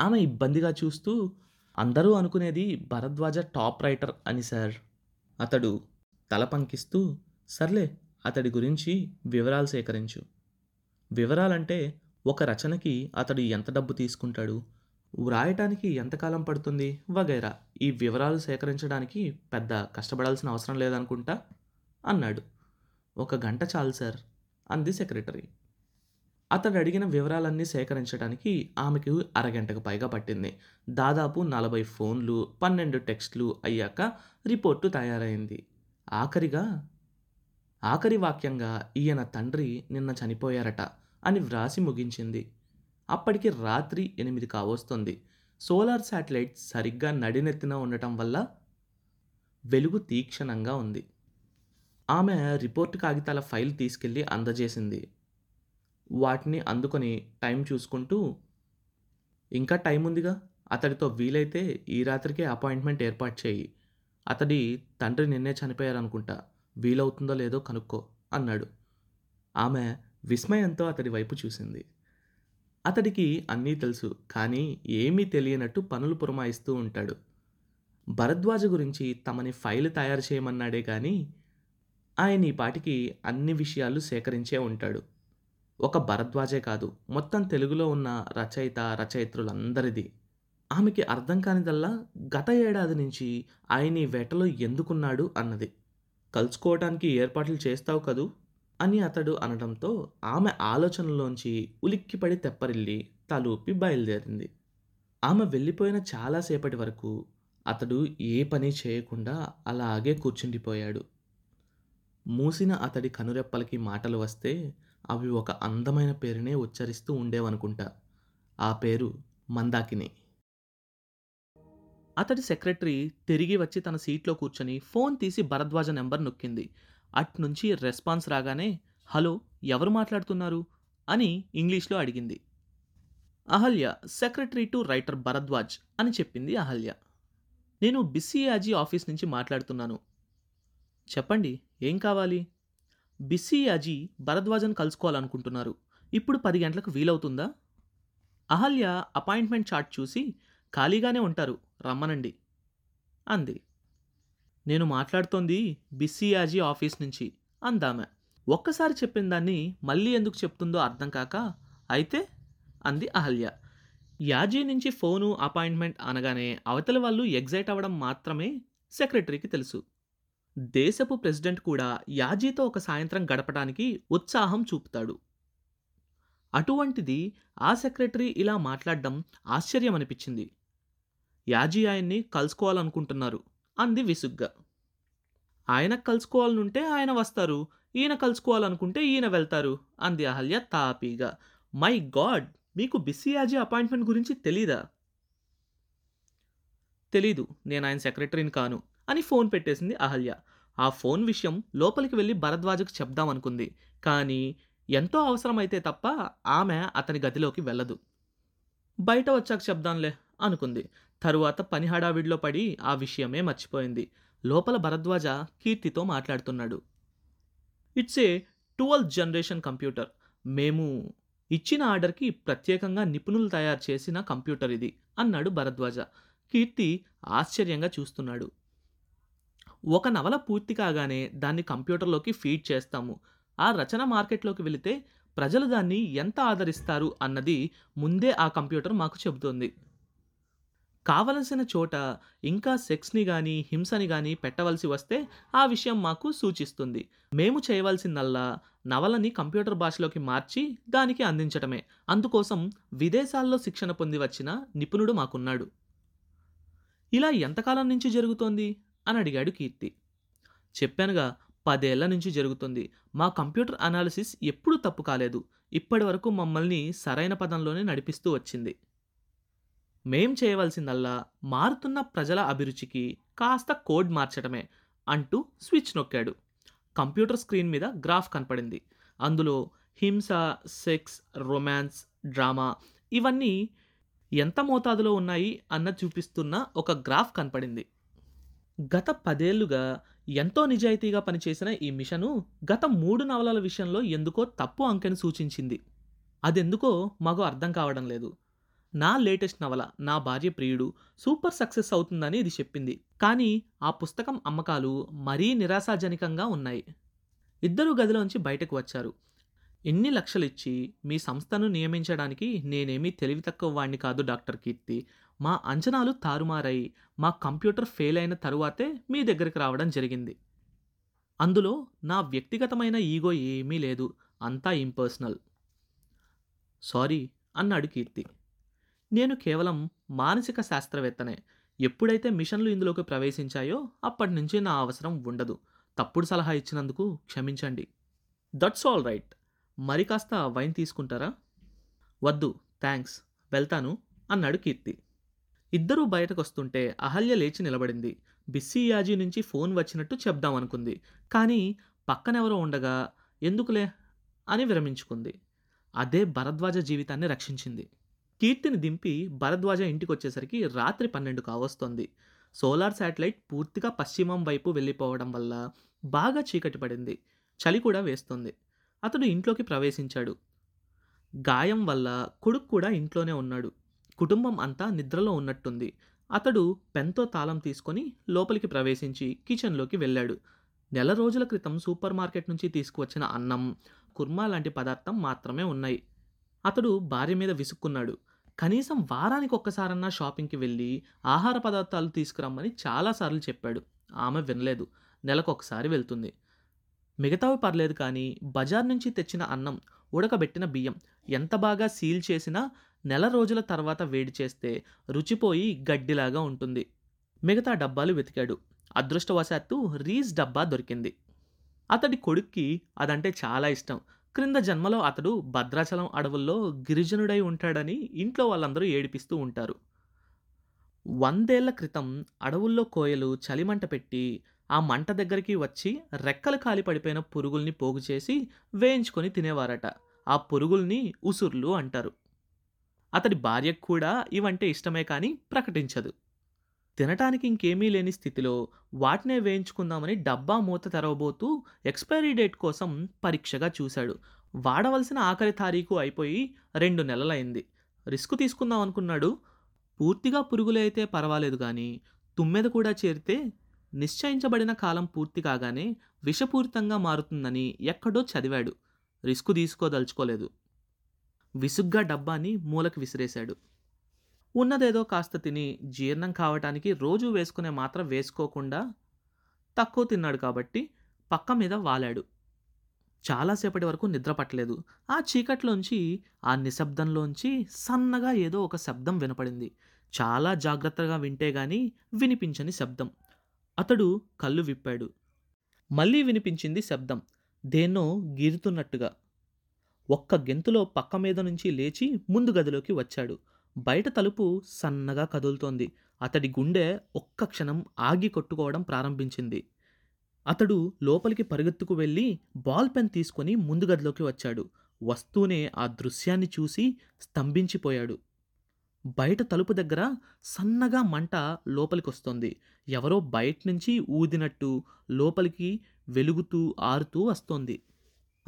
ఆమె ఇబ్బందిగా చూస్తూ అందరూ అనుకునేది భరద్వాజ టాప్ రైటర్ అని సార్. అతడు తల పంకిస్తూ సర్లే అతడి గురించి వివరాలు సేకరించు. వివరాలంటే ఒక రచనకి అతడు ఎంత డబ్బు తీసుకుంటాడు? వ్రాయటానికి ఎంతకాలం పడుతుంది వగైరా? ఈ వివరాలు సేకరించడానికి పెద్ద కష్టపడాల్సిన అవసరం లేదనుకుంటా? అన్నాడు. ఒక గంట చాలు సార్ అంది సెక్రటరీ. అతడు అడిగిన వివరాలన్నీ సేకరించడానికి ఆమెకు అరగంటకు పైగా పట్టింది. దాదాపు నలభై ఫోన్లు పన్నెండు టెక్స్ట్లు అయ్యాక రిపోర్టు తయారైంది. ఆఖరిగా ఆఖరి వాక్యంగా ఈయన తండ్రి నిన్న చనిపోయారట అని వ్రాసి ముగించింది. అప్పటికి రాత్రి ఎనిమిది కావస్తుంది. సోలార్ శాటిలైట్ సరిగ్గా నడినెత్తిన ఉండటం వల్ల వెలుగు తీక్షణంగా ఉంది. ఆమె రిపోర్ట్ కాగితాల ఫైల్ తీసుకెళ్ళి అందజేసింది. వాటిని అందుకొని టైం చూసుకుంటూ ఇంకా టైం ఉందిగా అతడితో వీలైతే ఈ రాత్రికే అపాయింట్మెంట్ ఏర్పాటు చేయి. అతడి తండ్రి నిన్నే చనిపోయారనుకుంటా. వీలవుతుందో లేదో కనుక్కో అన్నాడు. ఆమె విస్మయంతో అతడి వైపు చూసింది. అతడికి అన్నీ తెలుసు కానీ ఏమీ తెలియనట్టు పనులు పురమాయిస్తూ ఉంటాడు. భరద్వాజ గురించి తమని ఫైల్ తయారు చేయమన్నాడే కానీ ఆయన ఈ పాటికి అన్ని విషయాలు సేకరించే ఉంటాడు. ఒక భరద్వాజే కాదు మొత్తం తెలుగులో ఉన్న రచయిత రచయిత్రులందరిది. ఆమెకి అర్థం కానిదల్లా గత ఏడాది నుంచి ఆయన ఈ వేటలో ఎందుకున్నాడు అన్నది. కలుసుకోవటానికి ఏర్పాట్లు చేస్తావు కదూ? అని అతడు అనడంతో ఆమె ఆలోచనలోంచి ఉలిక్కిపడి తెప్పరిల్లి తలూపి బయలుదేరింది. ఆమె వెళ్ళిపోయిన చాలాసేపటి వరకు అతడు ఏ పని చేయకుండా అలాగే కూర్చుండిపోయాడు. మూసిన అతడి కనురెప్పలకి మాటలు వస్తే అవి ఒక అందమైన పేరునే ఉచ్చరిస్తూ ఉండేవనుకుంటా. ఆ పేరు మందాకిని. అతడి సెక్రటరీ తిరిగి వచ్చి తన సీట్లో కూర్చొని ఫోన్ తీసి భరద్వాజ నెంబర్ నొక్కింది. అట్నుంచి రెస్పాన్స్ రాగానే హలో ఎవరు మాట్లాడుతున్నారు? అని ఇంగ్లీష్లో అడిగింది. Ahalya secretary to writer Bharadwaj అని చెప్పింది అహల్య. నేను బిసిఏజీ ఆఫీస్ నుంచి మాట్లాడుతున్నాను. చెప్పండి ఏం కావాలి? బిసిఏజీ భరద్వాజ్ని కలుసుకోవాలనుకుంటున్నారు. ఇప్పుడు పది గంటలకు వీలవుతుందా? అహల్య అపాయింట్మెంట్ చార్ట్ చూసి ఖాళీగానే ఉంటారు. రమ్మనండి. అంది. నేను మాట్లాడుతోంది బిసియాజీ ఆఫీస్ నుంచి అందామె. ఒక్కసారి చెప్పిన దాన్ని మళ్ళీ ఎందుకు చెప్తుందో అర్థం కాక అయితే అంది అహల్య. యాజీ నుంచి ఫోను అపాయింట్మెంట్ అనగానే అవతల వాళ్ళు ఎగ్జైట్ అవ్వడం మాత్రమే సెక్రటరీకి తెలుసు. దేశపు ప్రెసిడెంట్ కూడా యాజీతో ఒక సాయంత్రం గడపడానికి ఉత్సాహం చూపుతాడు. అటువంటిది ఆ సెక్రటరీ ఇలా మాట్లాడడం ఆశ్చర్యం అనిపించింది యాజీ ఆయన్ని కలుసుకోవాలనుకుంటున్నారు. అంది విసుగ్గా. ఆయన కలుసుకోవాలనుంటే ఆయన వస్తారు ఈయన కలుసుకోవాలనుకుంటే ఈయన వెళ్తారు అంది అహల్య తాపీగా. మై గాడ్ మీకు బిస్సియాజీ అపాయింట్మెంట్ గురించి తెలీదా? తెలీదు నేను ఆయన సెక్రటరీని కాను అని ఫోన్ పెట్టేసింది అహల్య. ఆ ఫోన్ విషయం లోపలికి వెళ్ళి భరద్వాజకు చెప్దామనుకుంది కానీ ఎంతో అవసరమైతే తప్ప ఆమె అతని గదిలోకి వెళ్ళదు. బయట వచ్చాక చెప్దాంలే అనుకుంది. తరువాత పని హడావిడిలో పడి ఆ విషయమే మర్చిపోయింది. లోపల భరద్వాజ కీర్తితో మాట్లాడుతున్నాడు. It's a twelfth generation computer. మేము ఇచ్చిన ఆర్డర్కి ప్రత్యేకంగా నిపుణులు తయారు చేసిన కంప్యూటర్ ఇది అన్నాడు భరద్వాజ. కీర్తి ఆశ్చర్యంగా చూస్తున్నాడు. ఒక నవల పూర్తి కాగానే దాన్ని కంప్యూటర్లోకి ఫీడ్ చేస్తాము. ఆ రచన మార్కెట్లోకి వెళితే ప్రజలు దాన్ని ఎంత ఆదరిస్తారు అన్నది ముందే ఆ కంప్యూటర్ మాకు చెబుతోంది. కావలసిన చోట ఇంకా సెక్స్ని కానీ హింసని కానీ పెట్టవలసి వస్తే ఆ విషయం మాకు సూచిస్తుంది. మేము చేయవలసిందల్లా నవలని కంప్యూటర్ భాషలోకి మార్చి దానికి అందించటమే. అందుకోసం విదేశాల్లో శిక్షణ పొంది వచ్చిన నిపుణుడు మాకున్నాడు. ఇలా ఎంతకాలం నుంచి జరుగుతోంది? అని అడిగాడు కీర్తి. చెప్పానుగా పదేళ్ళ నుంచి జరుగుతుంది. మా కంప్యూటర్ అనాలిసిస్ ఎప్పుడూ తప్పు కాలేదు. ఇప్పటి వరకు మమ్మల్ని సరైన పదంలోనే నడిపిస్తూ వచ్చింది. మేం చేయవలసిందల్లా మారుతున్న ప్రజల అభిరుచికి కాస్త కోడ్ మార్చటమే అంటూ స్విచ్ నొక్కాడు. కంప్యూటర్ స్క్రీన్ మీద గ్రాఫ్ కనపడింది. అందులో హింస సెక్స్ రొమాన్స్ డ్రామా ఇవన్నీ ఎంత మోతాదులో ఉన్నాయి అన్న చూపిస్తున్న ఒక గ్రాఫ్ కనపడింది. గత పదేళ్ళుగా ఎంతో నిజాయితీగా పనిచేసిన ఈ మిషను గత మూడు నవలల విషయంలో ఎందుకో తప్పు అంకెను సూచించింది. అదెందుకో మాకు అర్థం కావడం లేదు. నా లేటెస్ట్ నవల నా భార్య ప్రియుడు సూపర్ సక్సెస్ అవుతుందని ఇది చెప్పింది. కానీ ఆ పుస్తకం అమ్మకాలు మరీ నిరాశాజనకంగా ఉన్నాయి. ఇద్దరు గదిలోంచి బయటకు వచ్చారు. ఎన్ని లక్షలిచ్చి మీ సంస్థను నియమించడానికి నేనేమీ తెలివి తక్కువ వాణ్ణి కాదు డాక్టర్ కీర్తి. మా అంచనాలు తారుమారై మా కంప్యూటర్ ఫెయిల్ అయిన తరువాతే మీ దగ్గరికి రావడం జరిగింది. అందులో నా వ్యక్తిగతమైన ఈగో ఏమీ లేదు అంతా ఇంపర్సనల్. సారీ అన్నాడు కీర్తి. నేను కేవలం మానసిక శాస్త్రవేత్తనే. ఎప్పుడైతే మిషన్లు ఇందులోకి ప్రవేశించాయో అప్పటి నుంచి నా అవసరం ఉండదు. తప్పుడు సలహా ఇచ్చినందుకు క్షమించండి. దట్స్ ఆల్ రైట్ మరి కాస్త వైన్ తీసుకుంటారా? వద్దు థ్యాంక్స్ వెళ్తాను అన్నాడు కీర్తి. ఇద్దరూ బయటకు వస్తుంటే అహల్య లేచి నిలబడింది. బిస్సియాజీ నుంచి ఫోన్ వచ్చినట్టు చెప్దామనుకుంది కానీ పక్కనెవరో ఉండగా ఎందుకులే? అని విరమించుకుంది. అదే భరద్వాజ జీవితాన్ని రక్షించింది. కీర్తిని దింపి భరద్వాజ ఇంటికి వచ్చేసరికి రాత్రి పన్నెండు కావస్తోంది. సోలార్ శాటిలైట్ పూర్తిగా పశ్చిమం వైపు వెళ్ళిపోవడం వల్ల బాగా చీకటి పడింది. చలి కూడా వేస్తుంది. అతడు ఇంట్లోకి ప్రవేశించాడు. గాయం వల్ల కొడుకు కూడా ఇంట్లోనే ఉన్నాడు. కుటుంబం అంతా నిద్రలో ఉన్నట్టుంది. అతడు పెన్తో తాళం తీసుకొని లోపలికి ప్రవేశించి కిచెన్లోకి వెళ్ళాడు. నెల రోజుల క్రితం సూపర్ మార్కెట్ నుంచి తీసుకువచ్చిన అన్నం కుర్మా లాంటి పదార్థం మాత్రమే ఉన్నాయి. అతడు భార్య మీద విసుక్కున్నాడు. కనీసం వారానికి ఒక్కసారన్నా షాపింగ్కి వెళ్ళి ఆహార పదార్థాలు తీసుకురమ్మని చాలాసార్లు చెప్పాడు. ఆమె వినలేదు. నెలకొకసారి వెళ్తుంది. మిగతావి పర్లేదు కానీ బజార్ నుంచి తెచ్చిన అన్నం ఉడకబెట్టిన బియ్యం ఎంత బాగా సీల్ చేసినా నెల రోజుల తర్వాత వేడి చేస్తే రుచిపోయి గడ్డిలాగా ఉంటుంది. మిగతా డబ్బాలు వెతికాడు. అదృష్టవశాత్తు రీస్ డబ్బా దొరికింది. అతడి కొడుక్కి అదంటే చాలా ఇష్టం. క్రింద జన్మలో అతడు భద్రాచలం అడవుల్లో గిరిజనుడై ఉంటాడని ఇంట్లో వాళ్ళందరూ ఏడిపిస్తూ ఉంటారు. వందేళ్ళ క్రితం అడవుల్లో కోయలు చలిమంట పెట్టి ఆ మంట దగ్గరికి వచ్చి రెక్కలు కాలిపడిపోయిన పురుగుల్ని పోగు చేసి వేయించుకొని తినేవారట. ఆ పురుగుల్ని ఉసుర్లు అంటారు. అతడి భార్యకు కూడా ఇవంటే ఇష్టమే కానీ ప్రకటించదు. తినటానికి ఇంకేమీ లేని స్థితిలో వాటినే వేయించుకుందామని డబ్బా మూత తెరవబోతూ ఎక్స్పైరీ డేట్ కోసం పరీక్షగా చూశాడు. వాడవలసిన ఆఖరి తారీఖు అయిపోయి రెండు నెలలైంది. రిస్క్ తీసుకుందాం అనుకున్నాడు. పూర్తిగా పురుగులు అయితే పర్వాలేదు కానీ తుమ్మెద కూడా చేరితే నిశ్చయించబడిన కాలం పూర్తి కాగానే విషపూరితంగా మారుతుందని ఎక్కడో చదివాడు. రిస్క్ తీసుకోదలుచుకోలేదు. విసుగ్గా డబ్బాని మూలకు విసిరేశాడు. ఉన్నదేదో కాస్త తిని జీర్ణం కావటానికి రోజు వేసుకునే మాత్రం వేసుకోకుండా తక్కువ తిన్నాడు కాబట్టి పక్క మీద వాలాడు. చాలాసేపటి వరకు నిద్ర పట్టలేదు. ఆ చీకట్లోంచి ఆ నిశ్శబ్దంలోంచి సన్నగా ఏదో ఒక శబ్దం వినపడింది. చాలా జాగ్రత్తగా వింటే గాని వినిపించని శబ్దం. అతడు కళ్ళు విప్పాడు. మళ్ళీ వినిపించింది శబ్దం. దేన్నో గీరుతున్నట్టుగా. ఒక్క గెంతులో పక్క మీద నుంచి లేచి ముందు గదిలోకి వచ్చాడు. బయట తలుపు సన్నగా కదులుతోంది. అతడి గుండె ఒక్క క్షణం ఆగి కొట్టుకోవడం ప్రారంభించింది. అతడు లోపలికి పరిగెత్తుకు వెళ్ళి బాల్ పెన్ తీసుకొని ముందు గదిలోకి వచ్చాడు. వస్తూనే ఆ దృశ్యాన్ని చూసి స్తంభించిపోయాడు. బయట తలుపు దగ్గర సన్నగా మంట లోపలికొస్తోంది. ఎవరో బయట నుంచి ఊదినట్టు లోపలికి వెలుగుతూ ఆరుతూ వస్తోంది.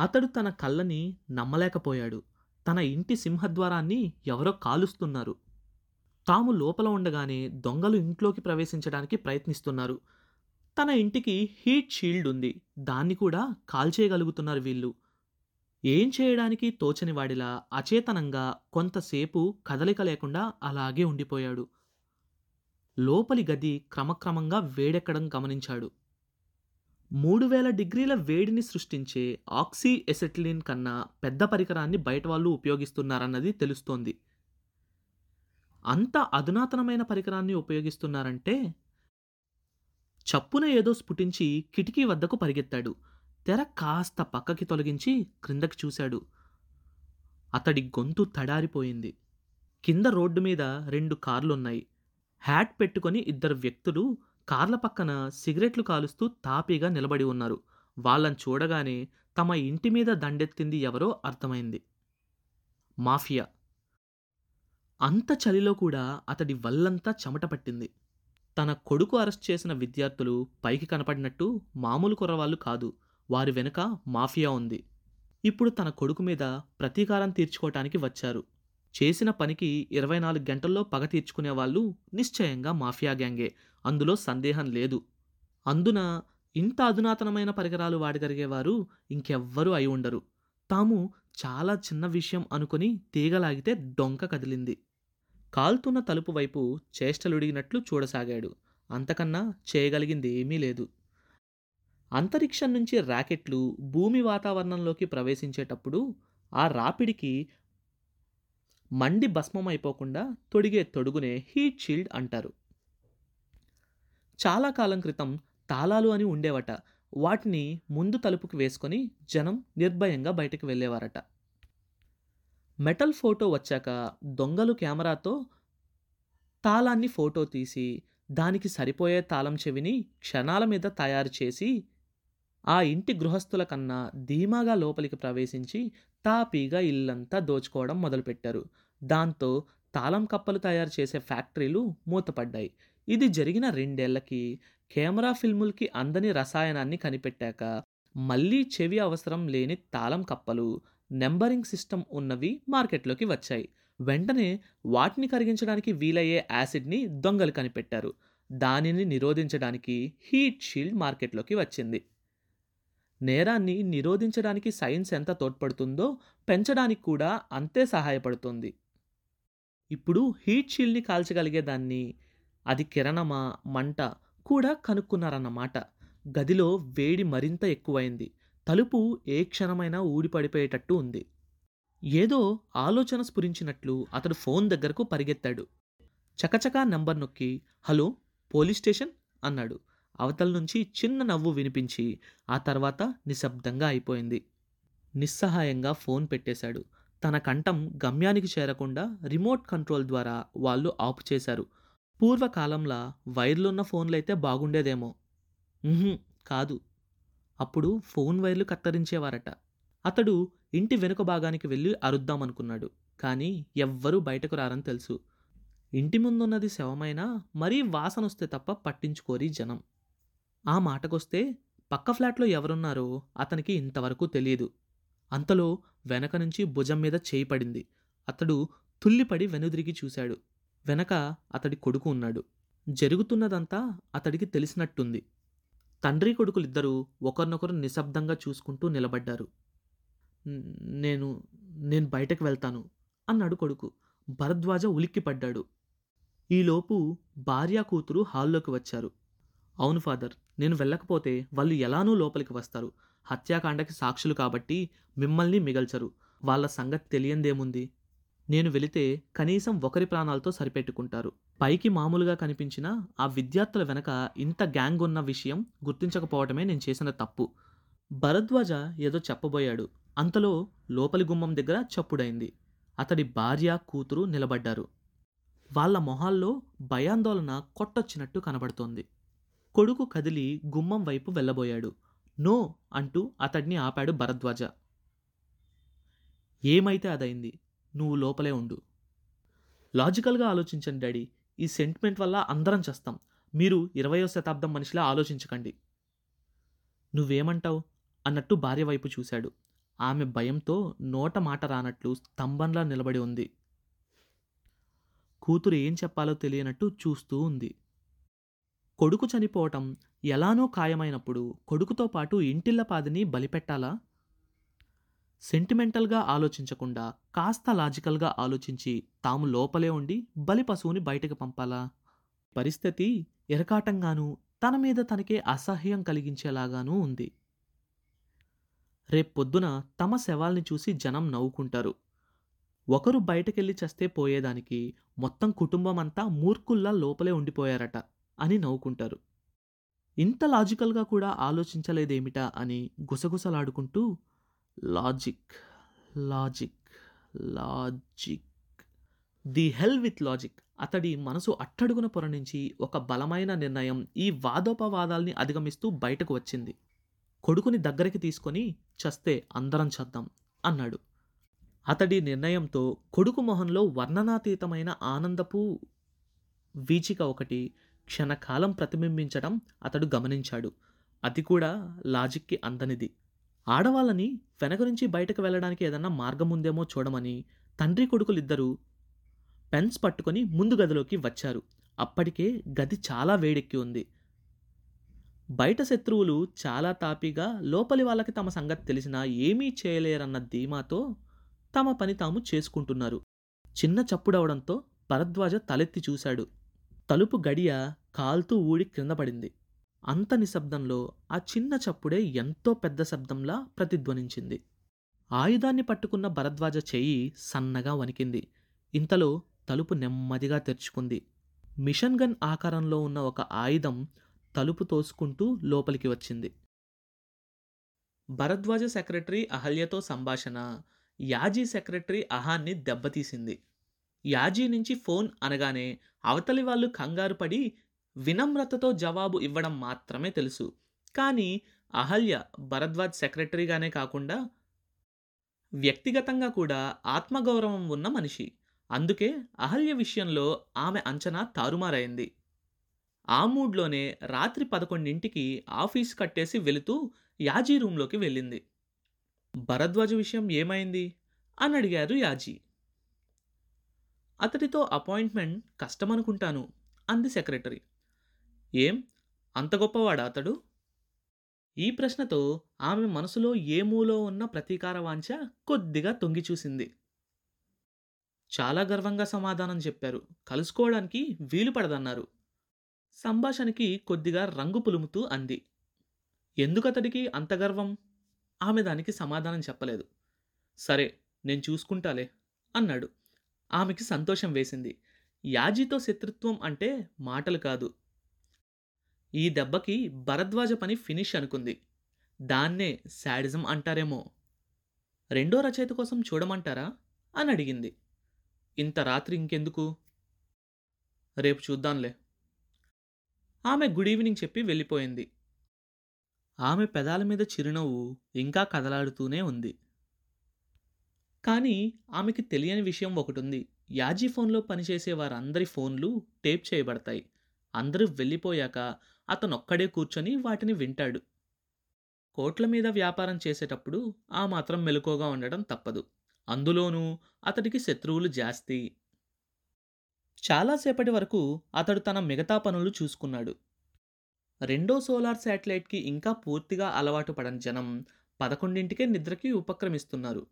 అతడు తన కళ్ళని నమ్మలేకపోయాడు. తన ఇంటి సింహద్వారాన్ని ఎవరో కాలుస్తున్నారు. తాము లోపల ఉండగానే దొంగలు ఇంట్లోకి ప్రవేశించడానికి ప్రయత్నిస్తున్నారు. తన ఇంటికి హీట్ షీల్డ్ ఉంది. దాన్ని కూడా కాల్చేయగలుగుతున్నారు వీళ్ళు. ఏం చేయడానికి తోచని వాడిలా అచేతనంగా కొంతసేపు కదలిక లేకుండా అలాగే ఉండిపోయాడు. లోపలి గది క్రమక్రమంగా వేడెక్కడం గమనించాడు. మూడు వేల డిగ్రీల వేడిని సృష్టించే ఆక్సీ ఎసెటిలిన్ కన్నా పెద్ద పరికరాన్ని బయట వాళ్ళు ఉపయోగిస్తున్నారన్నది తెలుస్తోంది. అంత అధునాతనమైన పరికరాన్ని ఉపయోగిస్తున్నారంటే చప్పున ఏదో స్ఫుటించి కిటికీ వద్దకు పరిగెత్తాడు. తెర కాస్త పక్కకి తొలగించి క్రిందకి చూశాడు. అతడి గొంతు తడారిపోయింది. కింద రోడ్డు మీద రెండు కార్లున్నాయి. హ్యాట్ పెట్టుకొని ఇద్దరు వ్యక్తులు కార్ల పక్కన సిగరెట్లు కాలుస్తూ తాపీగా నిలబడి ఉన్నారు. వాళ్ళని చూడగానే తమ ఇంటి మీద దండెత్తింది ఎవరో అర్థమైంది. మాఫియా. అంత చలిలో కూడా అతడి వల్లంతా చెమట పట్టింది. తన కొడుకు అరెస్ట్ చేసిన విద్యార్థులు పైకి కనపడినట్టు మామూలు కుర్రవాళ్ళు కాదు. వారి వెనుక మాఫియా ఉంది. ఇప్పుడు తన కొడుకు మీద ప్రతీకారం తీర్చుకోవటానికి వచ్చారు. చేసిన పనికి ఇరవై నాలుగు గంటల్లో పగ తీర్చుకునే వాళ్ళు నిశ్చయంగా మాఫియా గ్యాంగే. అందులో సందేహం లేదు. అందున ఇంత అధునాతనమైన పరికరాలు వాడగలిగేవారు ఇంకెవ్వరూ అయి ఉండరు. తాము చాలా చిన్న విషయం అనుకుని తీగలాగితే డొంక కదిలింది. కాల్తున్న తలుపు వైపు చేష్టలుడిగినట్లు చూడసాగాడు. అంతకన్నా చేయగలిగింది ఏమీ లేదు. అంతరిక్షం నుంచి రాకెట్లు భూమి వాతావరణంలోకి ప్రవేశించేటప్పుడు ఆ రాపిడికి మండి భస్మం అయిపోకుండా తొడిగే తొడుగునే హీట్ షీల్డ్ అంటారు. చాలా కాలం క్రితం తాళాలు అని ఉండేవట. వాటిని ముందు తలుపుకి వేసుకొని జనం నిర్భయంగా బయటకు వెళ్ళేవారట. మెటల్ ఫోటో వచ్చాక దొంగలు కెమెరాతో తాళాన్ని ఫోటో తీసి దానికి సరిపోయే తాళం చెవిని క్షణాల మీద తయారు చేసి ఆ ఇంటి గృహస్థుల కన్నా ధీమాగా లోపలికి ప్రవేశించి తాపీగా ఇల్లంతా దోచుకోవడం మొదలుపెట్టారు. దాంతో తాళం కప్పలు తయారు చేసే ఫ్యాక్టరీలు మూతపడ్డాయి. ఇది జరిగిన రెండేళ్ళకి కెమెరా ఫిల్ములకి అందని రసాయనాన్ని కనిపెట్టాక మళ్ళీ చెవి అవసరం లేని తాళం కప్పలు నెంబరింగ్ సిస్టమ్ ఉన్నవి మార్కెట్లోకి వచ్చాయి. వెంటనే వాటిని కరిగించడానికి వీలయ్యే యాసిడ్ని దొంగలు కనిపెట్టారు. దానిని నిరోధించడానికి హీట్ షీల్డ్ మార్కెట్లోకి వచ్చింది. నేరాన్ని నిరోధించడానికి సైన్స్ ఎంత తోడ్పడుతుందో పెంచడానికి కూడా అంతే సహాయపడుతుంది. ఇప్పుడు హీట్ షీల్డ్ని కాల్చగలిగే దాన్ని అది కిరణమా మంట కూడా కనుక్కున్నారన్నమాట. గదిలో వేడి మరింత ఎక్కువైంది. తలుపు ఏ క్షణమైనా ఊడిపడిపోయేటట్టు ఉంది. ఏదో ఆలోచన స్ఫురించినట్లు అతడు ఫోన్ దగ్గరకు పరిగెత్తాడు. చకచకా నంబర్ నొక్కి హలో పోలీస్ స్టేషన్? అన్నాడు. అవతల నుంచి చిన్న నవ్వు వినిపించి ఆ తర్వాత నిశ్శబ్దంగా అయిపోయింది. నిస్సహాయంగా ఫోన్ పెట్టేశాడు. తన కంఠం గమ్యానికి చేరకుండా రిమోట్ కంట్రోల్ ద్వారా వాళ్ళు ఆపు చేశారు. పూర్వకాలంలా వైర్లున్న ఫోన్లైతే బాగుండేదేమో. కాదు. అప్పుడు ఫోన్ వైర్లు కత్తరించేవారట. అతడు ఇంటి వెనుక భాగానికి వెళ్ళి అరుద్దామనుకున్నాడు. కానీ ఎవ్వరూ బయటకు రారని తెలుసు. ఇంటి ముందున్నది శవమైనా మరీ వాసనొస్తే తప్ప పట్టించుకోరి జనం. ఆ మాటకొస్తే పక్క ఫ్లాట్లో ఎవరున్నారో అతనికి ఇంతవరకు తెలియదు అంతలో వెనక నుంచి భుజం మీద చేయి పడింది. అతడు తుల్లిపడి వెనుదిరిగి చూశాడు. వెనక అతడి కొడుకు ఉన్నాడు. జరుగుతున్నదంతా అతడికి తెలిసినట్టుంది. తండ్రి కొడుకులిద్దరూ ఒకరినొకరు నిశ్శబ్దంగా చూసుకుంటూ నిలబడ్డారు. నేను నేను బయటకు వెళ్తాను అన్నాడు కొడుకు. భరద్వాజ ఉలిక్కిపడ్డాడు. ఈలోపు భార్య కూతురు హాల్లోకి వచ్చారు. అవును ఫాదర్ నేను వెళ్ళకపోతే వాళ్ళు ఎలానూ లోపలికి వస్తారు. హత్యాకాండకి సాక్షులు కాబట్టి మిమ్మల్ని మిగల్చరు. వాళ్ళ సంగతి తెలియందేముంది? నేను వెళితే కనీసం ఒకరి ప్రాణాలతో సరిపెట్టుకుంటారు. పైకి మామూలుగా కనిపించిన ఆ విద్యార్థుల వెనక ఇంత గ్యాంగ్ ఉన్న విషయం గుర్తించకపోవటమే నేను చేసిన తప్పు. భరద్వాజ ఏదో చెప్పబోయాడు. అంతలో లోపలి గుమ్మం దగ్గర చప్పుడైంది. అతడి భార్య కూతురు నిలబడ్డారు. వాళ్ళ మొహాల్లో భయాందోళన కొట్టొచ్చినట్టు కనబడుతోంది. కొడుకు కదిలి గుమ్మం వైపు వెళ్ళబోయాడు. నో అంటూ అతడిని ఆపాడు భరద్వాజ. ఏమైతే అదైంది నువ్వు లోపలే ఉండు. లాజికల్గా ఆలోచించండి డాడీ. ఈ సెంటిమెంట్ వల్ల అందరం చేస్తాం. మీరు ఇరవయో శతాబ్దం మనిషిలా ఆలోచించకండి. నువ్వేమంటావు? అన్నట్టు భార్య వైపు చూశాడు. ఆమె భయంతో నోట మాట రానట్లు స్తంభంలా నిలబడి ఉంది. కూతురు ఏం చెప్పాలో తెలియనట్టు చూస్తూ ఉంది. కొడుకు చనిపోవటం ఎలానో ఖాయమైనప్పుడు కొడుకుతో పాటు ఇంటిల్లపాదిని బలిపెట్టాలా? సెంటిమెంటల్గా ఆలోచించకుండా కాస్త లాజికల్గా ఆలోచించి తాము లోపలే ఉండి బలి పశువుని బయటకు పంపాలా? పరిస్థితి ఎరకాటంగానూ తన మీద తనకే అసహ్యం కలిగించేలాగానూ ఉంది. రేపొద్దున తమ శవాల్ని చూసి జనం నవ్వుకుంటారు. ఒకరు బయటకెళ్ళి చస్తే పోయేదానికి మొత్తం కుటుంబం అంతా మూర్ఖుల్లా లోపలే ఉండిపోయారట అని నవ్వుకుంటారు. ఇంత లాజికల్గా కూడా ఆలోచించలేదేమిటా అని గుసగుసలాడుకుంటూ logic logic logic. The hell with logic. అతడి మనసు అట్టడుగున పొర నుంచి ఒక బలమైన నిర్ణయం ఈ వాదోపవాదాల్ని అధిగమిస్తూ బయటకు వచ్చింది. కొడుకుని దగ్గరికి తీసుకొని చస్తే అందరం చద్దాం అన్నాడు. అతడి నిర్ణయంతో కొడుకు మొహంలో వర్ణనాతీతమైన ఆనందపు వీచిక ఒకటి క్షణకాలం ప్రతిబింబించడం అతడు గమనించాడు. అది కూడా లాజిక్కి అందనిది. ఆడవాళ్ళని వెనక నుంచి బయటకు వెళ్ళడానికి ఏదన్నా మార్గం ఉందేమో చూడమని తండ్రి కొడుకులిద్దరూ పెన్స్ పట్టుకొని ముందు గదిలోకి వచ్చారు. అప్పటికే గది చాలా వేడెక్కి ఉంది. బయట శత్రువులు చాలా తాపిగా లోపలి వాళ్ళకి తమ సంగతి తెలిసినా ఏమీ చేయలేరన్న ధీమాతో తమ పని తాము చేసుకుంటున్నారు. చిన్న చప్పుడవడంతో భరద్వాజ తలెత్తి చూశాడు. తలుపు గడియ కాల్తూ ఊడి క్రింద పడింది. అంత నిశ్శబ్దంలో ఆ చిన్న చప్పుడే ఎంతో పెద్ద శబ్దంలా ప్రతిధ్వనించింది. ఆయుధాన్ని పట్టుకున్న భరద్వాజ చెయ్యి సన్నగా వణికింది. ఇంతలో తలుపు నెమ్మదిగా తెరుచుకుంది. మిషన్ గన్ ఆకారంలో ఉన్న ఒక ఆయుధం తలుపు తోసుకుంటూ లోపలికి వచ్చింది. భరద్వాజ సెక్రటరీ అహల్యతో సంభాషణ యాజీ సెక్రటరీ అహాన్ని దెబ్బతీసింది. యాజీ నుంచి ఫోన్ అనగానే అవతలి వాళ్ళు కంగారు పడి వినమ్రతతో జవాబు ఇవ్వడం మాత్రమే తెలుసు. కానీ అహల్య భరద్వాజ్ సెక్రటరీగానే కాకుండా వ్యక్తిగతంగా కూడా ఆత్మగౌరవం ఉన్న మనిషి. అందుకే అహల్య విషయంలో ఆమె అంచనా తారుమారైంది. ఆ మూడ్లోనే రాత్రి పదకొండింటికి ఆఫీస్ కట్టేసి వెళుతూ యాజీ రూంలోకి వెళ్ళింది. భరద్వాజ విషయం ఏమైంది? అని అడిగారు యాజీ. అతడితో అపాయింట్మెంట్ కష్టమనుకుంటాను అంది సెక్రటరీ. ఏం? అంత గొప్పవాడా అతడు? ఈ ప్రశ్నతో ఆమె మనసులో ఏ మూలో ఉన్న ప్రతీకార వాంఛ కొద్దిగా తొంగి చూసింది. చాలా గర్వంగా సమాధానం చెప్పారు. కలుసుకోవడానికి వీలు పడదన్నారు. సంభాషణకి కొద్దిగా రంగు పులుముతూ అంది. ఎందుకతడికి అంత గర్వం? ఆమె దానికి సమాధానం చెప్పలేదు. సరే నేను చూసుకుంటాలే అన్నాడు. ఆమెకి సంతోషం వేసింది. యాజీతో శత్రుత్వం అంటే మాటలు కాదు. ఈ దెబ్బకి భరద్వాజ పని ఫినిష్ అనుకుంది. దాన్నే శాడిజం అంటారేమో. రెండో రచయిత కోసం చూడమంటారా? అని అడిగింది. ఇంత రాత్రి ఇంకెందుకు? రేపు చూద్దాంలే. ఆమె గుడ్ ఈవినింగ్ చెప్పి వెళ్ళిపోయింది. ఆమె పెదాల మీద చిరునవ్వు ఇంకా కదలాడుతూనే ఉంది. కానీ ఆమెకి తెలియని విషయం ఒకటి ఉంది యాజీ ఫోన్లో పనిచేసే వారందరి ఫోన్లు టేప్ చేయబడతాయి. అందరూ వెళ్ళిపోయాక అతనొక్కడే కూర్చొని వాటిని వింటాడు. కోట్ల మీద వ్యాపారం చేసేటప్పుడు ఆ మాత్రం మెలకుగా ఉండడం తప్పదు. అందులోనూ అతడికి శత్రువులు జాస్తి. చాలాసేపటి వరకు అతడు తన మిగతా పనులు చూసుకున్నాడు. రెండో సోలార్ శాటిలైట్కి ఇంకా పూర్తిగా అలవాటు పడని జనం పదకొండింటికే నిద్రకి ఉపక్రమిస్తున్నారు.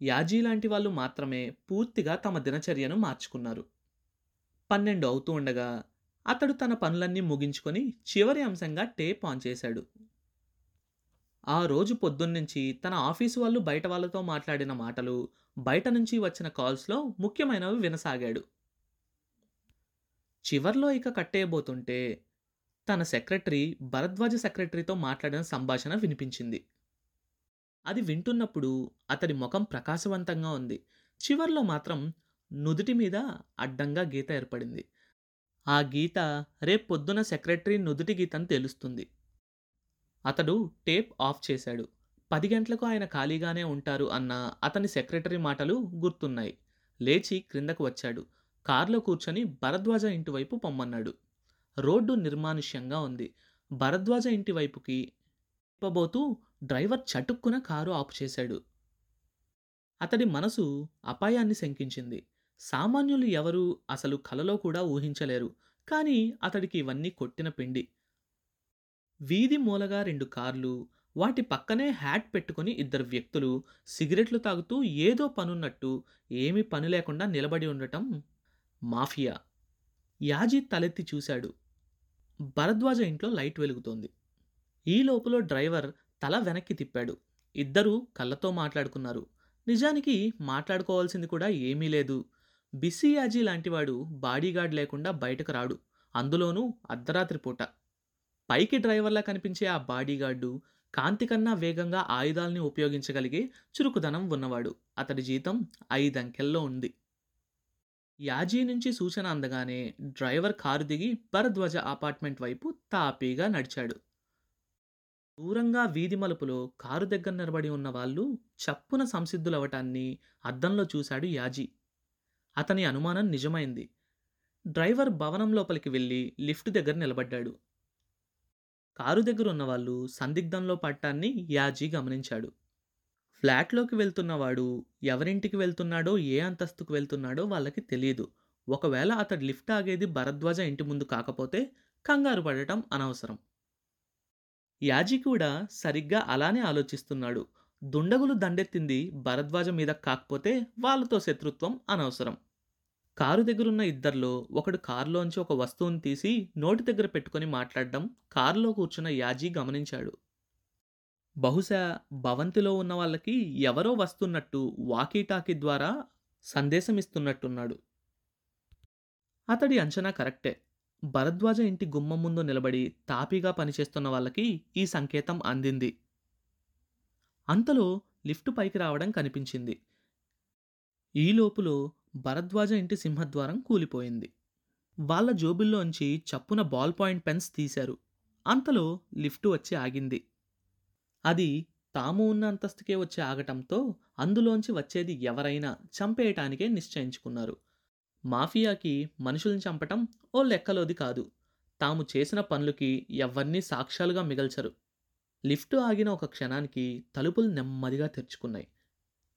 యాజీ లాంటి వాళ్ళు మాత్రమే పూర్తిగా తమ దినచర్యను మార్చుకున్నారు. పన్నెండు అవుతూ ఉండగా అతడు తన పనులన్నీ ముగించుకొని చివరి అంశంగా టేప్ ఆన్ చేశాడు. ఆ రోజు పొద్దున్నుంచి తన ఆఫీసు వాళ్ళు బయట వాళ్ళతో మాట్లాడిన మాటలు బయట నుంచి వచ్చిన కాల్స్లో ముఖ్యమైనవి వినసాగాడు. చివర్లో ఇక కట్టేయబోతుంటే తన సెక్రటరీ భరద్వాజ సెక్రటరీతో మాట్లాడిన సంభాషణ వినిపించింది. అది వింటున్నప్పుడు అతడి ముఖం ప్రకాశవంతంగా ఉంది. చివర్లో మాత్రం నుదుటి మీద అడ్డంగా గీత ఏర్పడింది. ఆ గీత రేపు పొద్దున సెక్రటరీ నుదుటి గీతని తెలుస్తుంది. అతడు టేప్ ఆఫ్ చేశాడు. పది గంటలకు ఆయన ఖాళీగానే ఉంటారు అన్న అతని సెక్రటరీ మాటలు గుర్తున్నాయి. లేచి క్రిందకు వచ్చాడు. కారులో కూర్చొని భరద్వాజ ఇంటివైపు పొమ్మన్నాడు. రోడ్డు నిర్మానుష్యంగా ఉంది. భరద్వాజ ఇంటివైపుకి ఇప్పబోతూ డ్రైవర్ చటుక్కున కారు ఆపు చేశాడు. అతడి మనసు అపాయాన్ని శంకించింది. సామాన్యులు ఎవరూ అసలు కలలో కూడా ఊహించలేరు. కానీ అతడికి ఇవన్నీ కొట్టిన పిండి. వీధి మూలగా రెండు కార్లు వాటి పక్కనే హ్యాట్ పెట్టుకుని ఇద్దరు వ్యక్తులు సిగరెట్లు తాగుతూ ఏదో పనున్నట్టు ఏమీ పని లేకుండా నిలబడి ఉండటం మాఫియా. యాజీ తలెత్తి చూశాడు. భరద్వాజ ఇంట్లో లైట్ వెలుగుతోంది. ఈ లోపల డ్రైవర్ తల వెనక్కి తిప్పాడు. ఇద్దరూ కళ్ళతో మాట్లాడుకున్నారు. నిజానికి మాట్లాడుకోవాల్సింది కూడా ఏమీ లేదు. బిసియాజీ యాజీ లాంటివాడు బాడీగార్డ్ లేకుండా బయటకు రాడు. అందులోనూ అర్ధరాత్రి పూట. పైకి డ్రైవర్లా కనిపించే ఆ బాడీగార్డు కాంతి కన్నా వేగంగా ఆయుధాల్ని ఉపయోగించగలిగే చురుకుదనం ఉన్నవాడు. అతడి జీతం ఐదంకెల్లో ఉంది. యాజీ నుంచి సూచన అందగానే డ్రైవర్ కారు దిగి భరద్వాజ అపార్ట్మెంట్ వైపు తాపీగా నడిచాడు. దూరంగా వీధి మలుపులో కారు దగ్గర నిలబడి ఉన్న వాళ్ళు చప్పున సంసిద్ధులవటాన్ని అద్దంలో చూశాడు యాజీ. అతని అనుమానం నిజమైంది. డ్రైవర్ భవనం లోపలికి వెళ్ళి లిఫ్ట్ దగ్గర నిలబడ్డాడు. కారు దగ్గర ఉన్నవాళ్ళు సందిగ్ధంలో పట్టాన్ని యాజీ గమనించాడు. ఫ్లాట్లోకి వెళ్తున్నవాడు ఎవరింటికి వెళ్తున్నాడో ఏ అంతస్తుకు వెళ్తున్నాడో వాళ్ళకి తెలియదు ఒకవేళ అతడు లిఫ్ట్ ఆగేది భరద్వాజ ఇంటి ముందు కాకపోతే కంగారు పడటం అనవసరం. యాజీ కూడా సరిగ్గా అలానే ఆలోచిస్తున్నాడు. దుండగులు దండెత్తింది భరద్వాజ మీద కాకపోతే వాళ్ళతో శత్రుత్వం అనవసరం. కారు దగ్గరున్న ఇద్దరిలో ఒకడు కారులోంచి ఒక వస్తువుని తీసి నోటి దగ్గర పెట్టుకొని మాట్లాడడం కారులో కూర్చున్న యాజీ గమనించాడు. బహుశా భవంతిలో ఉన్న వాళ్ళకి ఎవరో వస్తున్నట్టు వాకీటాకీ ద్వారా సందేశం ఇస్తున్నట్టున్నాడు అతడి అంచనా కరెక్టే. భరద్వాజ ఇంటి గుమ్మం ముందు నిలబడి తాపీగా పనిచేస్తున్న వాళ్ళకి ఈ సంకేతం అందింది. అంతలో లిఫ్ట్ పైకి రావడం కనిపించింది. ఈ లోపులో భరద్వాజ ఇంటి సింహద్వారం కూలిపోయింది. వాళ్ళ జోబుల్లోంచి చప్పున బాల్ పాయింట్ పెన్స్ తీశారు. అంతలో లిఫ్ట్ వచ్చి ఆగింది. అది తాము ఉన్న అంతస్తుకే వచ్చి ఆగటంతో అందులోంచి వచ్చేది ఎవరైనా చంపేయటానికే నిశ్చయించుకున్నారు. మాఫియాకి మనుషుల్ని చంపటం ఓ లెక్కలోది కాదు. తాము చేసిన పనులకి ఎవరినీ సాక్ష్యాలుగా మిగల్చరు. లిఫ్ట్ ఆగిన ఒక క్షణానికి తలుపులు నెమ్మదిగా తెరుచుకున్నాయి.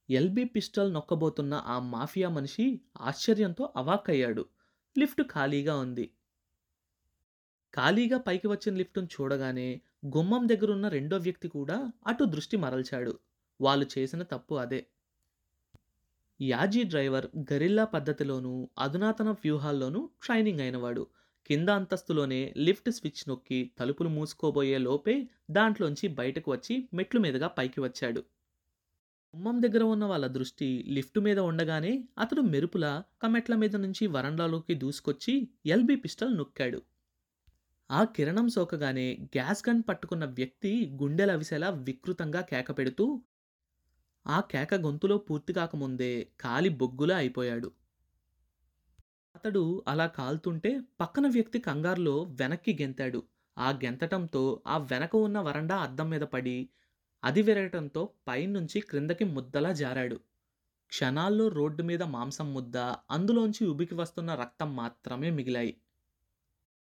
ఎల్బీ పిస్టల్ నొక్కబోతున్న ఆ మాఫియా మనిషి ఆశ్చర్యంతో అవాక్కయ్యాడు లిఫ్ట్ ఖాళీగా ఉంది ఖాళీగా పైకి వచ్చిన లిఫ్టును చూడగానే గుమ్మం దగ్గరున్న రెండో వ్యక్తి కూడా అటు దృష్టి మరల్చాడు. వాళ్ళు చేసిన తప్పు అదే. యాజీ డ్రైవర్ గరిల్లా పద్ధతిలోనూ, అధునాతన వ్యూహాల్లోనూ ట్రైనింగ్ అయినవాడు. కింద అంతస్తులోనే లిఫ్ట్ స్విచ్ నొక్కి తలుపులు మూసుకోబోయే లోపే దాంట్లోంచి బయటకు వచ్చి మెట్లు మీదుగా పైకి వచ్చాడు. గుమ్మం దగ్గర ఉన్న వాళ్ళ దృష్టి లిఫ్టు మీద ఉండగానే అతడు మెరుపుల కమెట్ల మీద నుంచి వరండాలోకి దూసుకొచ్చి ఎల్బీ పిస్టల్ నొక్కాడు. ఆ కిరణం సోకగానే గ్యాస్ గన్ పట్టుకున్న వ్యక్తి గుండెలవిసేలా వికృతంగా కేక పెడుతూ ఆ కేక గొంతులో పూర్తి కాకముందే కాలి బొగ్గులా అయిపోయాడు. అతడు అలా కాలుతుంటే పక్కన వ్యక్తి కంగారులో వెనక్కి గెంతాడు. ఆ గెంతటంతో ఆ వెనక ఉన్న వరండా అద్దం మీద పడి అది విరగటంతో పైనుంచి క్రిందకి ముద్దలా జారాడు. క్షణాల్లో రోడ్డు మీద మాంసం ముద్ద, అందులోంచి ఉబికి వస్తున్న రక్తం మాత్రమే మిగిలాయి.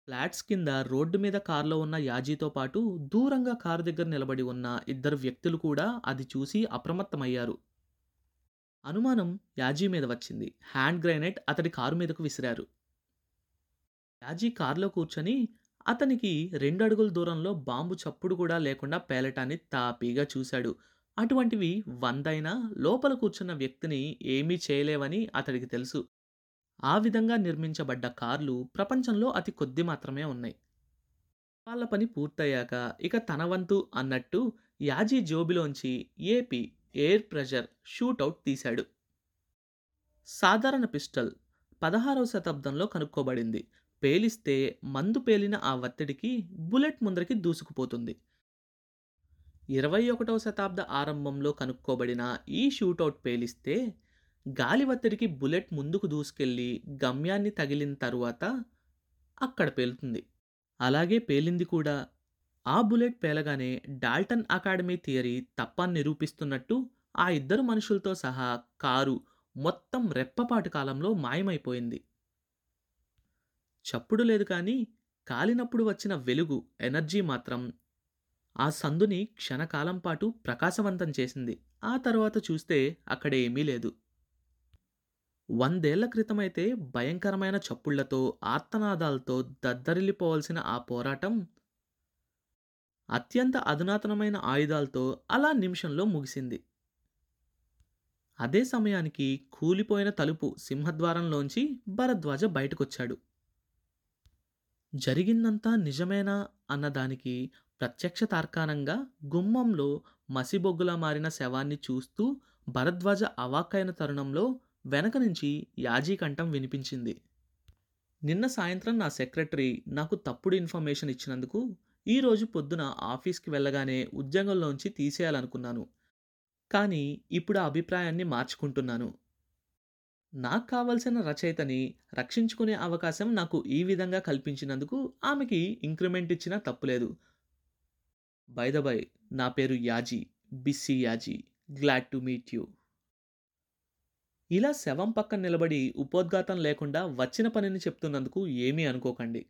ఫ్లాట్స్ కింద రోడ్డు మీద కారులో ఉన్న యాజీతో పాటు దూరంగా కారు దగ్గర నిలబడి ఉన్న ఇద్దరు వ్యక్తులు కూడా అది చూసి అప్రమత్తమయ్యారు. అనుమానం యాజీ మీద వచ్చింది. హ్యాండ్ గ్రెనేడ్ అతడి కారు మీదకు విసిరారు. యాజీ కారులో కూర్చొని అతనికి రెండు అడుగుల దూరంలో బాంబు చప్పుడు కూడా లేకుండా పేలటాన్ని తాపీగా చూశాడు. అటువంటివి వందైనా లోపల కూర్చున్న వ్యక్తిని ఏమీ చేయలేవని అతడికి తెలుసు. ఆ విధంగా నిర్మించబడ్డ కార్లు ప్రపంచంలో అతి కొద్ది మాత్రమే ఉన్నాయి. వాళ్ళ పని పూర్తయ్యాక ఇక తన వంతు అన్నట్టు యాజీ జోబిలోంచి ఏపీ ఎయిర్ ప్రెషర్ షూటౌట్ తీశాడు. సాధారణ పిస్టల్. పదహారవ శతాబ్దంలో కనుక్కోబడింది. పేలిస్తే మందు పేలిన ఆ వత్తిడికి బుల్లెట్ ముందరికి దూసుకుపోతుంది. ఇరవై ఒకటవ శతాబ్ద ఆరంభంలో కనుక్కోబడిన ఈ షూటౌట్ పేలిస్తే గాలి వత్తిడికి బుల్లెట్ ముందుకు దూసుకెళ్ళి గమ్యాన్ని తగిలిన తరువాత అక్కడ పేలుతుంది. అలాగే పేలింది కూడా. ఆ బుల్లెట్ పేలగానే డాల్టన్ అకాడమీ థియరీ తప్పని నిరూపిస్తున్నట్టు ఆ ఇద్దరు మనుషులతో సహా కారు మొత్తం రెప్పపాటు కాలంలో మాయమైపోయింది. చప్పుడు లేదు కానీ కాలినప్పుడు వచ్చిన వెలుగు, ఎనర్జీ మాత్రం ఆ సందుని క్షణకాలం పాటు ప్రకాశవంతం చేసింది. ఆ తర్వాత చూస్తే అక్కడ ఏమీ లేదు. వందేళ్ళ క్రితమైతే భయంకరమైన చప్పుళ్ళతో, ఆర్తనాదాలతో దద్దరిల్లిపోవాల్సిన ఆ పోరాటం అత్యంత అధునాతనమైన ఆయుధాలతో అలా నిమిషంలో ముగిసింది. అదే సమయానికి కూలిపోయిన తలుపు సింహద్వారంలోంచి భరద్వాజ బయటకొచ్చాడు. జరిగిందంతా నిజమేనా అన్నదానికి ప్రత్యక్ష తార్కాణంగా గుమ్మంలో మసిబొగ్గులా మారిన శవాన్ని చూస్తూ భరద్వాజ అవాక్కైన తరుణంలో వెనక నుంచి యాజీ కంఠం వినిపించింది. నిన్న సాయంత్రం నా సెక్రటరీ నాకు తప్పుడు ఇన్ఫర్మేషన్ ఇచ్చినందుకు ఈరోజు పొద్దున ఆఫీస్కి వెళ్ళగానే ఉద్యోగంలోంచి తీసేయాలనుకున్నాను. కానీ ఇప్పుడు ఆ అభిప్రాయాన్ని మార్చుకుంటున్నాను. నాకు కావలసిన రచయితని రక్షించుకునే అవకాశం నాకు ఈ విధంగా కల్పించినందుకు ఆమెకి ఇంక్రిమెంట్ ఇచ్చినా తప్పులేదు. బై ద బై నా పేరు Yaji. బిస్సీ Yaji. Glad to meet you. ఇలా శవం పక్కన నిలబడి ఉపోద్ఘాతం లేకుండా వచ్చిన పనిని చెప్తున్నందుకు ఏమీ అనుకోకండి.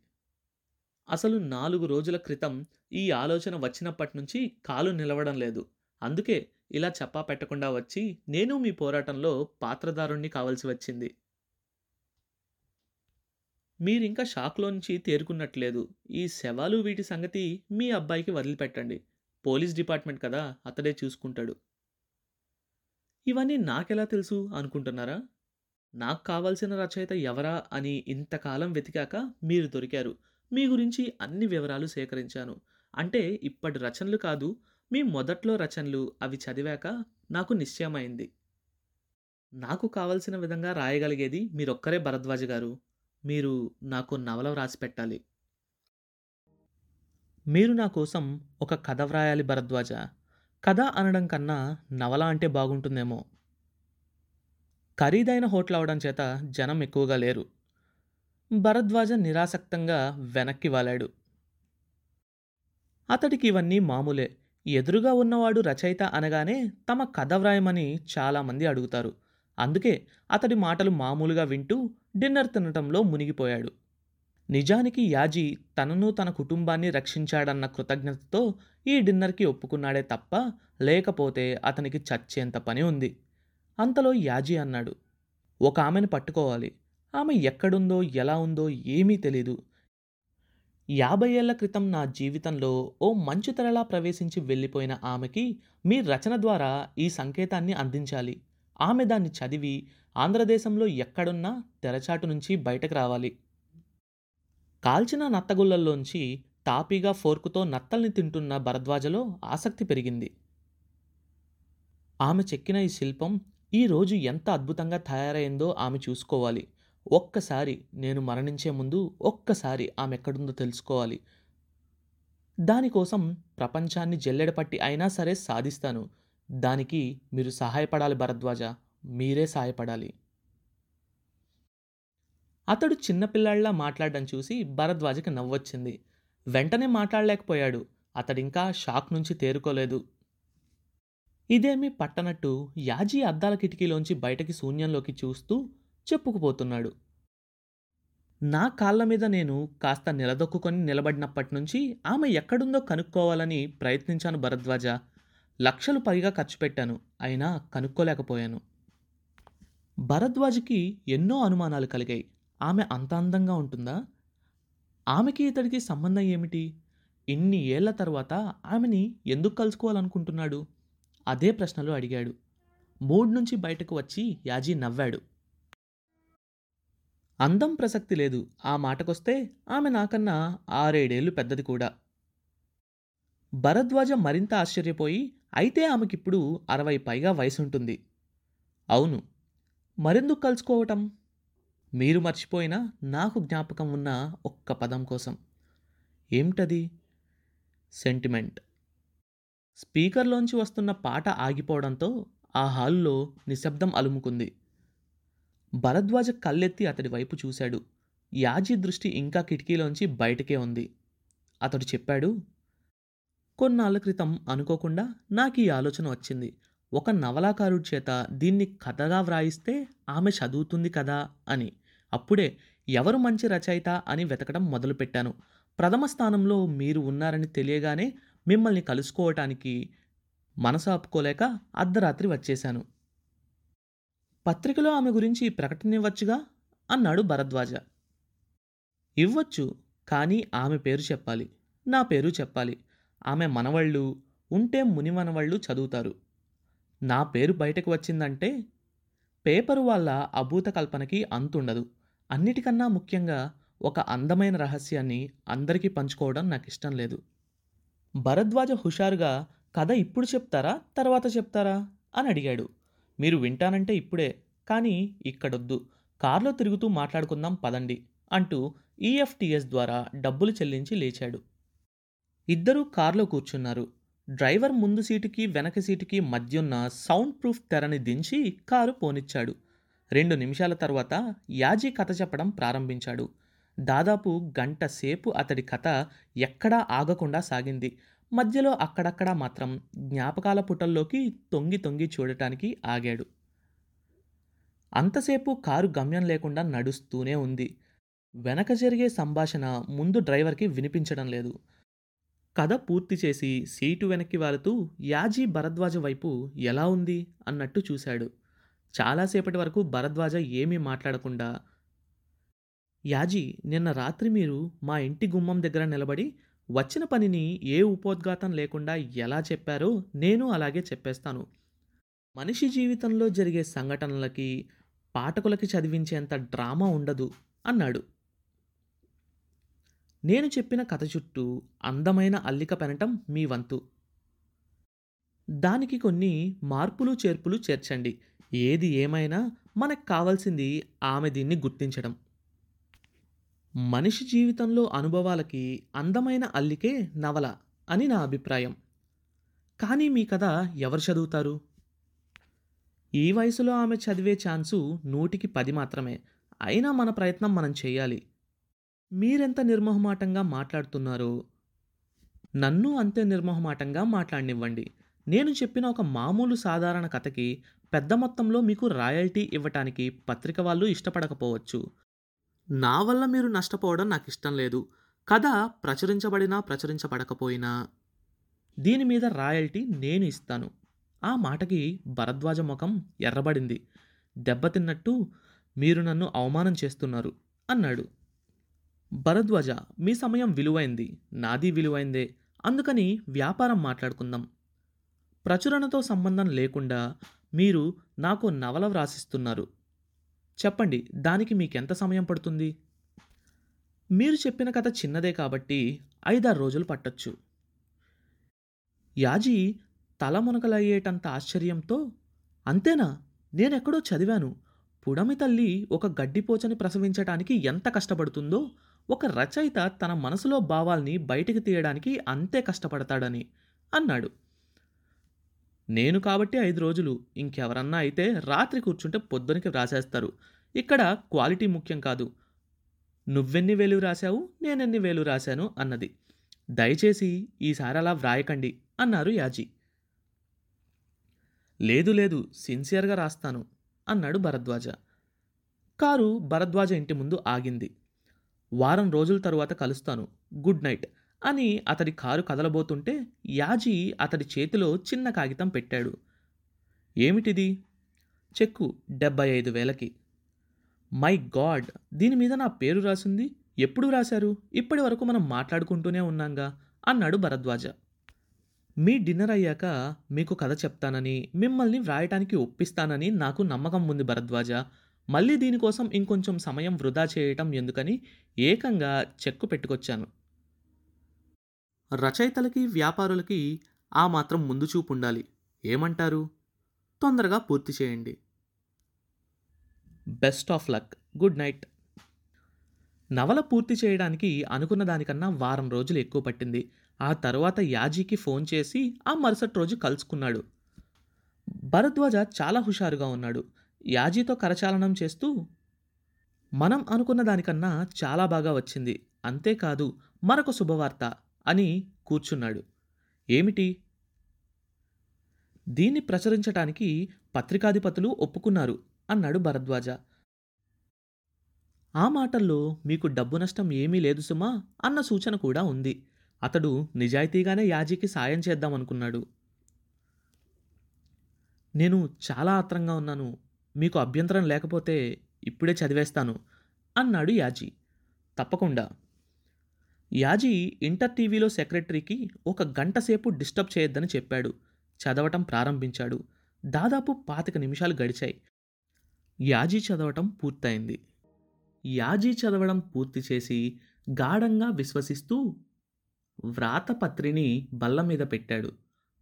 అసలు నాలుగు రోజుల క్రితం ఈ ఆలోచన వచ్చినప్పటి నుంచి కాలు నిలవడం లేదు. అందుకే ఇలా చెప్పా పెట్టకుండా వచ్చి నేను మీ పోరాటంలో పాత్రధారుణ్ణి కావలసి వచ్చింది. మీరింకా షాక్‌లోంచి తేరుకున్నట్లేదు. ఈ శవాలు వీటి సంగతి మీ అబ్బాయికి వదిలిపెట్టండి. పోలీస్ డిపార్ట్మెంట్ కదా అతడే చూసుకుంటాడు. ఇవన్నీ నాకెలా తెలుసు అనుకుంటున్నారా? నాకు కావాల్సిన రచయిత ఎవరా అని ఇంతకాలం వెతికాక మీరు దొరికారు. మీ గురించి అన్ని వివరాలు సేకరించాను. అంటే ఇప్పటి రచనలు కాదు మీ మొదట్లో రచనలు అవి చదివాక నాకు నిశ్చయమైంది. నాకు కావలసిన విధంగా రాయగలిగేది మీరొక్కరే భరద్వాజ గారు. మీరు నాకు నవల వ్రాసి పెట్టాలి మీరు నా కోసం ఒక కథ వ్రాయాలి భరద్వాజ. కథ అనడం కన్నా నవల అంటే బాగుంటుందేమో. ఖరీదైన హోటల్ అవడం చేత జనం ఎక్కువగా లేరు. భరద్వాజ నిరాసక్తంగా వెనక్కి వాలాడు. అతడికి ఇవన్నీ మామూలే. ఎదురుగా ఉన్నవాడు రచయిత అనగానే తమ కథ వ్రాయమని చాలామంది అడుగుతారు. అందుకే అతడి మాటలు మామూలుగా వింటూ డిన్నర్ తినటంలో మునిగిపోయాడు. నిజానికి యాజీ తనను తన కుటుంబాన్ని రక్షించాడన్న కృతజ్ఞతతో ఈ డిన్నర్‌కి ఒప్పుకున్నాడే తప్ప లేకపోతే అతనికి చచ్చేంత పని ఉంది. అంతలో యాజీ అన్నాడు. ఒక ఆమెను పట్టుకోవాలి. ఆమె ఎక్కడుందో, ఎలా ఉందో ఏమీ తెలీదు. యాభై ఏళ్ళ క్రితం నా జీవితంలో ఓ మంచు తెరలా ప్రవేశించి వెళ్ళిపోయిన ఆమెకి మీ రచన ద్వారా ఈ సంకేతాన్ని అందించాలి. ఆమె దాన్ని చదివి ఆంధ్రదేశంలో ఎక్కడున్నా తెరచాటు నుంచి బయటకు రావాలి. కాల్చిన నత్తగుళ్ళల్లోంచి తాపీగా ఫోర్కుతో నత్తల్ని తింటున్న భరద్వాజలో ఆసక్తి పెరిగింది. ఆమె చెక్కిన ఈ శిల్పం ఈ రోజు ఎంత అద్భుతంగా తయారైందో ఆమె చూసుకోవాలి. ఒక్కసారి నేను మరణించే ముందు ఒక్కసారి ఆమె ఎక్కడుందో తెలుసుకోవాలి. దానికోసం ప్రపంచాన్ని జల్లెడపట్టి అయినా సరే సాధిస్తాను. దానికి మీరు సహాయపడాలి భరద్వాజ. మీరే సహాయపడాలి. అతడు చిన్నపిల్లాడిలా మాట్లాడడం చూసి భరద్వాజకి నవ్వొచ్చింది. వెంటనే మాట్లాడలేకపోయాడు. అతడింకా షాక్ నుంచి తేరుకోలేదు. ఇదేమీ పట్టనట్టు యాజీ అద్దాల కిటికీలోంచి బయటకి శూన్యంలోకి చూస్తూ చెప్పుకుపోతున్నాడు. నా కాళ్ళ మీద నేను కాస్త నిలదొక్కుకొని నిలబడినప్పటి నుంచి ఆమె ఎక్కడుందో కనుక్కోవాలని ప్రయత్నించాను భరద్వాజ. లక్షలు పైగా ఖర్చు పెట్టాను అయినా కనుక్కోలేకపోయాను. భరద్వాజ్కి ఎన్నో అనుమానాలు కలిగాయి. ఆమె అంత అందంగా ఉంటుందా? ఆమెకి ఇతడికి సంబంధం ఏమిటి? ఇన్ని ఏళ్ళ తర్వాత ఆమెని ఎందుకు కలుసుకోవాలనుకుంటున్నాడు? అదే ప్రశ్నలు అడిగాడు. మూడ్ నుంచి బయటకు వచ్చి యాజీ నవ్వాడు. అందం ప్రసక్తి లేదు. ఆ మాటకొస్తే ఆమె నాకన్నా ఆరేడేళ్ళు పెద్దది కూడా. భరద్వాజ మరింత ఆశ్చర్యపోయి అయితే ఆమెకిప్పుడు అరవై పైగా వయసుంటుంది. అవును. మరెందుకు కలుసుకోవటం? మీరు మర్చిపోయినా నాకు జ్ఞాపకం ఉన్న ఒక్క పదం కోసం. ఏమిటది? సెంటిమెంట్. స్పీకర్లోంచి వస్తున్న పాట ఆగిపోవడంతో ఆ హాల్లో నిశ్శబ్దం అలుముకుంది. భరద్వాజ కళ్ళెత్తి అతడి వైపు చూశాడు. యాజీ దృష్టి ఇంకా కిటికీలోంచి బయటకే ఉంది. అతడు చెప్పాడు కొన్నాళ్ళ క్రితం అనుకోకుండా నాకు ఈ ఆలోచన వచ్చింది. ఒక నవలాకారుడి చేత దీన్ని కథగా వ్రాయిస్తే ఆమె చదువుతుంది కదా అని. అప్పుడే ఎవరు మంచి రచయిత అని వెతకడం మొదలుపెట్టాను. ప్రథమ స్థానంలో మీరు ఉన్నారని తెలియగానే మిమ్మల్ని కలుసుకోవటానికి మనసు ఆపుకోలేక అర్ధరాత్రి వచ్చేశాను. పత్రికలో ఆమె గురించి ప్రకటన ఇవ్వచ్చుగా అన్నాడు భరద్వాజ. ఇవ్వచ్చు కానీ ఆమె పేరు చెప్పాలి. నా పేరు చెప్పాలి. ఆమె మనవళ్ళు ఉంటే ముని మనవళ్ళు చదువుతారు. నా పేరు బయటకు వచ్చిందంటే పేపరు వాళ్ళ అభూత కల్పనకి అంతుండదు. అన్నిటికన్నా ముఖ్యంగా ఒక అందమైన రహస్యాన్ని అందరికీ పంచుకోవడం నాకు ఇష్టం లేదు. భరద్వాజ హుషారుగా కథ ఇప్పుడు చెప్తారా? తర్వాత చెప్తారా? అని అడిగాడు. మీరు వింటానంటే ఇప్పుడే కానీ ఇక్కడొద్దు. కారులో తిరుగుతూ మాట్లాడుకుందాం పదండి అంటూ ఈఎఫ్టిఎస్ ద్వారా డబ్బులు చెల్లించి లేచాడు. ఇద్దరూ కారులో కూర్చున్నారు. డ్రైవర్ ముందు సీటుకి వెనక సీటుకి మధ్యున్న సౌండ్ ప్రూఫ్ తెరని దించి కారు పోనిచ్చాడు. రెండు నిమిషాల తర్వాత యాజీ కథ చెప్పడం ప్రారంభించాడు. దాదాపు గంట సేపు అతడి కథ ఎక్కడా ఆగకుండా సాగింది. మధ్యలో అక్కడక్కడా మాత్రం జ్ఞాపకాల పుటల్లోకి తొంగి తొంగి చూడటానికి ఆగాడు. అంతసేపు కారు గమ్యం లేకుండా నడుస్తూనే ఉంది. వెనక జరిగే సంభాషణ ముందు డ్రైవర్కి వినిపించడం లేదు. కథ పూర్తి చేసి సీటు వెనక్కి వాలుతూ యాజీ భరద్వాజ వైపు ఎలా ఉంది అన్నట్టు చూశాడు. చాలాసేపటి వరకు భరద్వాజ ఏమీ మాట్లాడకుండా యాజీ నిన్న రాత్రి మీరు మా ఇంటి గుమ్మం దగ్గర నిలబడి వచ్చిన పనిని ఏ ఉపోద్ఘాతం లేకుండా ఎలా చెప్పారో నేను అలాగే చెప్పేస్తాను. మనిషి జీవితంలో జరిగే సంఘటనలకి పాఠకులకి చదివించేంత డ్రామా ఉండదు అన్నాడు. నేను చెప్పిన కథ చుట్టూ అందమైన అల్లిక పెనటం మీ వంతు. దానికి కొన్ని మార్పులు చేర్పులు చేర్చండి. ఏది ఏమైనా మనకు కావాల్సింది ఆమె దీన్ని గుర్తించడం. మనిషి జీవితంలో అనుభవాలకి అందమైన అల్లికే నవల అని నా అభిప్రాయం. కానీ మీ కథ ఎవరు చదువుతారు? ఈ వయసులో ఆమె చదివే ఛాన్సు నూటికి పది మాత్రమే. అయినా మన ప్రయత్నం మనం చేయాలి. మీరెంత నిర్మోహమాటంగా మాట్లాడుతున్నారో నన్ను అంతే నిర్మోహమాటంగా మాట్లాడనివ్వండి. నేను చెప్పిన ఒక మామూలు సాధారణ కథకి పెద్ద మొత్తంలో మీకు రాయల్టీ ఇవ్వటానికి పత్రిక వాళ్ళు ఇష్టపడకపోవచ్చు. నా వల్ల మీరు నష్టపోవడం నాకు ఇష్టం లేదు. కథ ప్రచురించబడినా ప్రచురించబడకపోయినా. దీని మీద రాయల్టీ నేను ఇస్తాను. ఆ మాటకి భరద్వాజ ముఖం ఎర్రబడింది. దెబ్బతిన్నట్టు మీరు నన్ను అవమానం చేస్తున్నారు అన్నాడు. భరద్వాజ మీ సమయం విలువైంది. నాది విలువైందే. అందుకని వ్యాపారం మాట్లాడుకుందాం. ప్రచురణతో సంబంధం లేకుండా మీరు నాకు నవల వ్రాసిస్తున్నారు. చెప్పండి దానికి మీకు ఎంత సమయం పడుతుంది? మీరు చెప్పిన కథ చిన్నదే కాబట్టి ఐదారు రోజులు పట్టొచ్చు. యాజీ తల మునకలయ్యేటంత ఆశ్చర్యంతో అంతేనా? నేనెక్కడో చదివాను. పుడమి తల్లి ఒక గడ్డిపోచని ప్రసవించటానికి ఎంత కష్టపడుతుందో ఒక రచయిత తన మనసులో భావాల్ని బయటికి తీయడానికి అంతే కష్టపడతాడని అన్నాడు. నేను కాబట్టి ఐదు రోజులు. ఇంకెవరన్నా అయితే రాత్రి కూర్చుంటే పొద్దునకి వ్రాసేస్తారు. ఇక్కడ క్వాలిటీ ముఖ్యం కాదు. నువ్వెన్ని వేలు రాశావు నేనెన్ని వేలు రాశాను అన్నది. దయచేసి ఈసారి అలా వ్రాయకండి అన్నారు యాజీ. లేదు లేదు సిన్సియర్గా రాస్తాను అన్నాడు భరద్వాజ. కారు భరద్వాజ ఇంటి ముందు ఆగింది. వారం రోజుల తరువాత కలుస్తాను. Good night. అని అతడి కారు కదలబోతుంటే యాజీ అతడి చేతిలో చిన్న కాగితం పెట్టాడు. ఏమిటిది? చెక్కు డెబ్బై ఐదు వేలకి. My God! దీని మీద నా పేరు రాసింది? ఎప్పుడు రాశారు? ఇప్పటి వరకు మనం మాట్లాడుకుంటూనే ఉన్నాంగా అన్నాడు భరద్వాజ. మీ డిన్నర్ అయ్యాక మీకు కథ చెప్తానని మిమ్మల్ని వ్రాయటానికి ఒప్పిస్తానని నాకు నమ్మకం ఉంది భరద్వాజ. మళ్ళీ దీనికోసం ఇంకొంచెం సమయం వృధా చేయటం ఎందుకని ఏకంగా చెక్కు పెట్టుకొచ్చాను. రచయితలకి వ్యాపారులకి ఆ మాత్రం ముందు చూపు ఉండాలి. ఏమంటారు? తొందరగా పూర్తి చేయండి. Best of luck. Good night. నవల పూర్తి చేయడానికి అనుకున్న దానికన్నా వారం రోజులు ఎక్కువ పట్టింది. ఆ తర్వాత యాజీకి ఫోన్ చేసి ఆ మరుసటి రోజు కలుసుకున్నాడు. భరద్వాజ చాలా హుషారుగా ఉన్నాడు. యాజీతో కరచాలనం చేస్తూ మనం అనుకున్న దానికన్నా చాలా బాగా వచ్చింది. అంతేకాదు మరొక శుభవార్త. అని కూర్చున్నాడు. ఏమిటి? దీన్ని ప్రచురించటానికి పత్రికాధిపతులు ఒప్పుకున్నారు అన్నాడు భరద్వాజ. ఆ మాటల్లో మీకు డబ్బు నష్టం ఏమీ లేదు సుమా అన్న సూచన కూడా ఉంది. అతడు నిజాయితీగానే యాజీకి సాయం చేద్దామనుకున్నాడు నేను చాలా ఆత్రంగా ఉన్నాను. మీకు అభ్యంతరం లేకపోతే ఇప్పుడే చదివేస్తాను అన్నాడు యాజీ. తప్పకుండా. యాజీ ఇంటర్ టీవీలో సెక్రటరీకి ఒక గంట సేపు డిస్టర్బ్ చేయొద్దని చెప్పాడు. చదవటం ప్రారంభించాడు. దాదాపు పాతిక నిమిషాలు గడిచాయి. యాజీ చదవటం పూర్తయింది. యాజీ చదవడం పూర్తి చేసి గాఢంగా విశ్వసిస్తూ వ్రాతపత్రిని బల్ల మీద పెట్టాడు.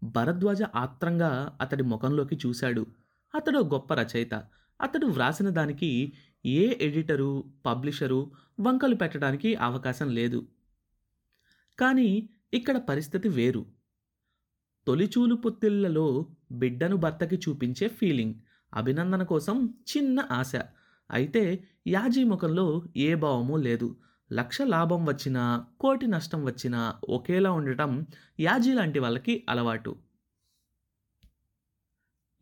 భరద్వాజ ఆత్రంగా అతడి ముఖంలోకి చూశాడు. అతడు గొప్ప రచయిత. అతడు వ్రాసిన దానికి ఏ ఎడిటరు పబ్లిషరు వంకలు పెట్టడానికి అవకాశం లేదు. కానీ ఇక్కడ పరిస్థితి వేరు. తొలిచూలు పొత్తిళ్ళలో బిడ్డను భర్తకి చూపించే ఫీలింగ్ అభినందన కోసం చిన్న ఆశ. అయితే యాజీ ముఖంలో ఏ భావమూ లేదు. లక్ష లాభం వచ్చినా కోటి నష్టం వచ్చినా ఒకేలా ఉండటం యాజీ లాంటి వాళ్ళకి అలవాటు.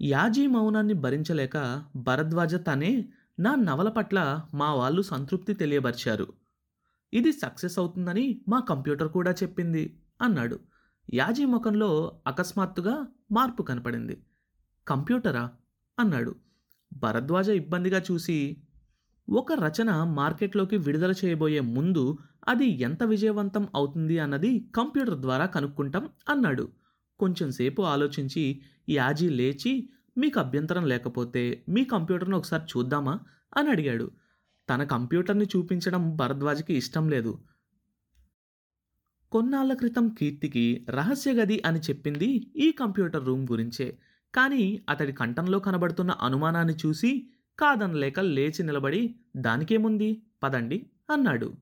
యాజీ మౌనాన్ని భరించలేక భరద్వాజ తనే నా నవల పట్ల మా వాళ్ళు సంతృప్తి తెలియబరిచారు. ఇది సక్సెస్ అవుతుందని మా కంప్యూటర్ కూడా చెప్పింది అన్నాడు. యాజీ ముఖంలో అకస్మాత్తుగా మార్పు కనపడింది. కంప్యూటరా? అన్నాడు. భరద్వాజ ఇబ్బందిగా చూసి ఒక రచన మార్కెట్లోకి విడుదల చేయబోయే ముందు అది ఎంత విజయవంతం అవుతుంది అన్నది కంప్యూటర్ ద్వారా కనుక్కుంటాం అన్నాడు. కొంచెం సేపు ఆలోచించి యాజీ లేచి మీకు అభ్యంతరం లేకపోతే మీ కంప్యూటర్ను ఒకసారి చూద్దామా? అని అడిగాడు. తన కంప్యూటర్ని చూపించడం భరద్వాజ్కి ఇష్టం లేదు. కొన్నాళ్ళ క్రితం కీర్తికి రహస్య గది అని చెప్పింది ఈ కంప్యూటర్ రూమ్ గురించే. కానీ అతడి కంఠంలో కనబడుతున్న అనుమానాన్ని చూసి కాదనలేక లేచి నిలబడి దానికేముంది? పదండి అన్నాడు.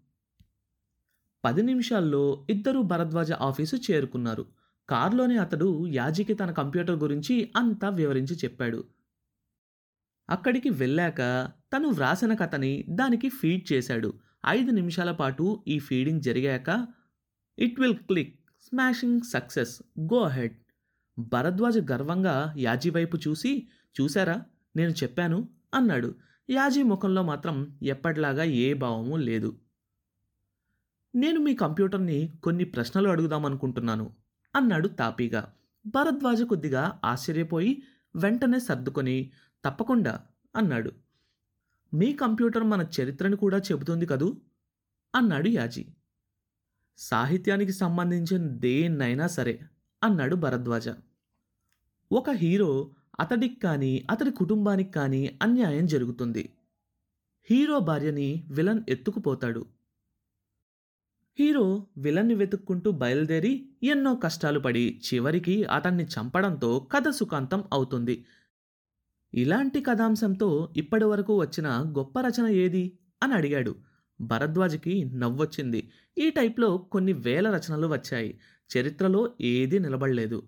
పది నిమిషాల్లో ఇద్దరు భరద్వాజ ఆఫీసు చేరుకున్నారు. కారులోనే అతడు యాజీకి తన కంప్యూటర్ గురించి అంతా వివరించి చెప్పాడు. అక్కడికి వెళ్ళాక తను వ్రాసిన కథని దానికి ఫీడ్ చేశాడు. ఐదు నిమిషాల పాటు ఈ ఫీడింగ్ జరిగాక it will click. Smashing success. Go ahead. Bharadwaja గర్వంగా యాజీ వైపు చూసి చూశారా? నేను చెప్పాను అన్నాడు. యాజీ ముఖంలో మాత్రం ఎప్పటిలాగా ఏ భావము లేదు. నేను మీ కంప్యూటర్ని కొన్ని ప్రశ్నలు అడుగుదామనుకుంటున్నాను అన్నాడు తాపీగా. భరద్వాజ కొద్దిగా ఆశ్చర్యపోయి వెంటనే సర్దుకొని తప్పకుండా అన్నాడు. మీ కంప్యూటర్ మన చరిత్రను కూడా చెబుతుంది కదూ? అన్నాడు యాజీ. సాహిత్యానికి సంబంధించిన దేన్నైనా సరే అన్నాడు భరద్వాజ. ఒక హీరో అతడికి కానీ అతడి కుటుంబానికి కానీ అన్యాయం జరుగుతుంది. హీరో భార్యని విలన్ ఎత్తుకుపోతాడు. హీరో విలన్ని వెతుక్కుంటూ బయలుదేరి ఎన్నో కష్టాలు పడి చివరికి అతన్ని చంపడంతో కథ సుఖాంతం అవుతుంది. ఇలాంటి కథాంశంతో ఇప్పటి వరకు వచ్చిన గొప్ప రచన ఏది అని అడిగాడు. భరద్వాజ్కి నవ్వొచ్చింది. ఈ టైప్లో కొన్ని వేల రచనలు వచ్చాయి. చరిత్రలో ఏదీ నిలబడలేదు.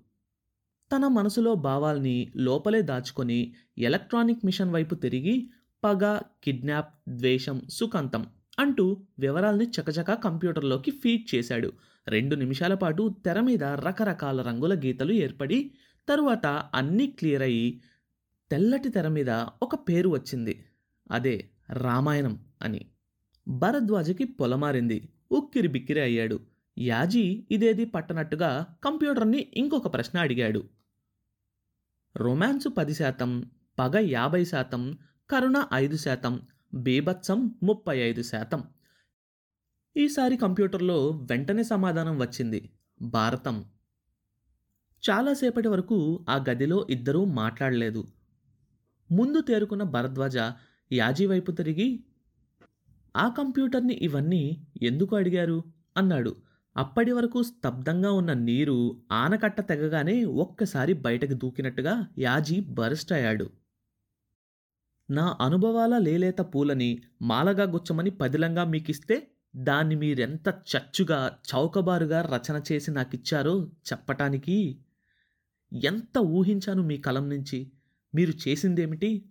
తన మనసులో భావాల్ని లోపలే దాచుకొని ఎలక్ట్రానిక్ మిషన్ వైపు తిరిగి పగ కిడ్నాప్ ద్వేషం సుఖాంతం అంటూ వివరాల్ని చకచక కంప్యూటర్లోకి ఫీడ్ చేశాడు. రెండు నిమిషాల పాటు తెర మీద రకరకాల రంగుల గీతలు ఏర్పడి తరువాత అన్నీ క్లియర్ అయ్యి తెల్లటి తెర మీద ఒక పేరు వచ్చింది. అదే రామాయణం అని. భరద్వాజకి పొలమారింది. ఉక్కిరి బిక్కిరి అయ్యాడు. యాజీ ఇదేది పట్టనట్టుగా కంప్యూటర్ని ఇంకొక ప్రశ్న అడిగాడు. రొమాన్సు పది శాతం పగ యాభై శాతం కరుణ ఐదు శాతం బీభత్సం ముప్పై ఐదు శాతం. ఈసారి కంప్యూటర్లో వెంటనే సమాధానం వచ్చింది. భారతం. చాలాసేపటి వరకు ఆ గదిలో ఇద్దరూ మాట్లాడలేదు. ముందు తేరుకున్న భరద్వాజ యాజీ వైపు తిరిగి ఆ కంప్యూటర్ని ఇవన్నీ ఎందుకు అడిగారు? అన్నాడు. అప్పటి వరకు స్తబ్దంగా ఉన్న నీరు ఆనకట్ట తెగగానే ఒక్కసారి బయటకు దూకినట్టుగా యాజీ బరిస్ట్ అయ్యాడు నా అనుభవాల లేలేత పూలని మాలగా గుచ్చమని పదిలంగా మీకిస్తే దాన్ని మీరెంత చచ్చుగా చౌకబారుగా రచన చేసి నాకిచ్చారో చెప్పటానికి ఎంత ఊహించాను మీ కలం నుంచి? మీరు చేసిందేమిటి?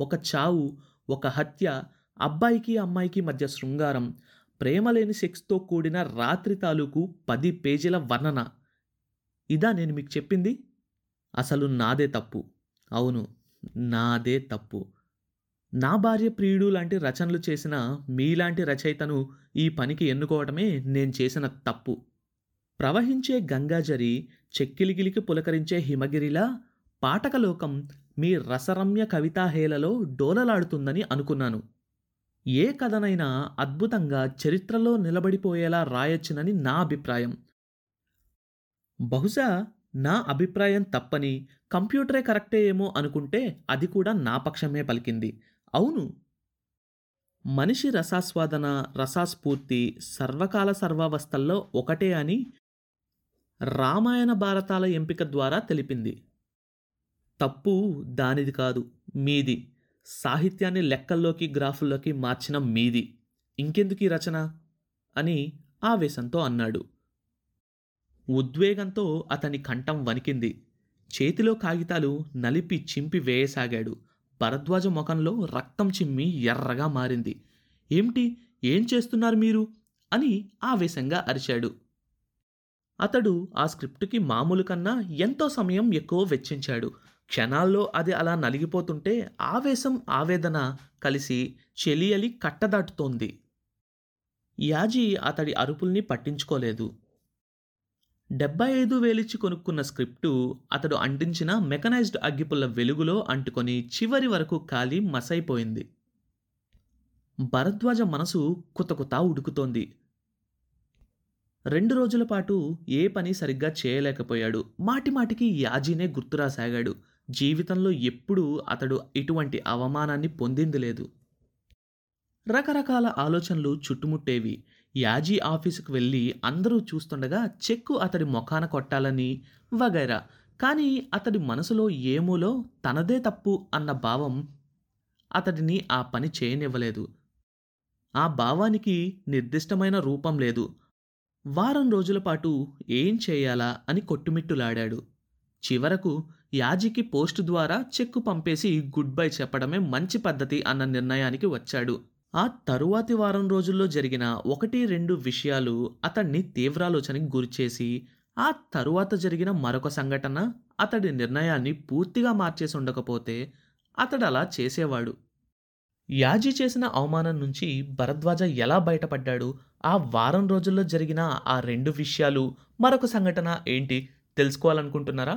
ఒక చావు ఒక హత్య అబ్బాయికి అమ్మాయికి మధ్య శృంగారం ప్రేమలేని సెక్స్తో కూడిన రాత్రి తాలూకు పది పేజీల వర్ణన. ఇదా నేను మీకు చెప్పింది? అసలు నాదే తప్పు. అవును నాదే తప్పు. నా భార్య ప్రియుడు లాంటి రచనలు చేసిన మీలాంటి రచయితను ఈ పనికి ఎన్నుకోవటమే నేను చేసిన తప్పు. ప్రవహించే గంగాజరి చెక్కిలిగిలికి పులకరించే హిమగిరిలా పాఠకలోకం మీ రసరమ్య కవితాహేలలో డోలలాడుతుందని అనుకున్నాను. ఏ కథనైనా అద్భుతంగా చరిత్రలో నిలబడిపోయేలా రాయొచ్చునని నా అభిప్రాయం. బహుశా నా అభిప్రాయం తప్పని కంప్యూటరే కరెక్టే ఏమో అనుకుంటే అది కూడా నా పక్షమే పలికింది. అవును. మనిషి రసాస్వాదన రసాస్ఫూర్తి సర్వకాల సర్వావస్థల్లో ఒకటే అని రామాయణ భారతాల ఎంపిక ద్వారా తెలిపింది. తప్పు దానిది కాదు మీది. సాహిత్యాన్ని లెక్కల్లోకి గ్రాఫుల్లోకి మార్చిన మీది. ఇంకెందుకు ఈ రచన? అని ఆవేశంతో అన్నాడు. ఉద్వేగంతో అతని కంఠం వణికింది. చేతిలో కాగితాలు నలిపి చింపి వేయసాగాడు. భరద్వాజ ముఖంలో రక్తం చిమ్మి ఎర్రగా మారింది. ఏమిటి? ఏం చేస్తున్నారు మీరు? అని ఆవేశంగా అరిచాడు. అతడు ఆ స్క్రిప్టుకి మామూలు కన్నా ఎంతో సమయం ఎక్కువ వెచ్చించాడు. క్షణాల్లో అది అలా నలిగిపోతుంటే ఆవేశం ఆవేదన కలిసి చెలియలి కట్టదాటుతోంది. యాజీ అతడి అరుపుల్ని పట్టించుకోలేదు. డెబ్బై ఐదు వేలిచ్చి కొనుక్కున్న స్క్రిప్టు అతడు అంటించిన మెకనైజ్డ్ అగ్గిపుల్ల వెలుగులో అంటుకొని చివరి వరకు కాలి మసైపోయింది. భరద్వాజ మనసు కుతకుతా ఉడుకుతోంది. రెండు రోజుల పాటు ఏ పని సరిగ్గా చేయలేకపోయాడు. మాటిమాటికి యాజీనే గుర్తురాసాగాడు. జీవితంలో ఎప్పుడూ అతడు ఇటువంటి అవమానాన్ని పొందింది లేదు. రకరకాల ఆలోచనలు చుట్టుముట్టేవి. యాజీ ఆఫీసుకు వెళ్ళి అందరూ చూస్తుండగా చెక్కు అతడి మొఖాన కొట్టాలని వగైరా. కానీ అతడి మనసులో ఏమూలో తనదే తప్పు అన్న భావం అతడిని ఆ పని చేయనివ్వలేదు. ఆ భావానికి నిర్దిష్టమైన రూపం లేదు. వారం రోజుల పాటు ఏం చేయాలా అని కొట్టుమిట్టులాడాడు. చివరకు యాజీకి పోస్టు ద్వారా చెక్కు పంపేసి గుడ్ బై చెప్పడమే మంచి పద్ధతి అన్న నిర్ణయానికి వచ్చాడు. ఆ తరువాతి వారం రోజుల్లో జరిగిన ఒకటి రెండు విషయాలు అతన్ని తీవ్రాలోచనకి గురిచేసి ఆ తరువాత జరిగిన మరొక సంఘటన అతడి నిర్ణయాన్ని పూర్తిగా మార్చేసి ఉండకపోతే అతడు అలా చేసేవాడు. యాజీ చేసిన అవమానం నుంచి భరద్వాజ ఎలా బయటపడ్డాడు ఆ వారం రోజుల్లో జరిగిన ఆ రెండు విషయాలు మరొక సంఘటన ఏంటి తెలుసుకోవాలనుకుంటున్నారా?